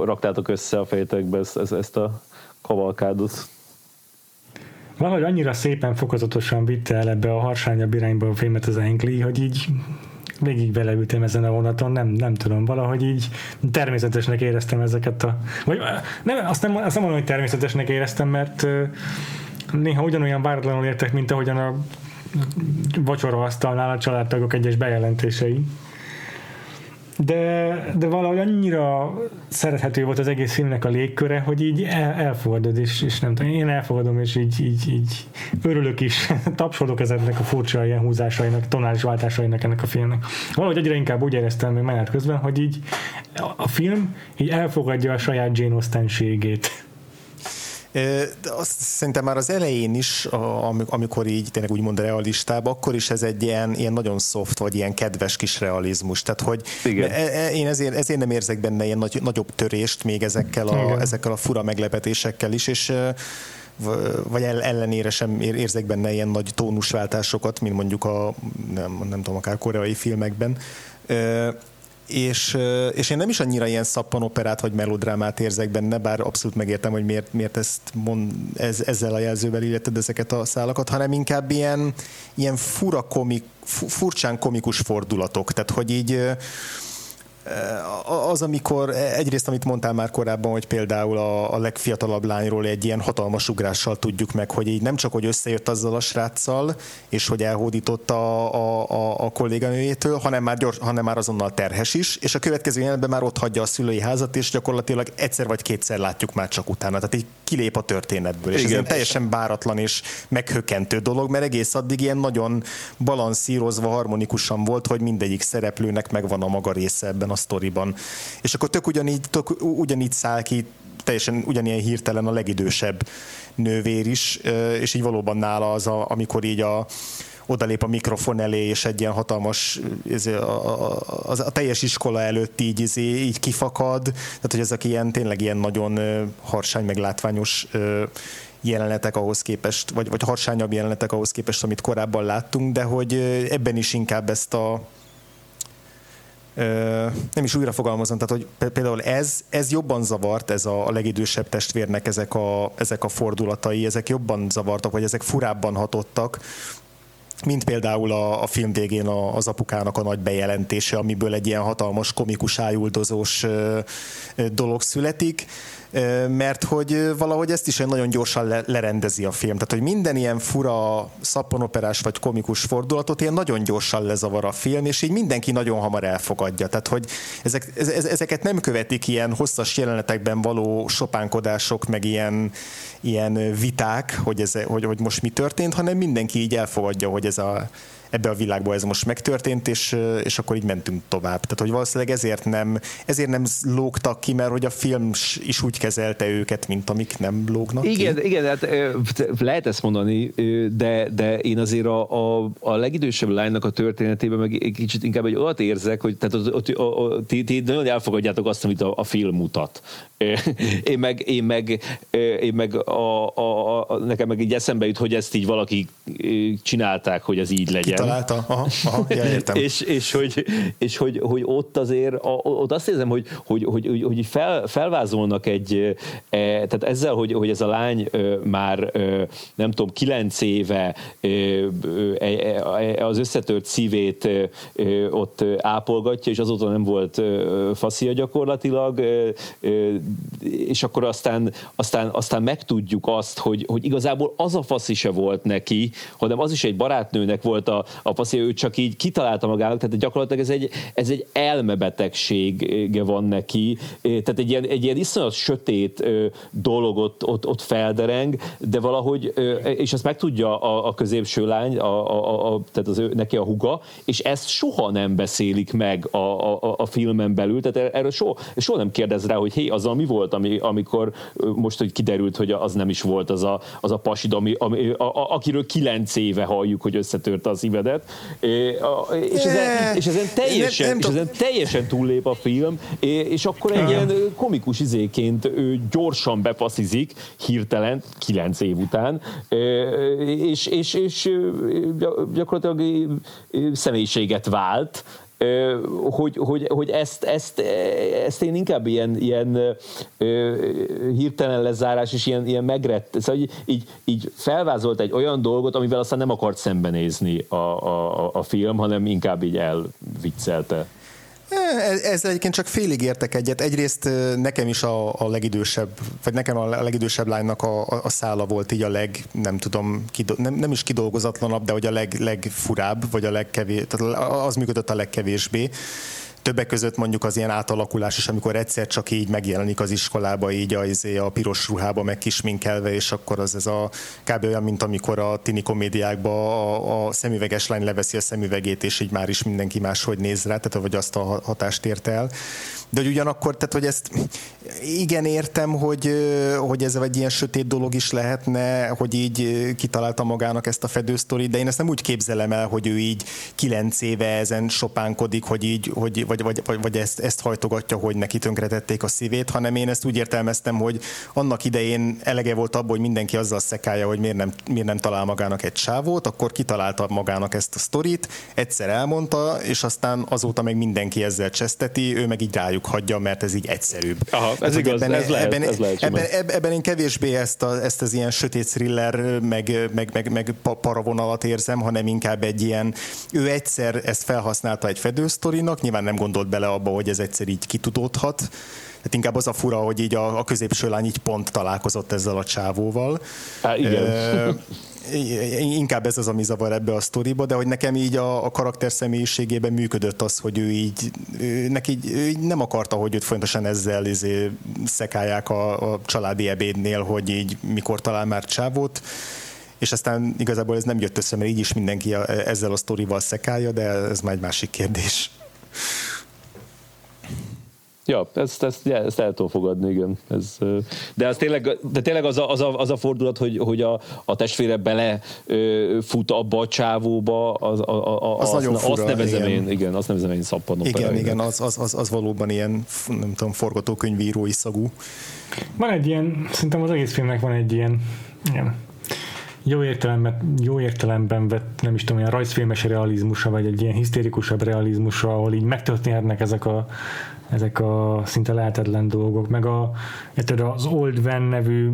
raktátok össze a fejetekbe ezt, ezt a kavalkádot? Valahogy annyira szépen fokozatosan vitte el ebbe a harsányabb irányba a filmet az Engli, hogy így végig beleültem ezen a vonaton, nem, nem tudom, valahogy így természetesnek éreztem ezeket a... Vagy nem, azt nem, azt nem mondom, hogy természetesnek éreztem, mert néha ugyanolyan váratlanul értek, mint ahogyan a vacsora asztalnál a családtagok egyes bejelentései de, de valahogy annyira szerethető volt az egész filmnek a légköre, hogy így el, elfogadod, és, és nem tudom, én elfogadom, és így, így, így örülök is, tapsolok ezeknek a furcsa ilyen húzásainak, tonális váltásainak ennek a filmnek. Valahogy egyre inkább úgy éreztem még menet közben, hogy így a film így elfogadja a saját Jane Austenségét de azt szerintem már az elején is, amikor így tényleg úgymond realistább, akkor is ez egy ilyen, ilyen nagyon soft, vagy ilyen kedves kis realizmus. Tehát, hogy Igen. E, e, én ezért, ezért nem érzek benne ilyen nagy, nagyobb törést még ezekkel a, ezekkel a fura meglepetésekkel is, és vagy ellenére sem érzek benne ilyen nagy tónusváltásokat, mint mondjuk a nem, nem tudom, akár koreai filmekben és, és én nem is annyira ilyen szappanoperát vagy melodrámát érzek benne, bár abszolút megértem, hogy miért, miért ezt mond, ez, ezzel a jelzővel illeted ezeket a szálakat, hanem inkább ilyen, ilyen fura komik, furcsán komikus fordulatok. Tehát, hogy így az, amikor egyrészt, amit mondtál már korábban, hogy például a, a legfiatalabb lányról egy ilyen hatalmas ugrással tudjuk meg, hogy így nem csak, hogy összejött azzal a sráccal, és hogy elhódította a, a, a kolléganőjétől, hanem már, gyors, hanem már azonnal terhes is, és a következő jelenetben már ott hagyja a szülői házat, és gyakorlatilag egyszer vagy kétszer látjuk már csak utána. Tehát így kilép a történetből. És Igen. ez teljesen báratlan és meghökkentő dolog, mert egész addig ilyen nagyon balanszírozva, harmonikusan volt, hogy mindegyik szereplőnek megvan a maga része ebben a a sztoriban. És akkor tök ugyanígy, tök ugyanígy száll ki teljesen ugyanilyen hirtelen a legidősebb nővér is, és így valóban nála az, a, amikor így a, odalép a mikrofon elé, és egy ilyen hatalmas, ez a, a, a, a teljes iskola előtt így, így, így kifakad, tehát hogy ezek ilyen, tényleg ilyen nagyon harsány, meg látványos jelenetek ahhoz képest, vagy, vagy harsányabb jelenetek ahhoz képest, amit korábban láttunk, de hogy ebben is inkább ezt a, nem is újra fogalmazom, tehát hogy például ez, ez jobban zavart, ez a, a legidősebb testvérnek ezek a, ezek a fordulatai, ezek jobban zavartak, vagy ezek furábban hatottak, mint például a, a film végén a, az apukának a nagy bejelentése, amiből egy ilyen hatalmas komikus ájuldozós dolog születik mert hogy valahogy ezt is nagyon gyorsan le, lerendezi a film. Tehát, hogy minden ilyen fura szappanoperás vagy komikus fordulatot ilyen nagyon gyorsan lezavar a film, és így mindenki nagyon hamar elfogadja. Tehát, hogy ezek, ezeket nem követik ilyen hosszas jelenetekben való sopánkodások, meg ilyen, ilyen viták, hogy, ez, hogy, hogy most mi történt, hanem mindenki így elfogadja, hogy ez a ebbe a világba ez most megtörtént, és, és akkor így mentünk tovább. Tehát, hogy valószínűleg ezért nem, ezért nem lógtak ki, mert hogy a film is úgy kezelte őket, mint amik nem lógnak igen, ki. Igen, hát lehet ezt mondani, de, de én azért a, a, a legidősebb lánynak a történetében meg egy kicsit inkább egy olyat érzek, hogy tehát ott, ott, ott, ti, ti nagyon elfogadjátok azt, amit a, a film mutat. Én meg, én meg, én meg a, a, a, nekem meg így eszembe jut, hogy ezt így valaki csinálták, hogy ez így legyen kitalálta. Aha, aha, ja, értem. és, és, hogy, és hogy, hogy ott azért, ott azt érzem, hogy, hogy, hogy, hogy, fel, felvázolnak egy, e, tehát ezzel, hogy, hogy ez a lány már nem tudom, kilenc éve e, e, az összetört szívét ott ápolgatja, és azóta nem volt faszia gyakorlatilag, és akkor aztán, aztán, aztán megtudjuk azt, hogy, hogy igazából az a fasz se volt neki, hanem az is egy barátnőnek volt a, a passzió, ő csak így kitalálta magának, tehát gyakorlatilag ez egy, ez egy elmebetegsége van neki, tehát egy ilyen, egy ilyen iszonyat sötét dolog ott, ott, ott feldereng, de valahogy, és ezt megtudja a, a középső lány, a, a, a, tehát az ő, neki a huga, és ezt soha nem beszélik meg a, a, a filmen belül, tehát erről soha, soha nem kérdez rá, hogy hé, azzal mi volt, ami, amikor most hogy kiderült, hogy az nem is volt az a, az a pasid, ami, ami, a, a, akiről kilenc éve halljuk, hogy összetört az szívedet, és ezen, és ezen teljesen, nem, nem és ezen teljesen túllép a film, és akkor egy ilyen komikus izéként ő gyorsan bepaszizik, hirtelen, kilenc év után, és, és, és gyakorlatilag személyiséget vált, hogy, hogy, hogy ezt, ezt, ezt én inkább ilyen, ilyen hirtelen lezárás és ilyen, ilyen megrett, szóval így, így, felvázolt egy olyan dolgot, amivel aztán nem akart szembenézni a, a, a film, hanem inkább így elviccelte. Ezzel egyébként csak félig értek egyet. Egyrészt nekem is a, a legidősebb, vagy nekem a legidősebb lánynak a, a szála volt így a leg, nem tudom, kido, nem, nem is kidolgozatlanabb, de hogy a leg, legfurább, vagy a legkevés, tehát az működött a legkevésbé többek között mondjuk az ilyen átalakulás is, amikor egyszer csak így megjelenik az iskolába így a, izé, a piros ruhába meg kisminkelve, és akkor az ez a kb. olyan, mint amikor a tini komédiákban a, a szemüveges lány leveszi a szemüvegét, és így már is mindenki máshogy néz rá, tehát vagy azt a hatást ért el. De hogy ugyanakkor, tehát hogy ezt igen értem, hogy, hogy ez egy ilyen sötét dolog is lehetne, hogy így kitalálta magának ezt a fedősztorit, de én ezt nem úgy képzelem el, hogy ő így kilenc éve ezen sopánkodik, hogy így, hogy, vagy, vagy, vagy, vagy ezt, ezt hajtogatja, hogy neki tönkretették a szívét, hanem én ezt úgy értelmeztem, hogy annak idején elege volt abból, hogy mindenki azzal szekálja, hogy miért nem, miért nem talál magának egy sávót, akkor kitalálta magának ezt a sztorit, egyszer elmondta, és aztán azóta meg mindenki ezzel cseszteti, ő meg így rájuk hagyja, mert ez így egyszerűbb. Aha, ez hát, igaz, ebben, ez lehet, ebben, ez lehet ebben, ebben, ebben én kevésbé ezt, a, ezt az ilyen sötét thriller, meg, meg, meg, meg paravonalat érzem, hanem inkább egy ilyen, ő egyszer ezt felhasználta egy fedősztorinak, nyilván nem gondolt bele abba, hogy ez egyszer így kitudódhat, tehát inkább az a fura, hogy így a, a középső lány így pont találkozott ezzel a csávóval. Há, igen inkább ez az, ami zavar ebbe a sztoriba, de hogy nekem így a, a karakter személyiségében működött az, hogy ő így, ő, neki ő így nem akarta, hogy őt fontosan ezzel izé, szekálják a, a családi ebédnél, hogy így mikor talál már csávót, és aztán igazából ez nem jött össze, mert így is mindenki a, ezzel a sztorival szekálja, de ez már egy másik kérdés. Ja, ezt, ezt, ja, ezt el tudom fogadni, igen. Ez, de, az tényleg, de tényleg az a, az a, az a fordulat, hogy, hogy a, a testvére bele fut abba a csávóba, az, a, a, az, az nagyon fura, azt nevezem igen. én, igen, azt nevezem én szappanopera. Igen, igen, igen az, az, az, az, valóban ilyen, nem tudom, forgatókönyvírói szagú. Van egy ilyen, szerintem az egész filmnek van egy ilyen, ilyen jó értelemben, jó értelemben vett, nem is tudom, olyan rajzfilmes realizmusa, vagy egy ilyen hisztérikusabb realizmusa, ahol így megtörténhetnek ezek a ezek a szinte lehetetlen dolgok, meg a, az Old Van nevű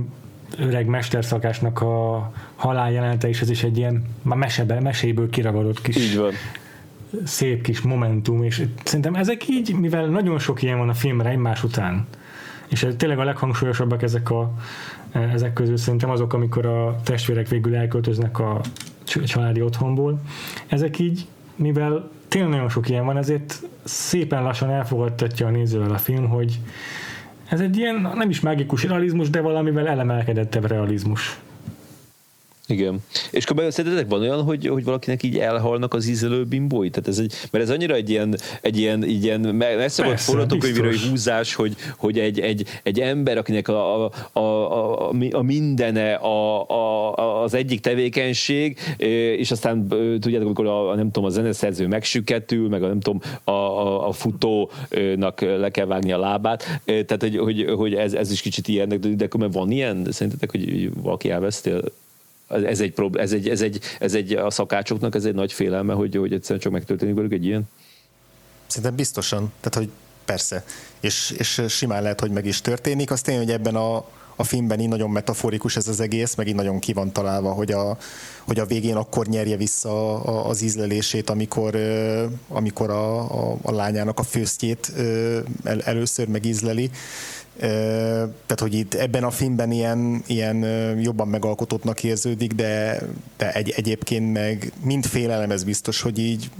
öreg mesterszakásnak a haláljelenete is, ez is egy ilyen már mesebe, meséből kiragadott kis Így van. szép kis momentum, és szerintem ezek így, mivel nagyon sok ilyen van a filmre egymás után, és tényleg a leghangsúlyosabbak ezek, a, ezek közül szerintem azok, amikor a testvérek végül elköltöznek a családi otthonból. Ezek így, mivel tényleg nagyon sok ilyen van, ezért szépen lassan elfogadtatja a nézővel a film, hogy ez egy ilyen nem is mágikus realizmus, de valamivel elemelkedettebb realizmus. Igen. És akkor szerintetek van olyan, hogy, hogy valakinek így elhalnak az ízelő bimbói? Tehát ez egy, mert ez annyira egy ilyen, egy ilyen, így ilyen messze volt forgatókönyvírói húzás, hogy, hogy egy, egy, egy ember, akinek a, a, a, a, a mindene a, a, az egyik tevékenység, és aztán tudjátok, amikor a, nem tudom, a zeneszerző megsüketül, meg a nem tudom, a, a, a futónak le kell vágni a lábát, tehát hogy, hogy, hogy ez, ez is kicsit ilyen, de akkor van ilyen, szerintetek, hogy valaki elvesztél ez egy, ez egy, ez egy, ez egy a szakácsoknak ez egy nagy félelme, hogy, hogy egyszerűen csak megtörténik velük egy ilyen? Szerintem biztosan. Tehát, hogy persze. És, és simán lehet, hogy meg is történik. Azt tény, hogy ebben a, a filmben így nagyon metaforikus ez az egész, meg így nagyon ki van találva, hogy a, hogy a végén akkor nyerje vissza az ízlelését, amikor, amikor a, a, a lányának a főztjét el, először megízleli. Tehát, hogy itt ebben a filmben ilyen, ilyen jobban megalkotottnak érződik, de, de egy, egyébként meg mind félelem, ez biztos, hogy így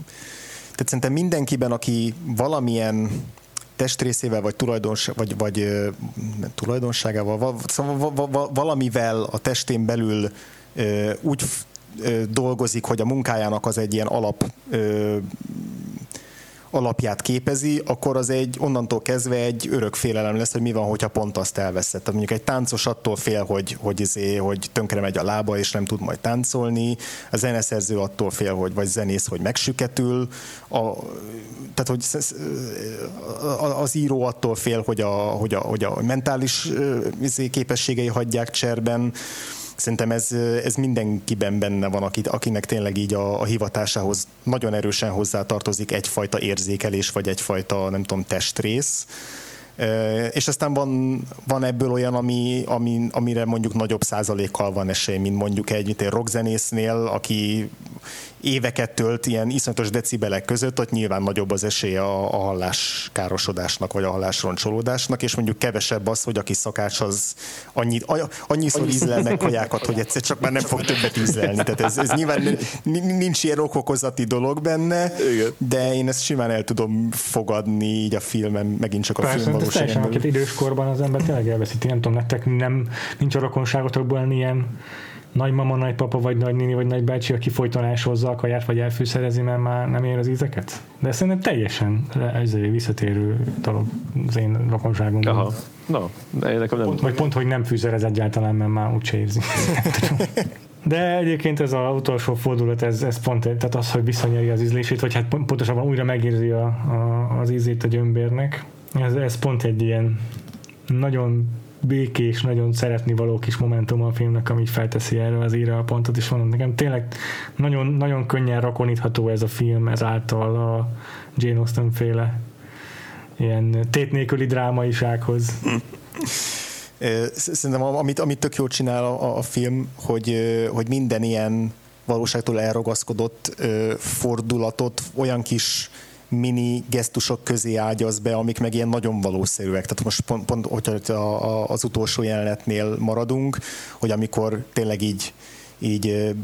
tehát szerintem mindenkiben, aki valamilyen testrészével, vagy, tulajdons, vagy, vagy tulajdonságával, szóval valamivel a testén belül úgy dolgozik, hogy a munkájának az egy ilyen alap alapját képezi, akkor az egy onnantól kezdve egy örök félelem lesz, hogy mi van, hogyha pont azt elveszett. Tehát mondjuk egy táncos attól fél, hogy, hogy, izé, hogy tönkre megy a lába, és nem tud majd táncolni, a zeneszerző attól fél, hogy vagy zenész, hogy megsüketül, a, tehát hogy az író attól fél, hogy a, hogy a, hogy a mentális izé, képességei hagyják cserben, Szerintem ez, ez mindenkiben benne van, akinek tényleg így a, a hivatásához nagyon erősen hozzátartozik egyfajta érzékelés, vagy egyfajta, nem tudom, testrész és aztán van, van ebből olyan, ami, ami, amire mondjuk nagyobb százalékkal van esély, mint mondjuk egy, mint egy rockzenésznél, aki éveket tölt ilyen iszonyatos decibelek között, ott nyilván nagyobb az esélye a, a halláskárosodásnak, vagy a hallásroncsolódásnak, és mondjuk kevesebb az, hogy aki szakács, az annyi, annyiszor ízlel meg kajákat, hogy egyszer csak már nem fog többet ízlelni. Tehát ez, ez nyilván nincs ilyen okokozati dolog benne, de én ezt simán el tudom fogadni így a filmen, megint csak a Persze, film valóságban. Persze, időskorban az ember tényleg elveszíti, nem tudom, nektek nem, nincs a rokonságotokból ilyen nagymama, nagypapa, vagy nagynéni, vagy nagybácsi, aki folyton hozza a kaját, vagy elfűszerezi, mert már nem ér az ízeket? De szerintem teljesen ez egy visszatérő dolog az én rokonságomban. Aha. No, de nekem nem. Pont, vagy pont, hogy nem fűszerez egyáltalán, mert már úgyse érzi. De egyébként ez az utolsó fordulat, ez, ez pont, tehát az, hogy visszanyeri az ízlését, vagy hát pontosabban újra megérzi a, a, az ízét a gyömbérnek, ez, ez pont egy ilyen nagyon békés, nagyon szeretni való kis momentum a filmnek, ami felteszi erre az íra a pontot, és mondom, nekem tényleg nagyon, nagyon könnyen rakonítható ez a film ezáltal a Jane Austen féle ilyen tét nélküli drámaisághoz. Szerintem amit, amit tök jól csinál a, a film, hogy, hogy minden ilyen valóságtól elragaszkodott fordulatot olyan kis mini gesztusok közé ágyaz be, amik meg ilyen nagyon valószerűek. Tehát most pont, pont hogyha az utolsó jelenetnél maradunk, hogy amikor tényleg így így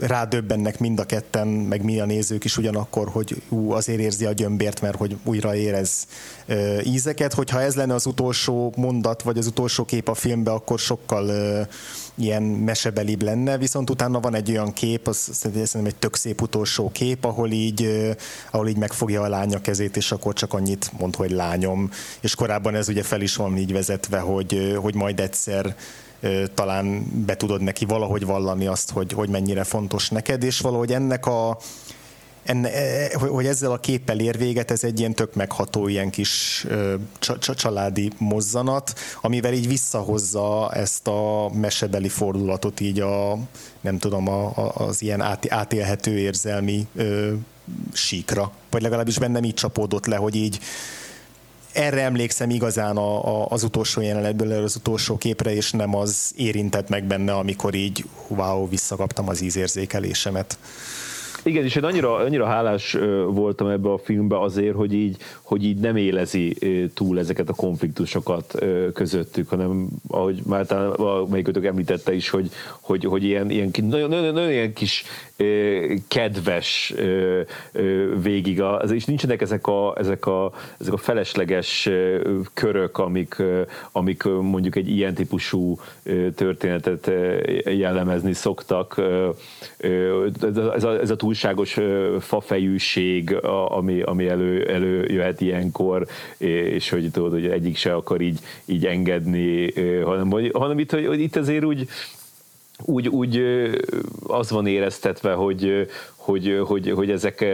rádöbbennek mind a ketten, meg mi a nézők is ugyanakkor, hogy ú, azért érzi a gyömbért, mert hogy újra érez ízeket. Hogyha ez lenne az utolsó mondat, vagy az utolsó kép a filmbe, akkor sokkal ilyen mesebelibb lenne, viszont utána van egy olyan kép, az szerintem egy tök szép utolsó kép, ahol így, ahol így megfogja a lánya kezét, és akkor csak annyit mond, hogy lányom. És korábban ez ugye fel is van így vezetve, hogy, hogy majd egyszer talán be tudod neki valahogy vallani azt, hogy, hogy mennyire fontos neked, és valahogy ennek a, enne, e, hogy ezzel a képpel ér véget, ez egy ilyen tök megható, ilyen kis családi mozzanat, amivel így visszahozza ezt a mesebeli fordulatot így a, nem tudom, a, az ilyen át, átélhető érzelmi ö, síkra. Vagy legalábbis bennem így csapódott le, hogy így erre emlékszem igazán a, a, az utolsó jelenetből, az utolsó képre, és nem az érintett meg benne, amikor így wow, visszakaptam az ízérzékelésemet. Igen, és én annyira, annyira hálás voltam ebbe a filmbe azért, hogy így, hogy így nem élezi túl ezeket a konfliktusokat közöttük, hanem ahogy már talán melyikötök említette is, hogy, hogy, hogy ilyen, ilyen nagyon, nagyon, nagyon ilyen kis kedves végig, az, és nincsenek ezek a, ezek, a, ezek a felesleges körök, amik, amik mondjuk egy ilyen típusú történetet jellemezni szoktak. Ez a, ez a túlságos fafejűség, ami, ami elő, előjöhet ilyenkor, és hogy tudod, hogy egyik se akar így, így engedni, hanem, hanem itt, hogy itt azért úgy úgy, úgy az van éreztetve, hogy, hogy, hogy, hogy ezek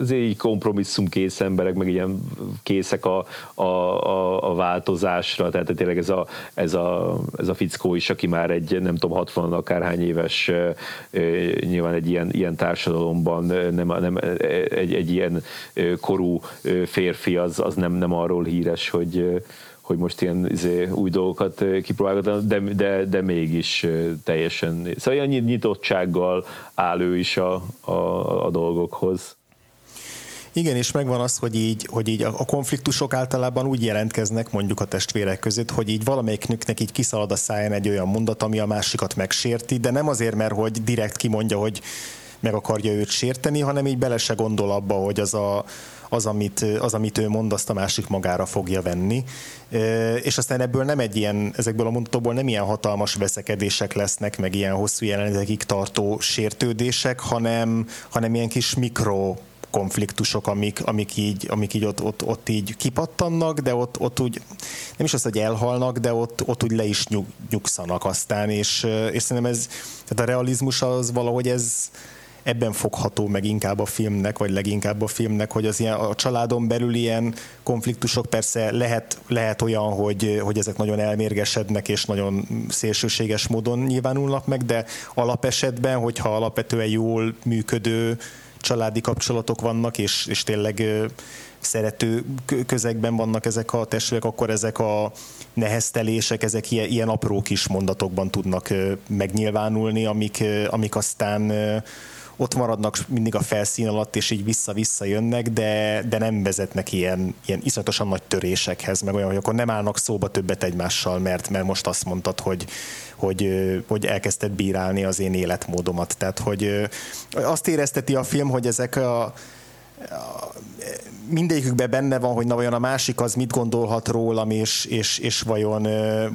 azért így kompromisszumkész emberek, meg ilyen készek a, a, a, a változásra, tehát tényleg ez a, ez, a, ez a fickó is, aki már egy nem tudom, 60 akárhány éves, nyilván egy ilyen, ilyen társadalomban nem, nem egy, egy ilyen korú férfi, az, az nem, nem arról híres, hogy hogy most ilyen izé, új dolgokat kipróbálgat, de, de, de mégis teljesen, szóval ilyen nyitottsággal áll ő is a, a, a dolgokhoz. Igen, és megvan az, hogy így, hogy így a konfliktusok általában úgy jelentkeznek mondjuk a testvérek között, hogy így valamelyiknüknek így kiszalad a száján egy olyan mondat, ami a másikat megsérti, de nem azért, mert hogy direkt kimondja, hogy meg akarja őt sérteni, hanem így bele se gondol abba, hogy az a, az, amit, az, amit ő mond, azt a másik magára fogja venni. És aztán ebből nem egy ilyen, ezekből a mondatokból nem ilyen hatalmas veszekedések lesznek, meg ilyen hosszú jelenetekig tartó sértődések, hanem, hanem ilyen kis mikro konfliktusok, amik, amik így, amik így ott, ott, ott így kipattannak, de ott, ott úgy, nem is az, hogy elhalnak, de ott, ott úgy le is nyug, nyugszanak aztán, és, és szerintem ez, tehát a realizmus az valahogy ez, ebben fogható meg inkább a filmnek, vagy leginkább a filmnek, hogy az ilyen, a családon belül ilyen konfliktusok persze lehet, lehet olyan, hogy, hogy ezek nagyon elmérgesednek és nagyon szélsőséges módon nyilvánulnak meg, de alapesetben, hogyha alapvetően jól működő családi kapcsolatok vannak, és, és tényleg szerető közegben vannak ezek a testvérek, akkor ezek a neheztelések, ezek ilyen, ilyen apró kis mondatokban tudnak megnyilvánulni, amik, amik aztán ott maradnak mindig a felszín alatt, és így vissza-vissza jönnek, de, de nem vezetnek ilyen, ilyen iszonyatosan nagy törésekhez, meg olyan, hogy akkor nem állnak szóba többet egymással, mert, mert most azt mondtad, hogy, hogy, hogy elkezdted bírálni az én életmódomat. Tehát, hogy azt érezteti a film, hogy ezek a, mindegyikükben benne van, hogy na vajon a másik az mit gondolhat rólam, és, és, és vajon,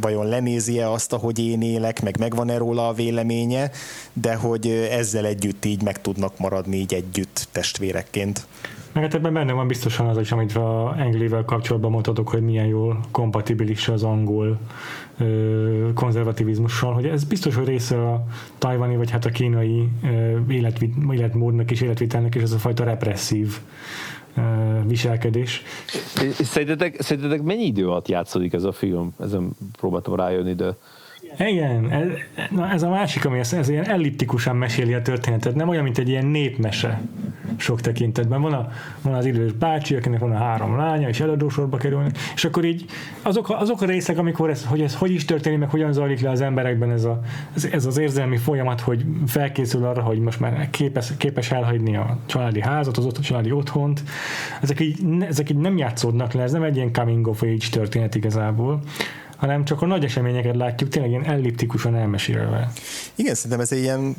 vajon lenézi-e azt, ahogy én élek, meg megvan-e róla a véleménye, de hogy ezzel együtt így meg tudnak maradni így együtt testvérekként. Meg hát ebben benne van biztosan az is, amit a Anglivel kapcsolatban mondhatok, hogy milyen jól kompatibilis az angol konzervativizmussal, hogy ez biztos, hogy része a tajvani, vagy hát a kínai ö, életvit, életmódnak és életvitelnek, és ez a fajta represszív viselkedés. Szerintetek, szerintetek mennyi idő alatt játszódik ez a film? Ezen próbáltam rájönni, de... Igen, ez, na ez a másik, ami ez, ez ilyen elliptikusan meséli a történetet, nem olyan, mint egy ilyen népmese sok tekintetben. Van, a, van az idős bácsi, akinek van a három lánya, és eladósorba kerülnek, és akkor így azok, azok a részek, amikor ez, hogy ez hogy is történik, meg hogyan zajlik le az emberekben ez, a, ez, az érzelmi folyamat, hogy felkészül arra, hogy most már képes, képes elhagyni a családi házat, az ott a családi otthont, ezek így, ezek így nem játszódnak le, ez nem egy ilyen coming of age történet igazából, hanem csak a nagy eseményeket látjuk tényleg ilyen elliptikusan elmesélve. Igen, szerintem ez egy ilyen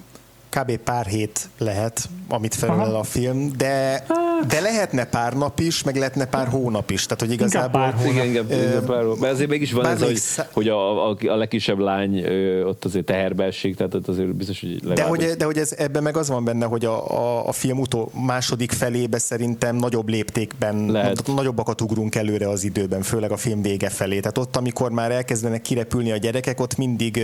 kb. pár hét lehet, amit felel a film, de, hát. de lehetne pár nap is, meg lehetne pár hónap is. Tehát, hogy igazából... Pár hónap. Igen, igen, igen, pár hónap. Mert azért mégis van ez, hogy, szá... hogy a, a, a legkisebb lány ott azért teherbe esik, tehát ott azért biztos, hogy legalább... De hogy, de hogy ez, ebben meg az van benne, hogy a, a, a film utó második felébe szerintem nagyobb léptékben, Lehet. nagyobbakat ugrunk előre az időben, főleg a film vége felé. Tehát ott, amikor már elkezdenek kirepülni a gyerekek, ott mindig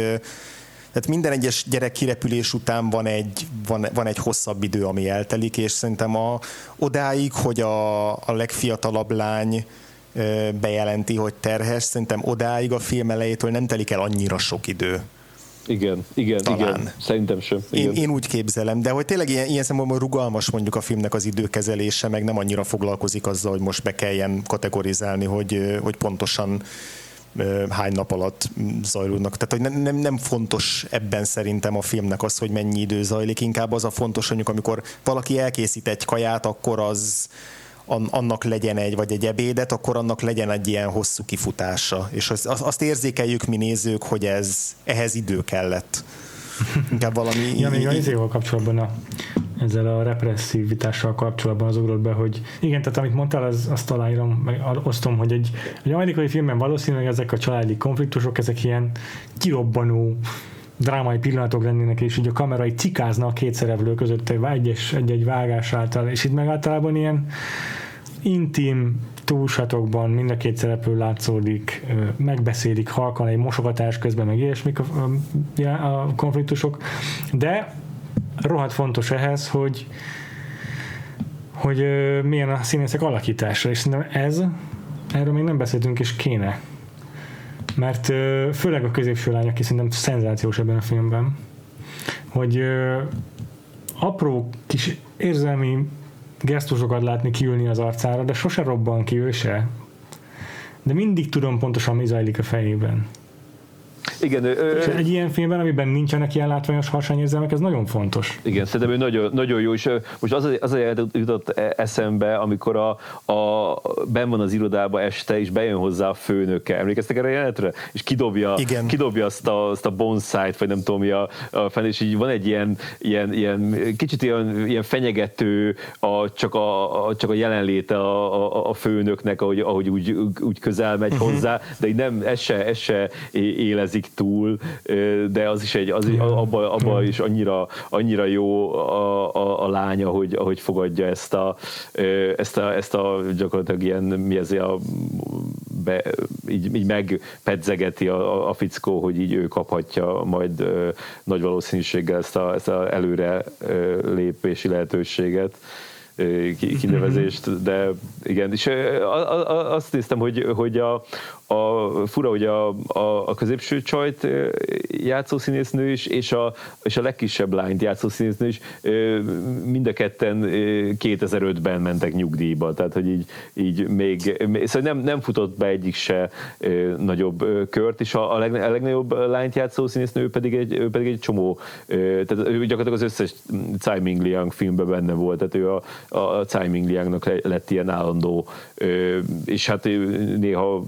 tehát minden egyes gyerek kirepülés után van egy, van, van egy hosszabb idő, ami eltelik, és szerintem a, odáig, hogy a, a legfiatalabb lány bejelenti, hogy terhes, szerintem odáig a film elejétől nem telik el annyira sok idő. Igen, igen, Talán. igen. Szerintem sem. Igen. Én, én úgy képzelem, de hogy tényleg ilyen, ilyen szempontból rugalmas mondjuk a filmnek az időkezelése, meg nem annyira foglalkozik azzal, hogy most be kelljen kategorizálni, hogy, hogy pontosan hány nap alatt zajlódnak. Tehát, hogy nem, nem, fontos ebben szerintem a filmnek az, hogy mennyi idő zajlik, inkább az a fontos, hogy amikor valaki elkészít egy kaját, akkor az annak legyen egy, vagy egy ebédet, akkor annak legyen egy ilyen hosszú kifutása. És azt, azt érzékeljük mi nézők, hogy ez ehhez idő kellett. Inkább valami... ja, még a izéval kapcsolatban a, ezzel a represszivitással kapcsolatban az ugrott be, hogy igen, tehát amit mondtál, az, azt aláírom, meg osztom, hogy egy, egy amerikai filmben valószínűleg ezek a családi konfliktusok, ezek ilyen kirobbanó drámai pillanatok lennének, és így a kamera egy cikázna a két szereplő között egy-egy vágás által, és itt meg általában ilyen intim túlsatokban mind a két szereplő látszódik, megbeszélik halkan egy mosogatás közben, meg ilyesmik a, a, a konfliktusok, de rohadt fontos ehhez, hogy hogy milyen a színészek alakítása, és szerintem ez, erről még nem beszéltünk, és kéne. Mert főleg a középső lány, aki szerintem szenzációs ebben a filmben, hogy apró kis érzelmi gesztusokat látni kiülni az arcára, de sose robban ki ő se. De mindig tudom pontosan, mi zajlik a fejében. Igen, és egy ilyen filmben, amiben nincsenek ilyen látványos harsányérzelmek, ez nagyon fontos. Igen, szerintem ő nagyon, nagyon jó, és most az, az jutott e- eszembe, amikor a, a, ben van az irodába este, és bejön hozzá a főnöke. Emlékeztek erre a jelenetre? És kidobja, Igen. kidobja azt a, azt a bonsai vagy nem tudom mi a, a fenn, és így van egy ilyen, ilyen, ilyen kicsit ilyen, ilyen fenyegető, a, csak, a, a, csak a jelenléte a, a, a főnöknek, ahogy, ahogy úgy, úgy közel megy uh-huh. hozzá, de így nem, ez se, ez se élezik túl, de az is egy, az, abban abba is annyira, annyira jó a, a, a lánya, hogy ahogy fogadja ezt a, ezt a, ezt a gyakorlatilag ilyen, mi ez a be, így, így megpedzegeti a, a fickó, hogy így ő kaphatja majd ö, nagy valószínűséggel ezt a, ezt a előre ö, lépési lehetőséget kinevezést, de igen, és azt néztem, hogy, hogy a, a fura, hogy a, a, a középső csajt játszó színésznő is, és a, és a legkisebb lányt játszó színésznő is mind a ketten 2005-ben mentek nyugdíjba, tehát hogy így, így még, szóval nem, nem futott be egyik se nagyobb kört, és a, a, leg, a legnagyobb lányt játszó színésznő pedig egy, pedig egy csomó, tehát ő gyakorlatilag az összes Tsai Ming Liang filmben benne volt, tehát ő a, a Tsai Ming Liangnak lett ilyen állandó, és hát néha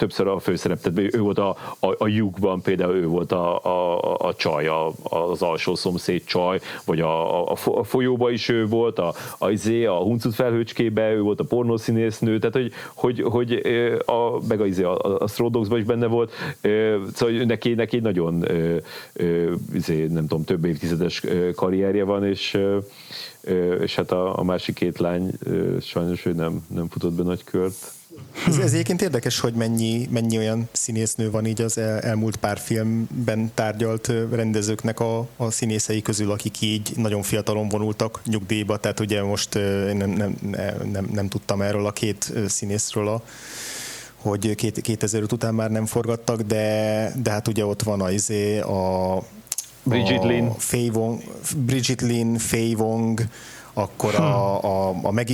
többször a főszerep, tehát ő volt a, a, a lyukban, például ő volt a, a, a csaj, a, az alsó szomszéd csaj, vagy a, a, a folyóba is ő volt, a, a, izé, a huncut felhőcskébe, ő volt a pornószínésznő, tehát hogy, hogy, hogy a, meg a, izé, a, a Stródogsban is benne volt, szóval neki, neki nagyon izé, nem tudom, több évtizedes karrierje van, és és hát a, a másik két lány sajnos ő nem, nem futott be nagy kört. Ez, ez egyébként érdekes, hogy mennyi, mennyi olyan színésznő van így az el, elmúlt pár filmben tárgyalt rendezőknek a, a színészei közül, akik így nagyon fiatalon vonultak nyugdíjba, tehát ugye most nem, nem, nem, nem tudtam erről a két színészről a hogy 2005 után már nem forgattak, de, de hát ugye ott van az izé, a, Bridget Lin. Fei Wong, Bridget Lin, Fei Wong, akkor a, a, a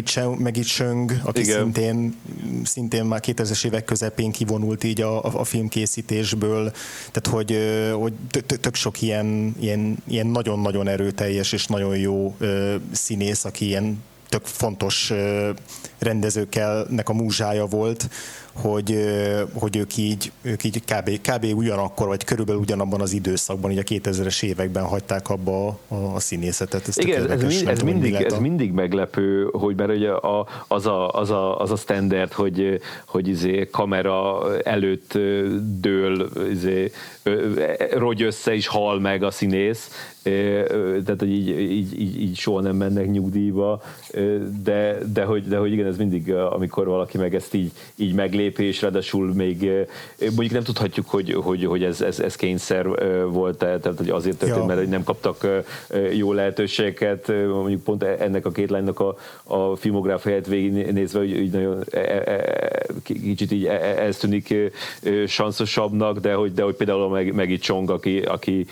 Chung, aki Igen. szintén, szintén már 2000-es évek közepén kivonult így a, a, a filmkészítésből, tehát hogy, hogy tök sok ilyen, ilyen, ilyen nagyon-nagyon erőteljes és nagyon jó színész, aki ilyen tök fontos rendezőkkel nek a múzsája volt, hogy, hogy ők így, ők így kb, kb. ugyanakkor, vagy körülbelül ugyanabban az időszakban, így a 2000-es években hagyták abba a, a színészetet. Ez Igen, ez, mind, ez, mindig, ez mindig meglepő, hogy mert ugye a, az, a, az, a, az a standard, hogy, hogy izé kamera előtt dől, izé, rogy össze és hal meg a színész, tehát hogy így, így, így, így soha nem mennek nyugdíjba, de, de, hogy, de hogy igen, ez mindig, amikor valaki meg ezt így, így meglépi, és ráadásul még mondjuk nem tudhatjuk, hogy, hogy, hogy ez, ez, ez kényszer volt, tehát hogy azért történt, ja. mert nem kaptak jó lehetőségeket, mondjuk pont e, ennek a két lánynak a, a filmográfiáját végignézve, hogy így nagyon e, e, kicsit így ez tűnik sanszosabbnak, de hogy, de hogy például a Maggie Chong, aki, aki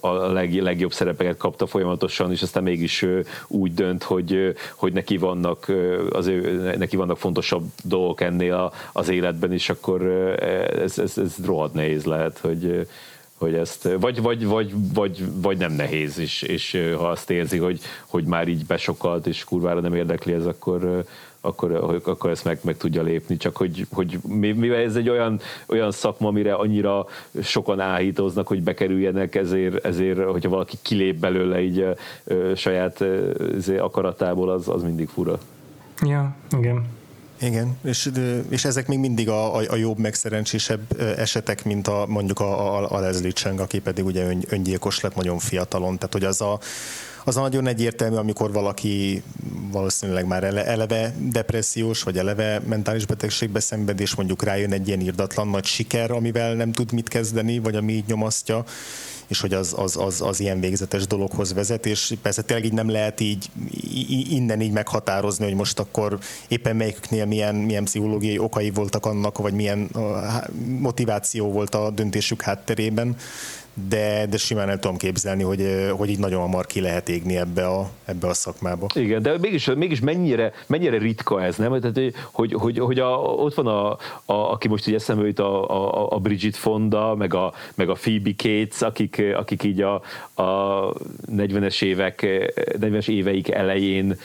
a leg, legjobb szerepeket kapta folyamatosan, és aztán mégis úgy dönt, hogy, hogy neki vannak az ő, neki vannak fontosabb dolgok ennél az életben is, akkor ez, ez, ez rohadt nehéz lehet, hogy, hogy ezt, vagy, vagy, vagy, vagy, vagy nem nehéz, és, és ha azt érzi, hogy, hogy már így besokalt, és kurvára nem érdekli ez, akkor, akkor, akkor ezt meg, meg tudja lépni, csak hogy, hogy mivel ez egy olyan, olyan szakma, amire annyira sokan áhítoznak, hogy bekerüljenek, ezért, ezért hogyha valaki kilép belőle így a, a saját a, akaratából, az, az mindig fura. Ja, igen. Igen, és, és ezek még mindig a, a, a jobb, megszerencsésebb esetek, mint a, mondjuk a, a, a Leslie Chang, aki pedig ugye ön, öngyilkos lett nagyon fiatalon. Tehát, hogy az a, az nagyon egyértelmű, amikor valaki valószínűleg már eleve depressziós, vagy eleve mentális betegségbe szenved, és mondjuk rájön egy ilyen irdatlan nagy siker, amivel nem tud mit kezdeni, vagy ami így nyomasztja, és hogy az, az, az, az ilyen végzetes dologhoz vezet, és persze tényleg így nem lehet így innen így meghatározni, hogy most akkor éppen melyiknél milyen, milyen pszichológiai okai voltak annak, vagy milyen motiváció volt a döntésük hátterében, de, de simán el tudom képzelni, hogy, hogy így nagyon hamar ki lehet égni ebbe a, ebbe a szakmába. Igen, de mégis, mégis mennyire, mennyire ritka ez, nem? Tehát, hogy, hogy, hogy a, ott van, a, a, aki most így eszembe jut, a, a, a Bridget Fonda, meg a, meg a Phoebe Cates, akik, akik így a, a 40-es évek, 40-es éveik elején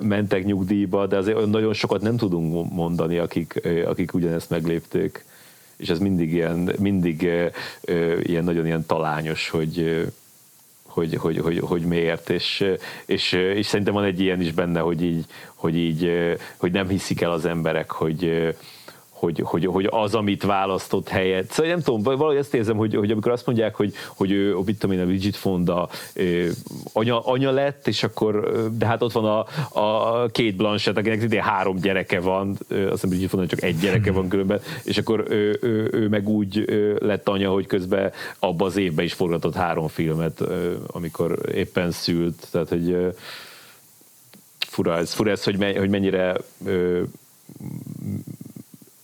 mentek nyugdíjba, de azért nagyon sokat nem tudunk mondani, akik, akik ugyanezt meglépték és ez mindig ilyen, mindig ilyen nagyon ilyen talányos, hogy, hogy, hogy, hogy, hogy miért, és, és, és szerintem van egy ilyen is benne, hogy így, hogy így, hogy nem hiszik el az emberek, hogy, hogy, hogy, hogy az, amit választott helyet. Szóval nem tudom, valahogy ezt érzem, hogy, hogy amikor azt mondják, hogy, hogy ő, mit tudom én, a Bridget Fonda anya, anya lett, és akkor, de hát ott van a, a két Blanchett, akinek szintén három gyereke van, azt hiszem Bridget Fonda csak egy gyereke van különben, és akkor ő, ő, ő meg úgy lett anya, hogy közben abban az évben is forgatott három filmet, amikor éppen szült, tehát hogy fura ez, fura ez hogy, mennyire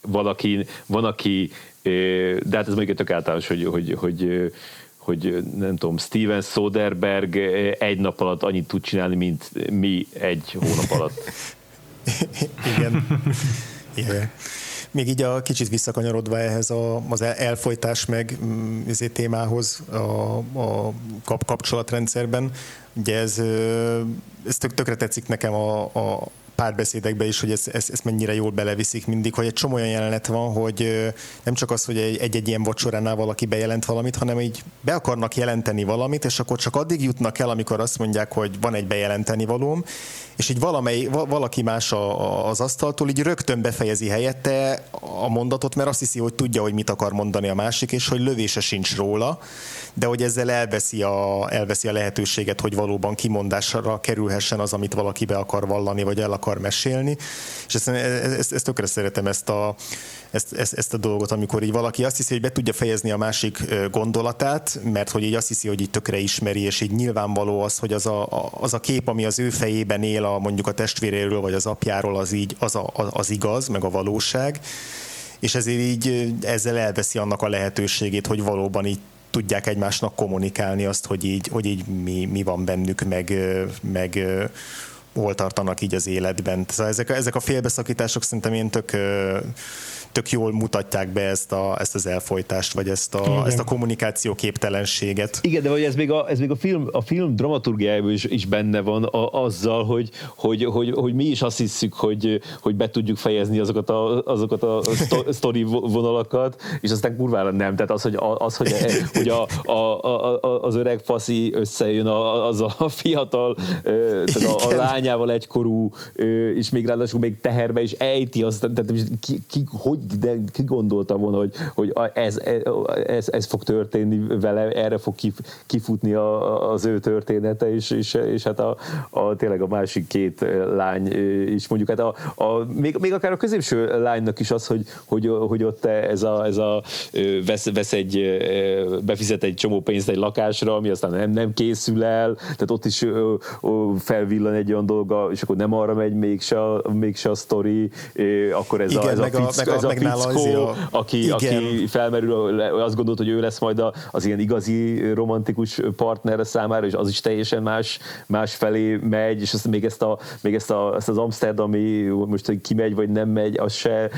valaki, van, aki, de hát ez még tök általános, hogy, hogy, hogy, hogy nem tudom, Steven Soderberg egy nap alatt annyit tud csinálni, mint mi egy hónap alatt. Igen. Igen. Még így a kicsit visszakanyarodva ehhez a, az elfolytás meg ezé témához a, a kap, kapcsolatrendszerben, ugye ez, ez tök, tökre tetszik nekem a, a, párbeszédekbe is, hogy ezt, ezt, ezt mennyire jól beleviszik mindig, hogy egy csomó olyan jelenet van, hogy nem csak az, hogy egy-egy ilyen vacsoránál valaki bejelent valamit, hanem így be akarnak jelenteni valamit, és akkor csak addig jutnak el, amikor azt mondják, hogy van egy bejelenteni valóm, és így valamely, valaki más a, az asztaltól így rögtön befejezi helyette a mondatot, mert azt hiszi, hogy tudja, hogy mit akar mondani a másik, és hogy lövése sincs róla, de hogy ezzel elveszi a, elveszi a lehetőséget, hogy valóban kimondásra kerülhessen az, amit valaki be akar vallani, vagy el akar mesélni. És ezt, ezt, ezt tökre szeretem ezt a, ezt, ezt, ezt a dolgot, amikor így valaki azt hiszi, hogy be tudja fejezni a másik gondolatát, mert hogy így azt hiszi, hogy így tökre ismeri, és így nyilvánvaló az, hogy az a, az a kép, ami az ő fejében él a, mondjuk a testvéréről, vagy az apjáról, az így az, a, az igaz, meg a valóság, és ezért így ezzel elveszi annak a lehetőségét, hogy valóban így tudják egymásnak kommunikálni azt, hogy így, hogy így mi, mi van bennük, meg, meg hol tartanak így az életben. Szóval ezek, ezek a félbeszakítások szerintem én tök tök jól mutatják be ezt, a, ezt az elfolytást, vagy ezt a, ezt a kommunikáció képtelenséget. Igen, de vagy ez még a, ez még a film, a film dramaturgiájában is, is benne van a, azzal, hogy, hogy, hogy, hogy, mi is azt hiszük, hogy, hogy be tudjuk fejezni azokat a, azokat a sztori vonalakat, és aztán kurvára nem. Tehát az, hogy, az, hogy, hogy a, a, a, az öreg faszi összejön a, az a fiatal tehát a, a lány lányával egykorú, és még ráadásul még teherbe is ejti azt, tehát ki, ki, hogy, de ki gondolta volna, hogy, hogy ez, ez, ez, fog történni vele, erre fog kifutni a, az ő története, és, és, és hát a, a, tényleg a másik két lány is. Mondjuk, hát a, a, még, még akár a középső lánynak is az, hogy, hogy, hogy ott ez a, ez a vesz, vesz egy, befizet egy csomó pénzt egy lakásra, ami aztán nem, nem készül el, tehát ott is felvillan egy olyan dolga, és akkor nem arra megy mégse mégse a sztori, akkor ez igen, a, ez a, fickó, a, ez a fickó a, aki, aki felmerül, azt gondolt, hogy ő lesz majd az ilyen igazi romantikus partner számára, és az is teljesen más, más felé megy, és azt, még ezt, a, még ezt, a, ezt az Amsterdami, most hogy ki megy, vagy nem megy, azt se e,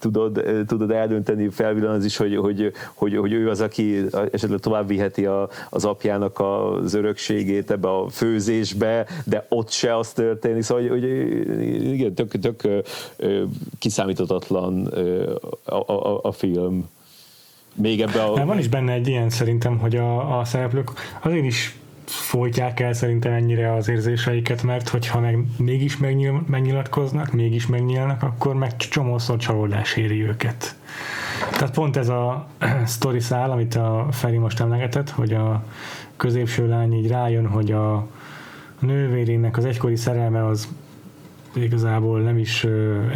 tudod, e, tudod eldönteni, felvillan az is, hogy, hogy, hogy, hogy ő az, aki esetleg tovább viheti a, az apjának az örökségét ebbe a főzésbe, de ott se az történik, szóval hogy, hogy igen, tök, tök kiszámíthatatlan a, a, a film. Még ebbe a... De van is benne egy ilyen szerintem, hogy a, a szereplők azért is folytják el szerintem ennyire az érzéseiket, mert hogyha meg mégis megnyil, megnyilatkoznak, mégis megnyílnak, akkor meg csomószor csalódás éri őket. Tehát pont ez a sztori szál, amit a Feri most emlegetett, hogy a középső lány így rájön, hogy a nővérének az egykori szerelme az igazából nem is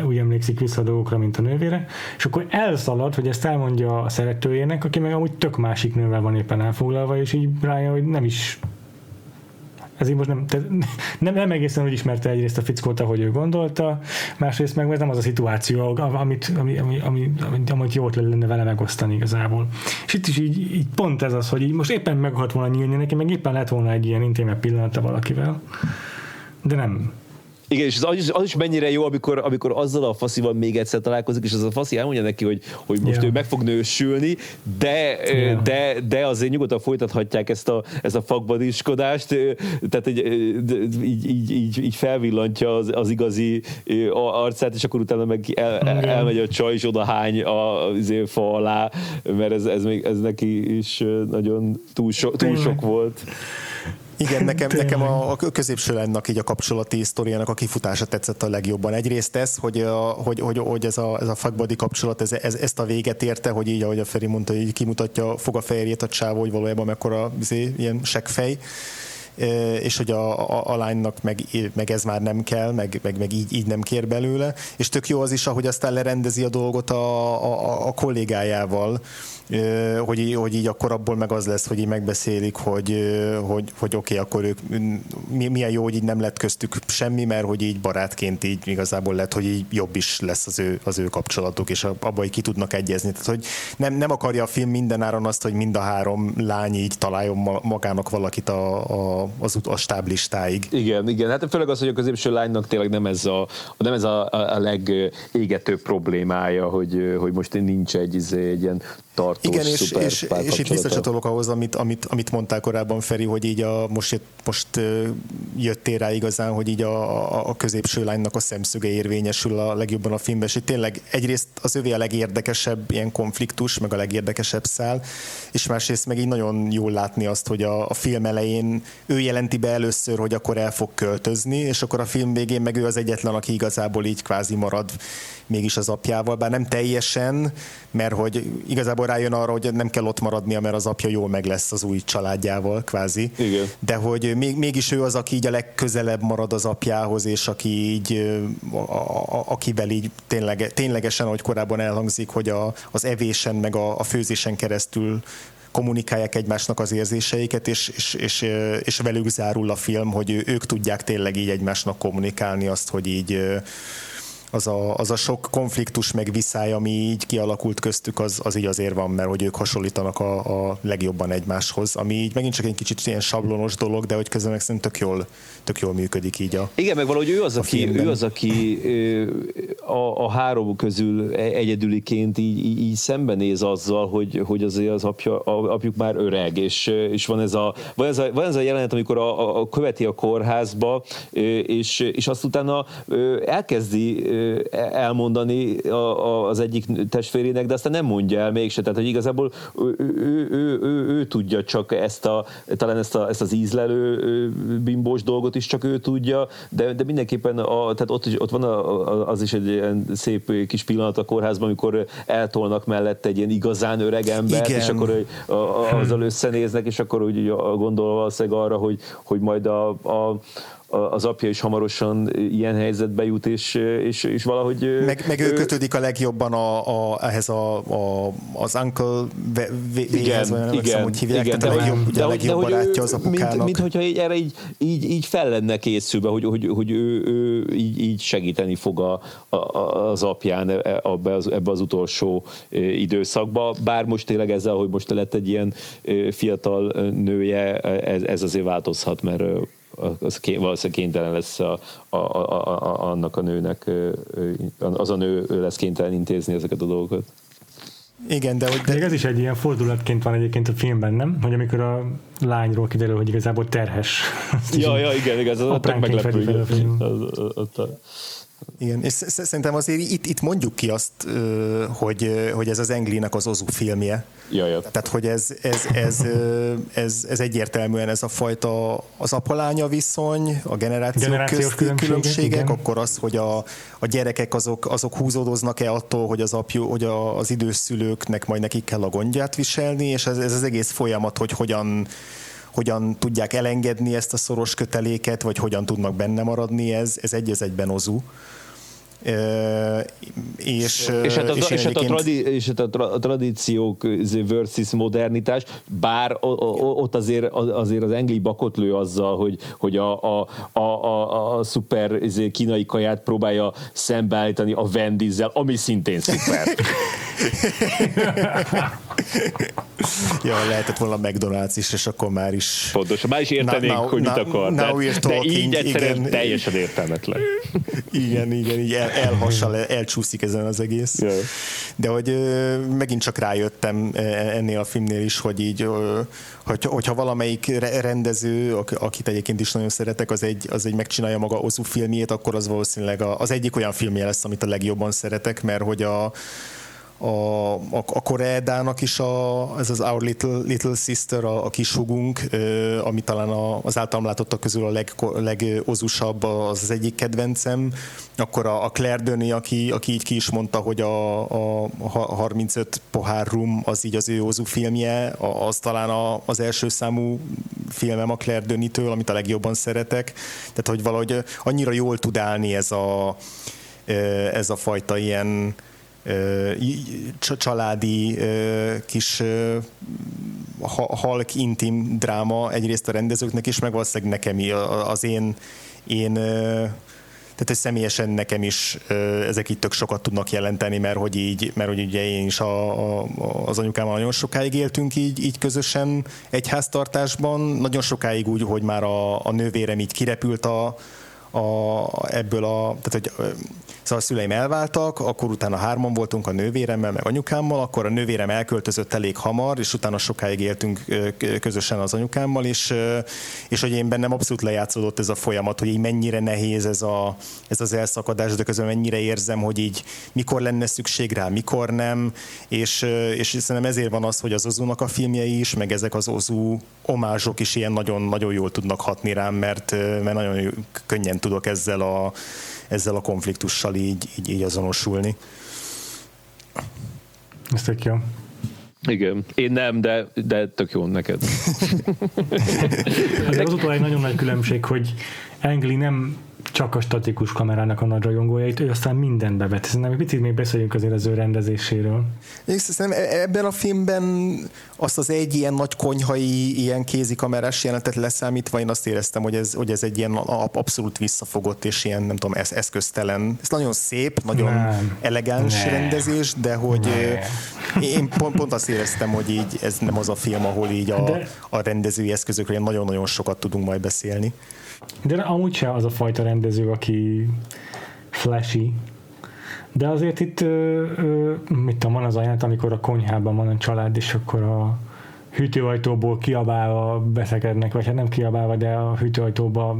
úgy emlékszik vissza a dolgokra, mint a nővére, és akkor elszalad, hogy ezt elmondja a szeretőjének, aki meg amúgy tök másik nővel van éppen elfoglalva, és így rájön, hogy nem is ez így most nem, nem, nem egészen úgy ismerte egyrészt a fickót, ahogy ő gondolta, másrészt meg ez nem az a szituáció, amit, ami, ami, ami, amit, amit jót lenne vele megosztani igazából. És itt is így, így pont ez az, hogy így most éppen meg volna nyílni neki, meg éppen lett volna egy ilyen intémebb pillanata valakivel, de nem, igen, és az is, az is mennyire jó, amikor, amikor azzal a faszival még egyszer találkozik, és az a faszi elmondja neki, hogy, hogy most yeah. ő meg fog nősülni, de, yeah. de, de azért nyugodtan folytathatják ezt a, ezt a fakbadiskodást, tehát így, így, így, így, így felvillantja az, az igazi arcát, és akkor utána meg el, el, elmegy a csaj, és oda hány a, a fa alá, mert ez, ez, még, ez neki is nagyon túl, so, túl sok volt. Igen, nekem, nekem a, a középső lánynak így a kapcsolati sztoriának a kifutása tetszett a legjobban. Egyrészt ez, hogy, a, hogy, hogy, hogy ez a, ez a fuckbody kapcsolat, ez, ez, ezt a véget érte, hogy így, ahogy a Feri mondta, hogy kimutatja, fog a fehérjét a csávó, hogy valójában mekkora izé, ilyen seggfej. És hogy a, a, a lánynak meg, meg ez már nem kell, meg, meg, meg így, így nem kér belőle, és tök jó az is, ahogy aztán lerendezi a dolgot a, a, a kollégájával, hogy, hogy így akkor abból meg az lesz, hogy így megbeszélik, hogy, hogy, hogy oké, okay, akkor ők milyen jó, hogy így nem lett köztük semmi, mert hogy így barátként így igazából lett, hogy így jobb is lesz az ő, az ő kapcsolatuk, és abban, hogy ki tudnak egyezni. Tehát, hogy nem, nem akarja a film mindenáron azt, hogy mind a három lány így találjon magának valakit a, a, az, a stáblistáig. Igen, igen. Hát főleg az, hogy a középső lánynak tényleg nem ez a, nem ez a, a legégetőbb problémája, hogy, hogy most nincs egy, izé, egy ilyen tartós, Igen, és, és, és itt visszacsatolok ahhoz, amit, amit, amit mondtál korábban, Feri, hogy így a, most, most jöttél rá igazán, hogy így a, a középső lánynak a szemszöge érvényesül a legjobban a filmben, és itt tényleg egyrészt az övé a legérdekesebb ilyen konfliktus, meg a legérdekesebb szál, és másrészt meg így nagyon jól látni azt, hogy a, a film elején ő jelenti be először, hogy akkor el fog költözni, és akkor a film végén meg ő az egyetlen, aki igazából így kvázi marad mégis az apjával, bár nem teljesen, mert hogy igazából rájön arra, hogy nem kell ott maradnia, mert az apja jól meg lesz az új családjával, kvázi. Igen. De hogy még, mégis ő az, aki így a legközelebb marad az apjához, és aki így, a, a, akivel így tényleg, ténylegesen, ahogy korábban elhangzik, hogy a, az evésen, meg a, a főzésen keresztül kommunikálják egymásnak az érzéseiket, és, és, és, és velük zárul a film, hogy ők tudják tényleg így egymásnak kommunikálni azt, hogy így az a, az a sok konfliktus meg viszály, ami így kialakult köztük, az, az így azért van, mert hogy ők hasonlítanak a, a legjobban egymáshoz, ami így megint csak egy kicsit ilyen sablonos dolog, de hogy közben meg szerintem tök jól, tök jól működik így a Igen, meg valahogy ő az, a aki, ő az, aki a, a három közül e, egyedüliként így, így, így szembenéz azzal, hogy, hogy azért az apja, a, apjuk már öreg, és, és van, ez a, van, ez a, van ez a jelenet, amikor a, a, a követi a kórházba, és, és azt utána elkezdi elmondani az egyik testvérének, de aztán nem mondja el mégse. Tehát, hogy igazából ő, ő, ő, ő, ő tudja csak ezt a, talán ezt, a, ezt az ízlelő bimbós dolgot is csak ő tudja, de, de mindenképpen a, tehát ott, ott van a, az is egy ilyen szép kis pillanat a kórházban, amikor eltolnak mellett egy ilyen igazán öreg embert, Igen. és akkor azzal összenéznek, és akkor úgy gondol valószínűleg arra, hogy, hogy majd a, a az apja is hamarosan ilyen helyzetbe jut, és, és, és valahogy... Meg, meg ő kötődik a legjobban a, a, ehhez a, a, az uncle véhez, vagy nem igen, hogy hívják, igen, tehát a legjobb, ugye a legjobb barátja az apukának. Mint, mint hogyha így, erre így, így, így fel lenne készülve, hogy, hogy, hogy ő, ő így, így segíteni fog a, a, az apján ebbe az, ebbe az utolsó időszakba, bár most tényleg ezzel, hogy most lett egy ilyen fiatal nője, ez, ez azért változhat, mert az valószínűleg kénytelen lesz a, a, a, a, annak a nőnek, az a nő lesz kénytelen intézni ezeket a dolgokat. Igen, de hogy... De... Még ez is egy ilyen fordulatként van egyébként a filmben, nem? Hogy amikor a lányról kiderül, hogy igazából terhes. ja, ja, igen, igen, ez az a meglepő. Igen, és szerintem azért itt, itt mondjuk ki azt, hogy, hogy ez az Englinek az Ozu filmje. Ja, ja. Tehát, hogy ez, ez, ez, ez, ez egyértelműen ez a fajta az apalánya viszony, a generációk közti különbségek, különbségek akkor az, hogy a, a gyerekek azok, azok húzódoznak-e attól, hogy az apjú, hogy a, az idős szülőknek majd nekik kell a gondját viselni, és ez, ez az egész folyamat, hogy hogyan hogyan tudják elengedni ezt a szoros köteléket, vagy hogyan tudnak benne maradni, ez, ez egy az egyben ozu. Uh, és, és, hát a, és, és, hát a, tradi, és hát a tradíciók versus modernitás, bár ott azért, azért az engli bakot lő azzal, hogy, hogy a, a, a, a, a szuper kínai kaját próbálja szembeállítani a Wendy's-zel, ami szintén szuper. ja, lehetett volna McDonald's is, és akkor már is... Pontosan, már is értenénk, now, hogy mit akar. Now de, de így egyszerűen igen, teljesen értelmetlen. Igen, igen, így el, elhassal, elcsúszik ezen az egész. Yeah. De hogy megint csak rájöttem e, ennél a filmnél is, hogy így, hogy, hogyha valamelyik rendező, akit egyébként is nagyon szeretek, az egy, az egy megcsinálja maga Ozu filmjét, akkor az valószínűleg az egyik olyan filmje lesz, amit a legjobban szeretek, mert hogy a, a, a, a Koreedának is a, ez az Our Little, Little Sister, a, a hugunk, ami talán a, az általam látottak közül a leg, legozusabb, az az egyik kedvencem. Akkor a, a Claire Denis, aki, aki így ki is mondta, hogy a, a 35 pohár rum az így az ő ozu filmje, az talán a, az első számú filmem a Claire Denis-től, amit a legjobban szeretek. Tehát, hogy valahogy annyira jól tud állni ez a, ez a fajta ilyen családi kis halk intim dráma egyrészt a rendezőknek is, meg valószínűleg nekem az én, én tehát hogy személyesen nekem is ezek itt tök sokat tudnak jelenteni, mert hogy így, mert hogy ugye én is a, a, az anyukámmal nagyon sokáig éltünk így, így közösen egy háztartásban, nagyon sokáig úgy, hogy már a, a nővérem így kirepült a, a, ebből a, tehát hogy Szóval a szüleim elváltak, akkor utána hárman voltunk a nővéremmel, meg anyukámmal, akkor a nővérem elköltözött elég hamar, és utána sokáig éltünk közösen az anyukámmal, és, és hogy én bennem abszolút lejátszódott ez a folyamat, hogy így mennyire nehéz ez, a, ez az elszakadás, de közben mennyire érzem, hogy így mikor lenne szükség rá, mikor nem, és, és szerintem ezért van az, hogy az Ozunak a filmjei is, meg ezek az Ozu omázsok is ilyen nagyon-nagyon jól tudnak hatni rám, mert, mert nagyon könnyen tudok ezzel a ezzel a konfliktussal így, így, így azonosulni. Ez tök jó. Igen, én nem, de, de tök jó neked. az utolsó egy nagyon nagy különbség, hogy Engli nem csak a statikus kamerának a nagy rajongójait, ő aztán mindent bevet. Szerintem egy picit még beszéljünk azért az ő rendezéséről. Én szerintem e- ebben a filmben azt az egy ilyen nagy konyhai, ilyen kézikamerás jelentet leszámítva, én azt éreztem, hogy ez, hogy ez egy ilyen abszolút visszafogott és ilyen, nem tudom, eszköztelen. Ez nagyon szép, nagyon nem. elegáns nem. rendezés, de hogy nem. én pont, pont azt éreztem, hogy így ez nem az a film, ahol így a, de... a rendezői eszközökről nagyon-nagyon sokat tudunk majd beszélni. De amúgy se az a fajta rendező, aki flashy, de azért itt, ö, ö, mit tudom, van az a jelent, amikor a konyhában van a család, és akkor a hűtőajtóból kiabálva beszekednek, vagy hát nem kiabálva, de a hűtőajtóba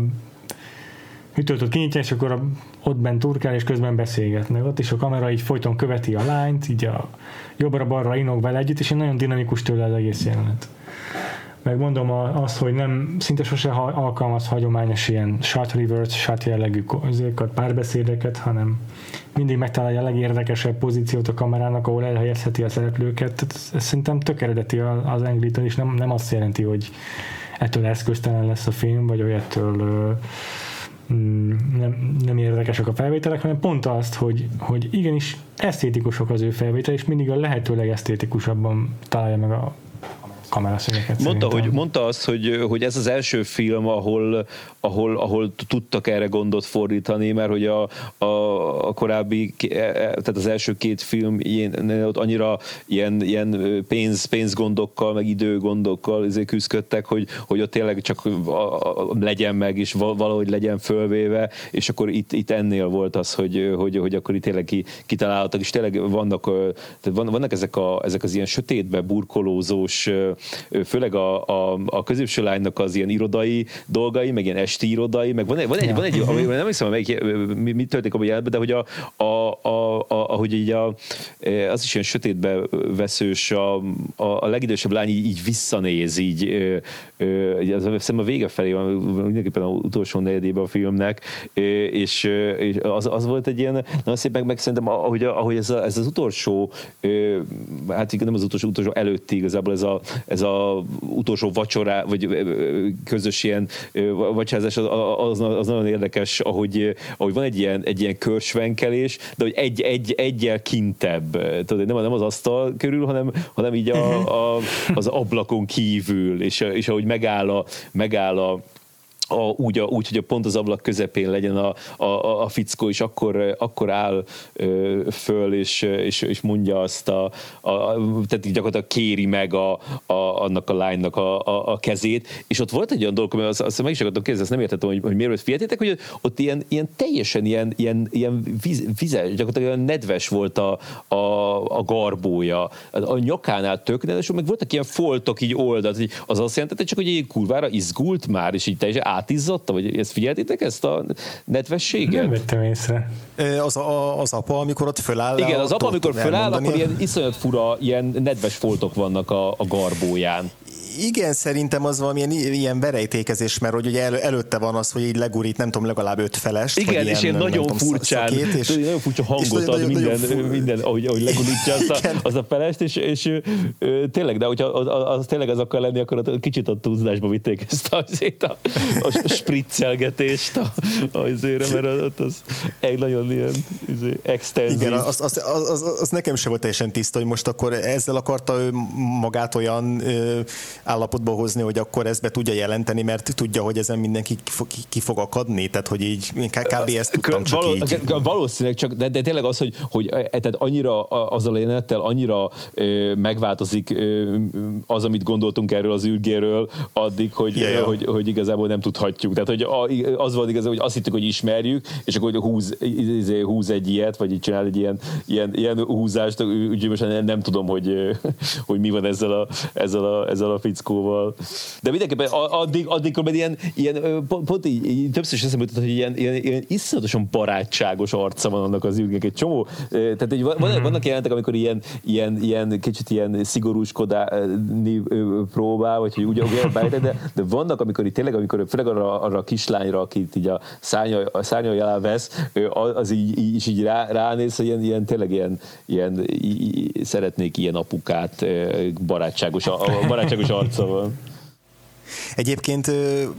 ütöltöt kinyitja, és akkor ott bent turkál, és közben beszélgetnek. Ott is a kamera így folyton követi a lányt, így a jobbra-balra inog vele együtt, és egy nagyon dinamikus tőle az egész jelenet. Megmondom azt, hogy nem szinte sose alkalmaz hagyományos ilyen shot reverse, shot jellegű párbeszédeket, hanem mindig megtalálja a legérdekesebb pozíciót a kamerának, ahol elhelyezheti a szereplőket. Ez szerintem tök eredeti az Angliton, és nem, nem azt jelenti, hogy ettől eszköztelen lesz a film, vagy hogy ettől mm, nem, nem érdekesek a felvételek, hanem pont azt, hogy, hogy igenis esztétikusok az ő felvétel, és mindig a lehető legesztétikusabban találja meg a kameraszögeket. Mondta, hogy, mondta azt, hogy, hogy ez az első film, ahol, ahol, ahol tudtak erre gondot fordítani, mert hogy a, a, a korábbi, e, e, tehát az első két film ilyen, ott annyira ilyen, ilyen pénz, pénzgondokkal, meg időgondokkal izé küzdöttek, hogy, hogy ott tényleg csak a, a, legyen meg, és valahogy legyen fölvéve, és akkor itt, itt ennél volt az, hogy, hogy, hogy akkor itt tényleg kitaláltak, és tényleg vannak, tehát vannak ezek, a, ezek az ilyen sötétbe burkolózós főleg a, a, a középső lánynak az ilyen irodai dolgai, meg ilyen esti irodai, meg van egy, van egy, ja. van egy ami, nem hiszem, melyik, mi, mi történik a jelben, de hogy a, a, a, a, ahogy így a, az is ilyen sötétbe veszős, a, a, a legidősebb lány így, így visszanéz, így az a vége felé van, mindenképpen az utolsó negyedében a filmnek, és, és az, az volt egy ilyen, nagyon szép, meg, meg szerintem ahogy, ahogy ez, a, ez az utolsó, hát nem az utolsó, utolsó előtti igazából ez a, ez a utolsó vacsorá, vagy közös ilyen vacsázás, az, az, az nagyon érdekes, ahogy, ahogy van egy ilyen, egy ilyen körsvenkelés, de hogy egy, egy, egyel kintebb. Tudod, nem, nem az asztal körül, hanem, hanem így a, a, az ablakon kívül, és, és ahogy megáll a, megáll a a, úgy, a, úgy, hogy a pont az ablak közepén legyen a, a, a fickó, és akkor, akkor áll ö, föl, és, és, és mondja azt, a, a, tehát gyakorlatilag kéri meg a, a, annak a lánynak a, a, a kezét, és ott volt egy olyan dolog, mert azt, azt meg is akartam kérdezni, azt nem értettem, hogy, hogy miért figyeltétek, hogy ott ilyen, ilyen teljesen ilyen, ilyen, ilyen víz, vizes, gyakorlatilag olyan nedves volt a, a, a garbója, a nyakánál tök nedves, meg voltak ilyen foltok így oldalt, az azt jelenti, csak hogy egy kurvára izgult már, és így teljesen átizzatta, vagy ezt figyeltétek ezt a nedvességet? Nem vettem észre. Az, a, az apa, amikor ott föláll. Igen, az apa, amikor föláll, akkor ilyen iszonyat fura, ilyen nedves foltok vannak a, a garbóján igen, szerintem az valamilyen ilyen verejtékezés, mert hogy ugye elő, előtte van az, hogy így legurít, nem tudom, legalább öt felest. Igen, és ilyen nagyon tudom, furcsán, szakét, és, nagyon furcsa hangot ad nagyon, minden, fur... minden, ahogy, ahogy legurítja azt a, az a felest, és, és és tényleg, de hogyha az, az, tényleg az akar lenni, akkor kicsit a túlzásba vitték ezt a, a, a spriccelgetést a, azért, mert az, az egy nagyon ilyen izé, extenzív. Igen, az, az, az, az, az, nekem sem volt teljesen tiszta, hogy most akkor ezzel akarta ő magát olyan állapotba hozni, hogy akkor ezt be tudja jelenteni, mert tudja, hogy ezen mindenki ki fog akadni, tehát hogy így kb. ezt tudtam csak Való, így. Valószínűleg csak, de, de tényleg az, hogy, hogy e, tehát annyira az a lénettel annyira ö, megváltozik ö, az, amit gondoltunk erről az űrgéről, addig, hogy, yeah, yeah. hogy, hogy igazából nem tudhatjuk. Tehát, hogy az volt igazából, hogy azt hittük, hogy ismerjük, és akkor hogy húz, izé, húz egy ilyet, vagy így csinál egy ilyen, ilyen, ilyen húzást, úgyhogy most nem, nem tudom, hogy, hogy mi van ezzel a, ezzel a, ezzel a fickóval. De mindenképpen addig, addig hogy ilyen, ilyen pont, pont így, így többször is eszembe jutott, hogy ilyen, ilyen, ilyen iszonyatosan barátságos arca van annak az űrgnek egy csomó. Tehát egy, van, mm-hmm. vannak jelentek, amikor ilyen, ilyen, ilyen kicsit ilyen szigorúskodni próbál, vagy hogy úgy de, de vannak, amikor itt tényleg, amikor főleg arra, arra a kislányra, akit így a szárnya, a szárnya alá vesz, az így, így, így rá, ránéz, hogy ilyen, ilyen tényleg ilyen, ilyen szeretnék ilyen apukát, barátságos, a, a barátságos arca van. Egyébként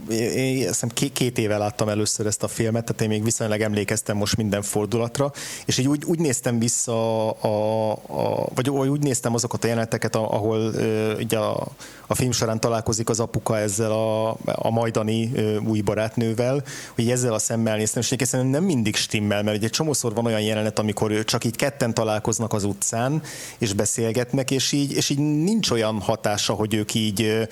én azt két éve láttam először ezt a filmet, tehát én még viszonylag emlékeztem most minden fordulatra, és így úgy, úgy néztem vissza, a, a, vagy úgy néztem azokat a jeleneteket, ahol ugye a, a film során találkozik az apuka ezzel a, a majdani új barátnővel, hogy ezzel a szemmel néztem, és egyébként nem mindig stimmel, mert ugye egy csomószor van olyan jelenet, amikor csak így ketten találkoznak az utcán, és beszélgetnek, és így, és így nincs olyan hatása, hogy ők így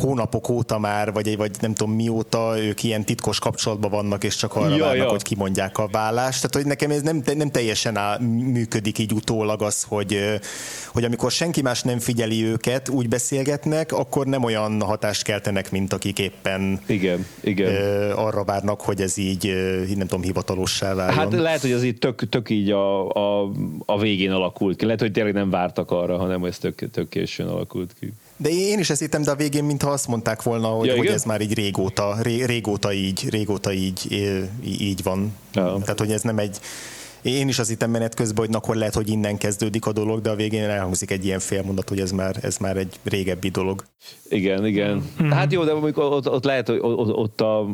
hónapok óta már, vagy, vagy nem tudom mióta ők ilyen titkos kapcsolatban vannak, és csak arra ja, várnak, ja. hogy kimondják a vállást. Tehát, hogy nekem ez nem, nem teljesen áll, működik így utólag az, hogy, hogy amikor senki más nem figyeli őket, úgy beszélgetnek, akkor nem olyan hatást keltenek, mint akik éppen igen, igen. arra várnak, hogy ez így, nem tudom, hivatalossá váljon. Hát lehet, hogy az így tök, tök így a, a, a végén alakult ki. Lehet, hogy tényleg nem vártak arra, hanem ez tök, tök későn alakult ki. De én is ezt hittem, de a végén mintha azt mondták volna, hogy, ja, hogy ez már így régóta, ré, régóta így, régóta így, így van. Ja. Tehát, hogy ez nem egy én is az hittem menet közben, hogy akkor lehet, hogy innen kezdődik a dolog, de a végén elhangzik egy ilyen félmondat, hogy ez már, ez már egy régebbi dolog. Igen, igen. Mm-hmm. Hát jó, de amikor ott, ott lehet, hogy ott, ott a,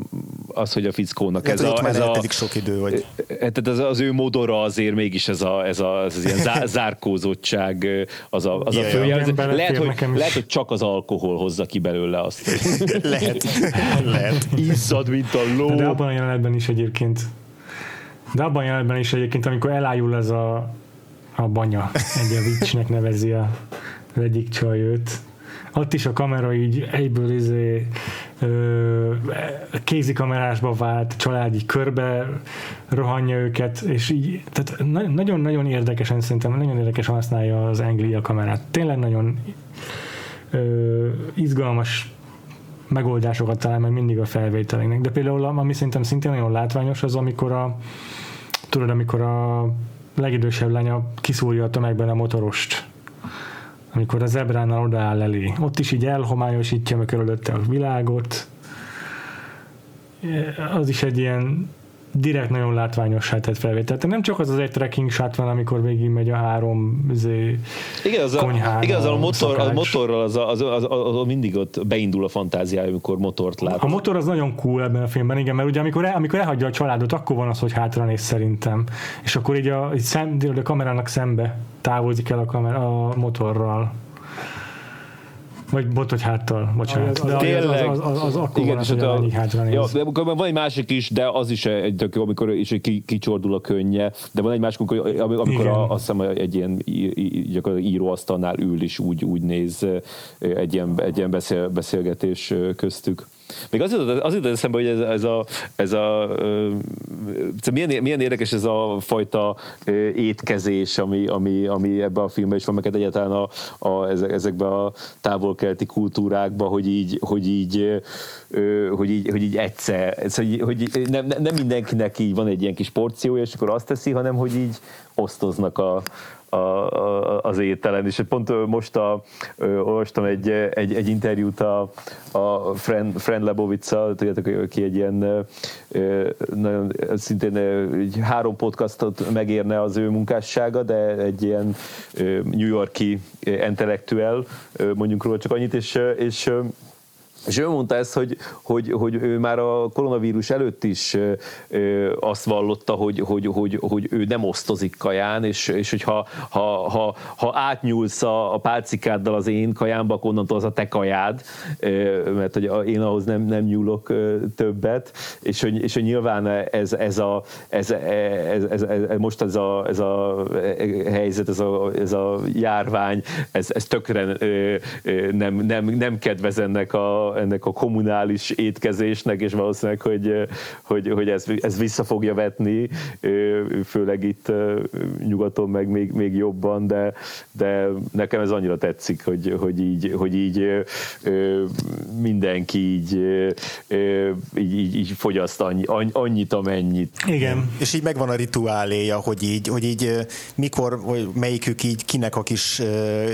az, hogy a fickónak lehet, ez, a, ez a... sok idő, vagy... Tehát az, az ő modora azért mégis ez, a, ez, a, ez az ilyen zá, zárkózottság az a, az ja, a fője. Ja, lehet, hogy, lehet, hogy csak az alkohol hozza ki belőle azt. lehet. lehet. Izzad, mint a ló. De abban a jelenetben is egyébként de abban a jelenetben is egyébként, amikor elájul ez a, a banya, egy a vicsnek nevezi a, az egyik csaj ott is a kamera így egyből izé, ö, kézikamerásba vált, család így körbe rohanja őket, és így, tehát nagyon-nagyon érdekesen szerintem, nagyon érdekesen használja az Anglia kamerát. Tényleg nagyon ö, izgalmas megoldásokat talál meg mindig a felvételének. De például, ami szerintem szintén nagyon látványos, az amikor a tudod, amikor a legidősebb lánya kiszúrja a tömegben a motorost, amikor a zebránál odaáll elé. Ott is így elhomályosítja meg körülötte a világot. Az is egy ilyen direkt nagyon látványos tett felvétel. Tehát nem csak az az egy trekking shot van, amikor végig megy a három zé, igen, az a, igen, az a, motor, a motorral az, az, az, az, az, mindig ott beindul a fantáziája, amikor motort lát. A motor az nagyon cool ebben a filmben, igen, mert ugye amikor, el, amikor elhagyja a családot, akkor van az, hogy hátra néz szerintem. És akkor így a, így szem, a kamerának szembe távozik el a, kamera, a motorral. Vagy bot, hogy háttal, bocsánat. De Tényleg. Az, az, az, az akkor Igen, van az, hogy a, hátra néz. Ja, de van egy másik is, de az is egy tök amikor is ki, kicsordul a könnye, de van egy másik, amikor, amikor a, azt hiszem egy ilyen gyakorlatilag íróasztalnál ül is úgy, úgy néz egy ilyen, egy ilyen beszél, beszélgetés köztük. Még az jutott, az jutott eszembe, hogy ez, ez a, ez a ez milyen, milyen érdekes ez a fajta étkezés, ami, ami, ami ebben a filmben is van, meg egyáltalán a, a, ezekben a távol-kelti kultúrákban, hogy így, hogy így, hogy így, hogy így egyszer, hogy, hogy nem, nem mindenkinek így van egy ilyen kis porciója, és akkor azt teszi, hanem hogy így osztoznak a, a, a, az ételen, és pont most a, ö, olvastam egy, egy, egy interjút a, a Friend, Friend Lebowitz-szal, tudjátok, aki egy ilyen ö, nagyon szintén egy három podcastot megérne az ő munkássága, de egy ilyen ö, New Yorki intellektuel, mondjuk róla csak annyit, és, és és ő mondta ezt, hogy, hogy, hogy ő már a koronavírus előtt is azt vallotta, hogy, hogy, hogy, hogy ő nem osztozik kaján, és, és hogyha ha, ha, ha átnyúlsz a, a pálcikáddal az én kajámba, akkor onnantól az a te kajád, mert hogy én ahhoz nem, nem nyúlok többet, és hogy, és hogy nyilván ez, ez, a, ez, ez, ez, ez, most ez a, ez a helyzet, ez a, ez a járvány, ez, ez tökre nem, nem, nem kedvez ennek a, ennek a kommunális étkezésnek, és valószínűleg, hogy, hogy, hogy ez, ez vissza fogja vetni, főleg itt nyugaton meg még, még jobban, de, de nekem ez annyira tetszik, hogy, hogy így, hogy így mindenki így, így, így, így fogyaszt annyi, annyit, amennyit. Igen. És így megvan a rituáléja, hogy így, hogy így mikor, vagy melyikük így kinek a kis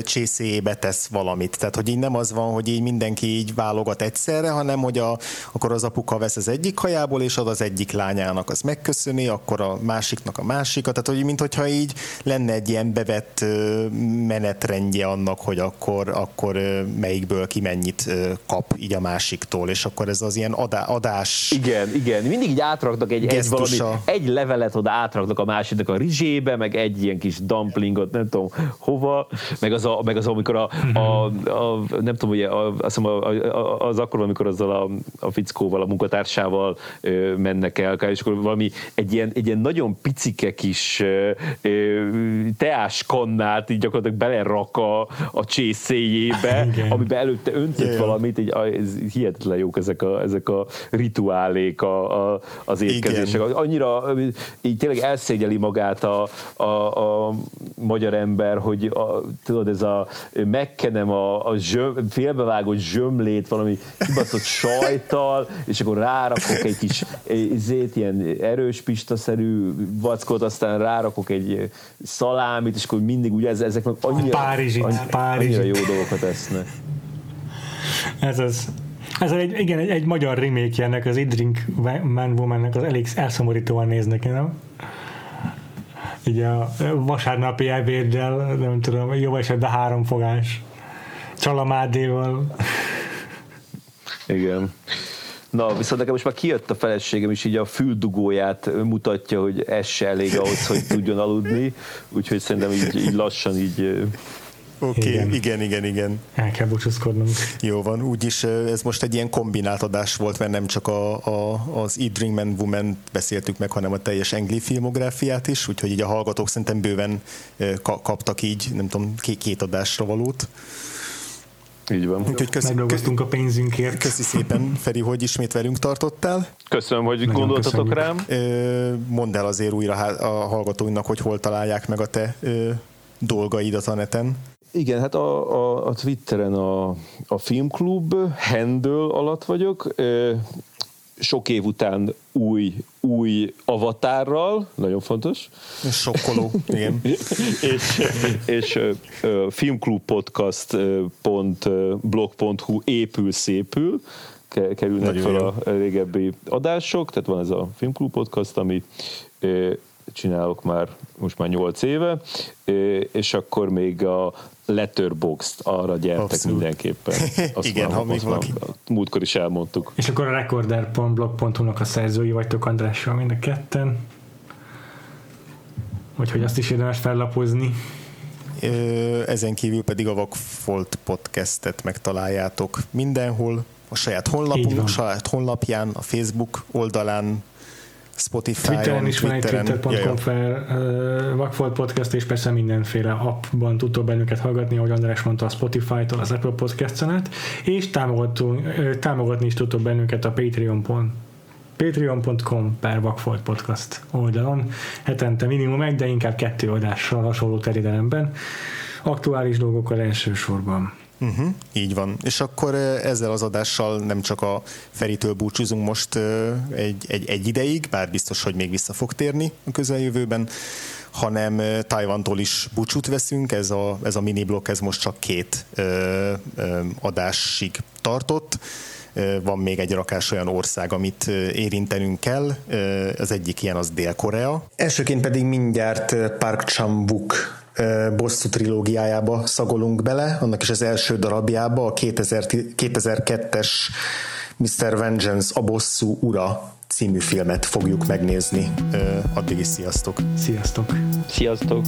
csészéjébe tesz valamit. Tehát, hogy így nem az van, hogy így mindenki így válogat dolgokat egyszerre, hanem hogy a, akkor az apuka vesz az egyik hajából, és ad az egyik lányának, az megköszöni, akkor a másiknak a másikat, tehát hogy mintha így lenne egy ilyen bevett menetrendje annak, hogy akkor, akkor melyikből ki mennyit kap így a másiktól, és akkor ez az ilyen adá, adás. Igen, igen, mindig így átraknak egy, egy, valami, egy levelet oda átraknak a másiknak a rizsébe, meg egy ilyen kis dumplingot, nem tudom hova, meg az, a, meg az amikor a, a, a nem tudom, ugye, a, azt hiszem a, a, az akkor, amikor azzal a, a fickóval, a munkatársával ö, mennek el, és akkor valami egy ilyen, egy ilyen nagyon picike kis ö, teáskannát így gyakorlatilag belerak a, a csészéjébe, amiben előtte öntött yeah. valamit, így, ez hihetetlen jók ezek a, ezek a rituálék a, a, az étkezések. Igen. Annyira így tényleg elszégyeli magát a, a, a magyar ember, hogy a, tudod, ez a megkenem a, a zsöm, félbevágott zsömlét valami kibaszott sajtal, és akkor rárakok egy kis zét, ilyen erős pistaszerű vackot, aztán rárakok egy szalámit, és akkor mindig ugye ezek meg annyira, Párizsit, annyira, Párizsit. annyira jó dolgokat esznek. Ez az. Ez egy, igen, egy, egy magyar remake ennek az Idrink Man Woman-nek az elég elszomorítóan néznek, nem? Így a vasárnapi ebéddel, nem tudom, jó esetben három fogás csalamádéval. Igen. Na, viszont nekem most már kijött a feleségem, és így a füldugóját mutatja, hogy ez se elég ahhoz, hogy tudjon aludni, úgyhogy szerintem így, így lassan így Oké, okay, igen. igen, igen, igen. El kell búcsúzkodnunk. Jó van, úgyis ez most egy ilyen kombinált adás volt, mert nem csak a, a, az E Dream Man Woman beszéltük meg, hanem a teljes Engli filmográfiát is, úgyhogy így a hallgatók szerintem bőven kaptak így, nem tudom, két adásra valót. Így van. Úgyhogy köszi, a pénzünkért. Köszi szépen, Feri, hogy ismét velünk tartottál. Köszönöm, hogy Nagyon gondoltatok köszönjük. rám. Mondd el azért újra a hallgatóinknak, hogy hol találják meg a te dolgaidat a neten. Igen, hát a, a, a Twitteren a, a Filmklub handle alatt vagyok, sok év után új, új avatárral, nagyon fontos. Sokkoló, igen. és és uh, filmklubpodcast.blog.hu épül szépül, kerülnek fel a régebbi adások, tehát van ez a Filmklub Podcast, ami csinálok már most már 8 éve, és akkor még a Letterboxd arra gyertek Abszolút. mindenképpen. Azt Igen, már, ha még valaki... Múltkor is elmondtuk. És akkor a recorder.blog.hu-nak a szerzői vagytok Andrással mind a ketten. Úgyhogy azt is érdemes fellapozni. Ezen kívül pedig a Vakfolt podcastet megtaláljátok mindenhol, a saját honlapunk, a saját honlapján, a Facebook oldalán, Spotify-on, Twitteren is van egy twitter.com fel uh, Vakfolt Podcast, és persze mindenféle appban tudtok bennünket hallgatni, ahogy András mondta, a Spotify-tól, az Apple Podcast-en és támogatni is tudtok bennünket a Patreon-pon patreon.com per Vakfolt Podcast oldalon. Hetente minimum egy, de inkább kettő adással hasonló terjedelemben. Aktuális dolgokkal elsősorban. Uh-huh, így van. És akkor ezzel az adással nem csak a Feritől búcsúzunk most egy, egy, egy ideig, bár biztos, hogy még vissza fog térni a közeljövőben, hanem Tajvantól is búcsút veszünk, ez a, ez a mini blokk, ez most csak két ö, ö, adásig tartott. Van még egy rakás olyan ország, amit érintenünk kell. Az egyik ilyen az Dél-Korea. Elsőként pedig mindjárt Park Chan-wook bosszú trilógiájába szagolunk bele, annak is az első darabjába, a 2000, 2002-es Mr. Vengeance, a bosszú ura című filmet fogjuk megnézni. Addig is sziasztok! Sziasztok! Sziasztok!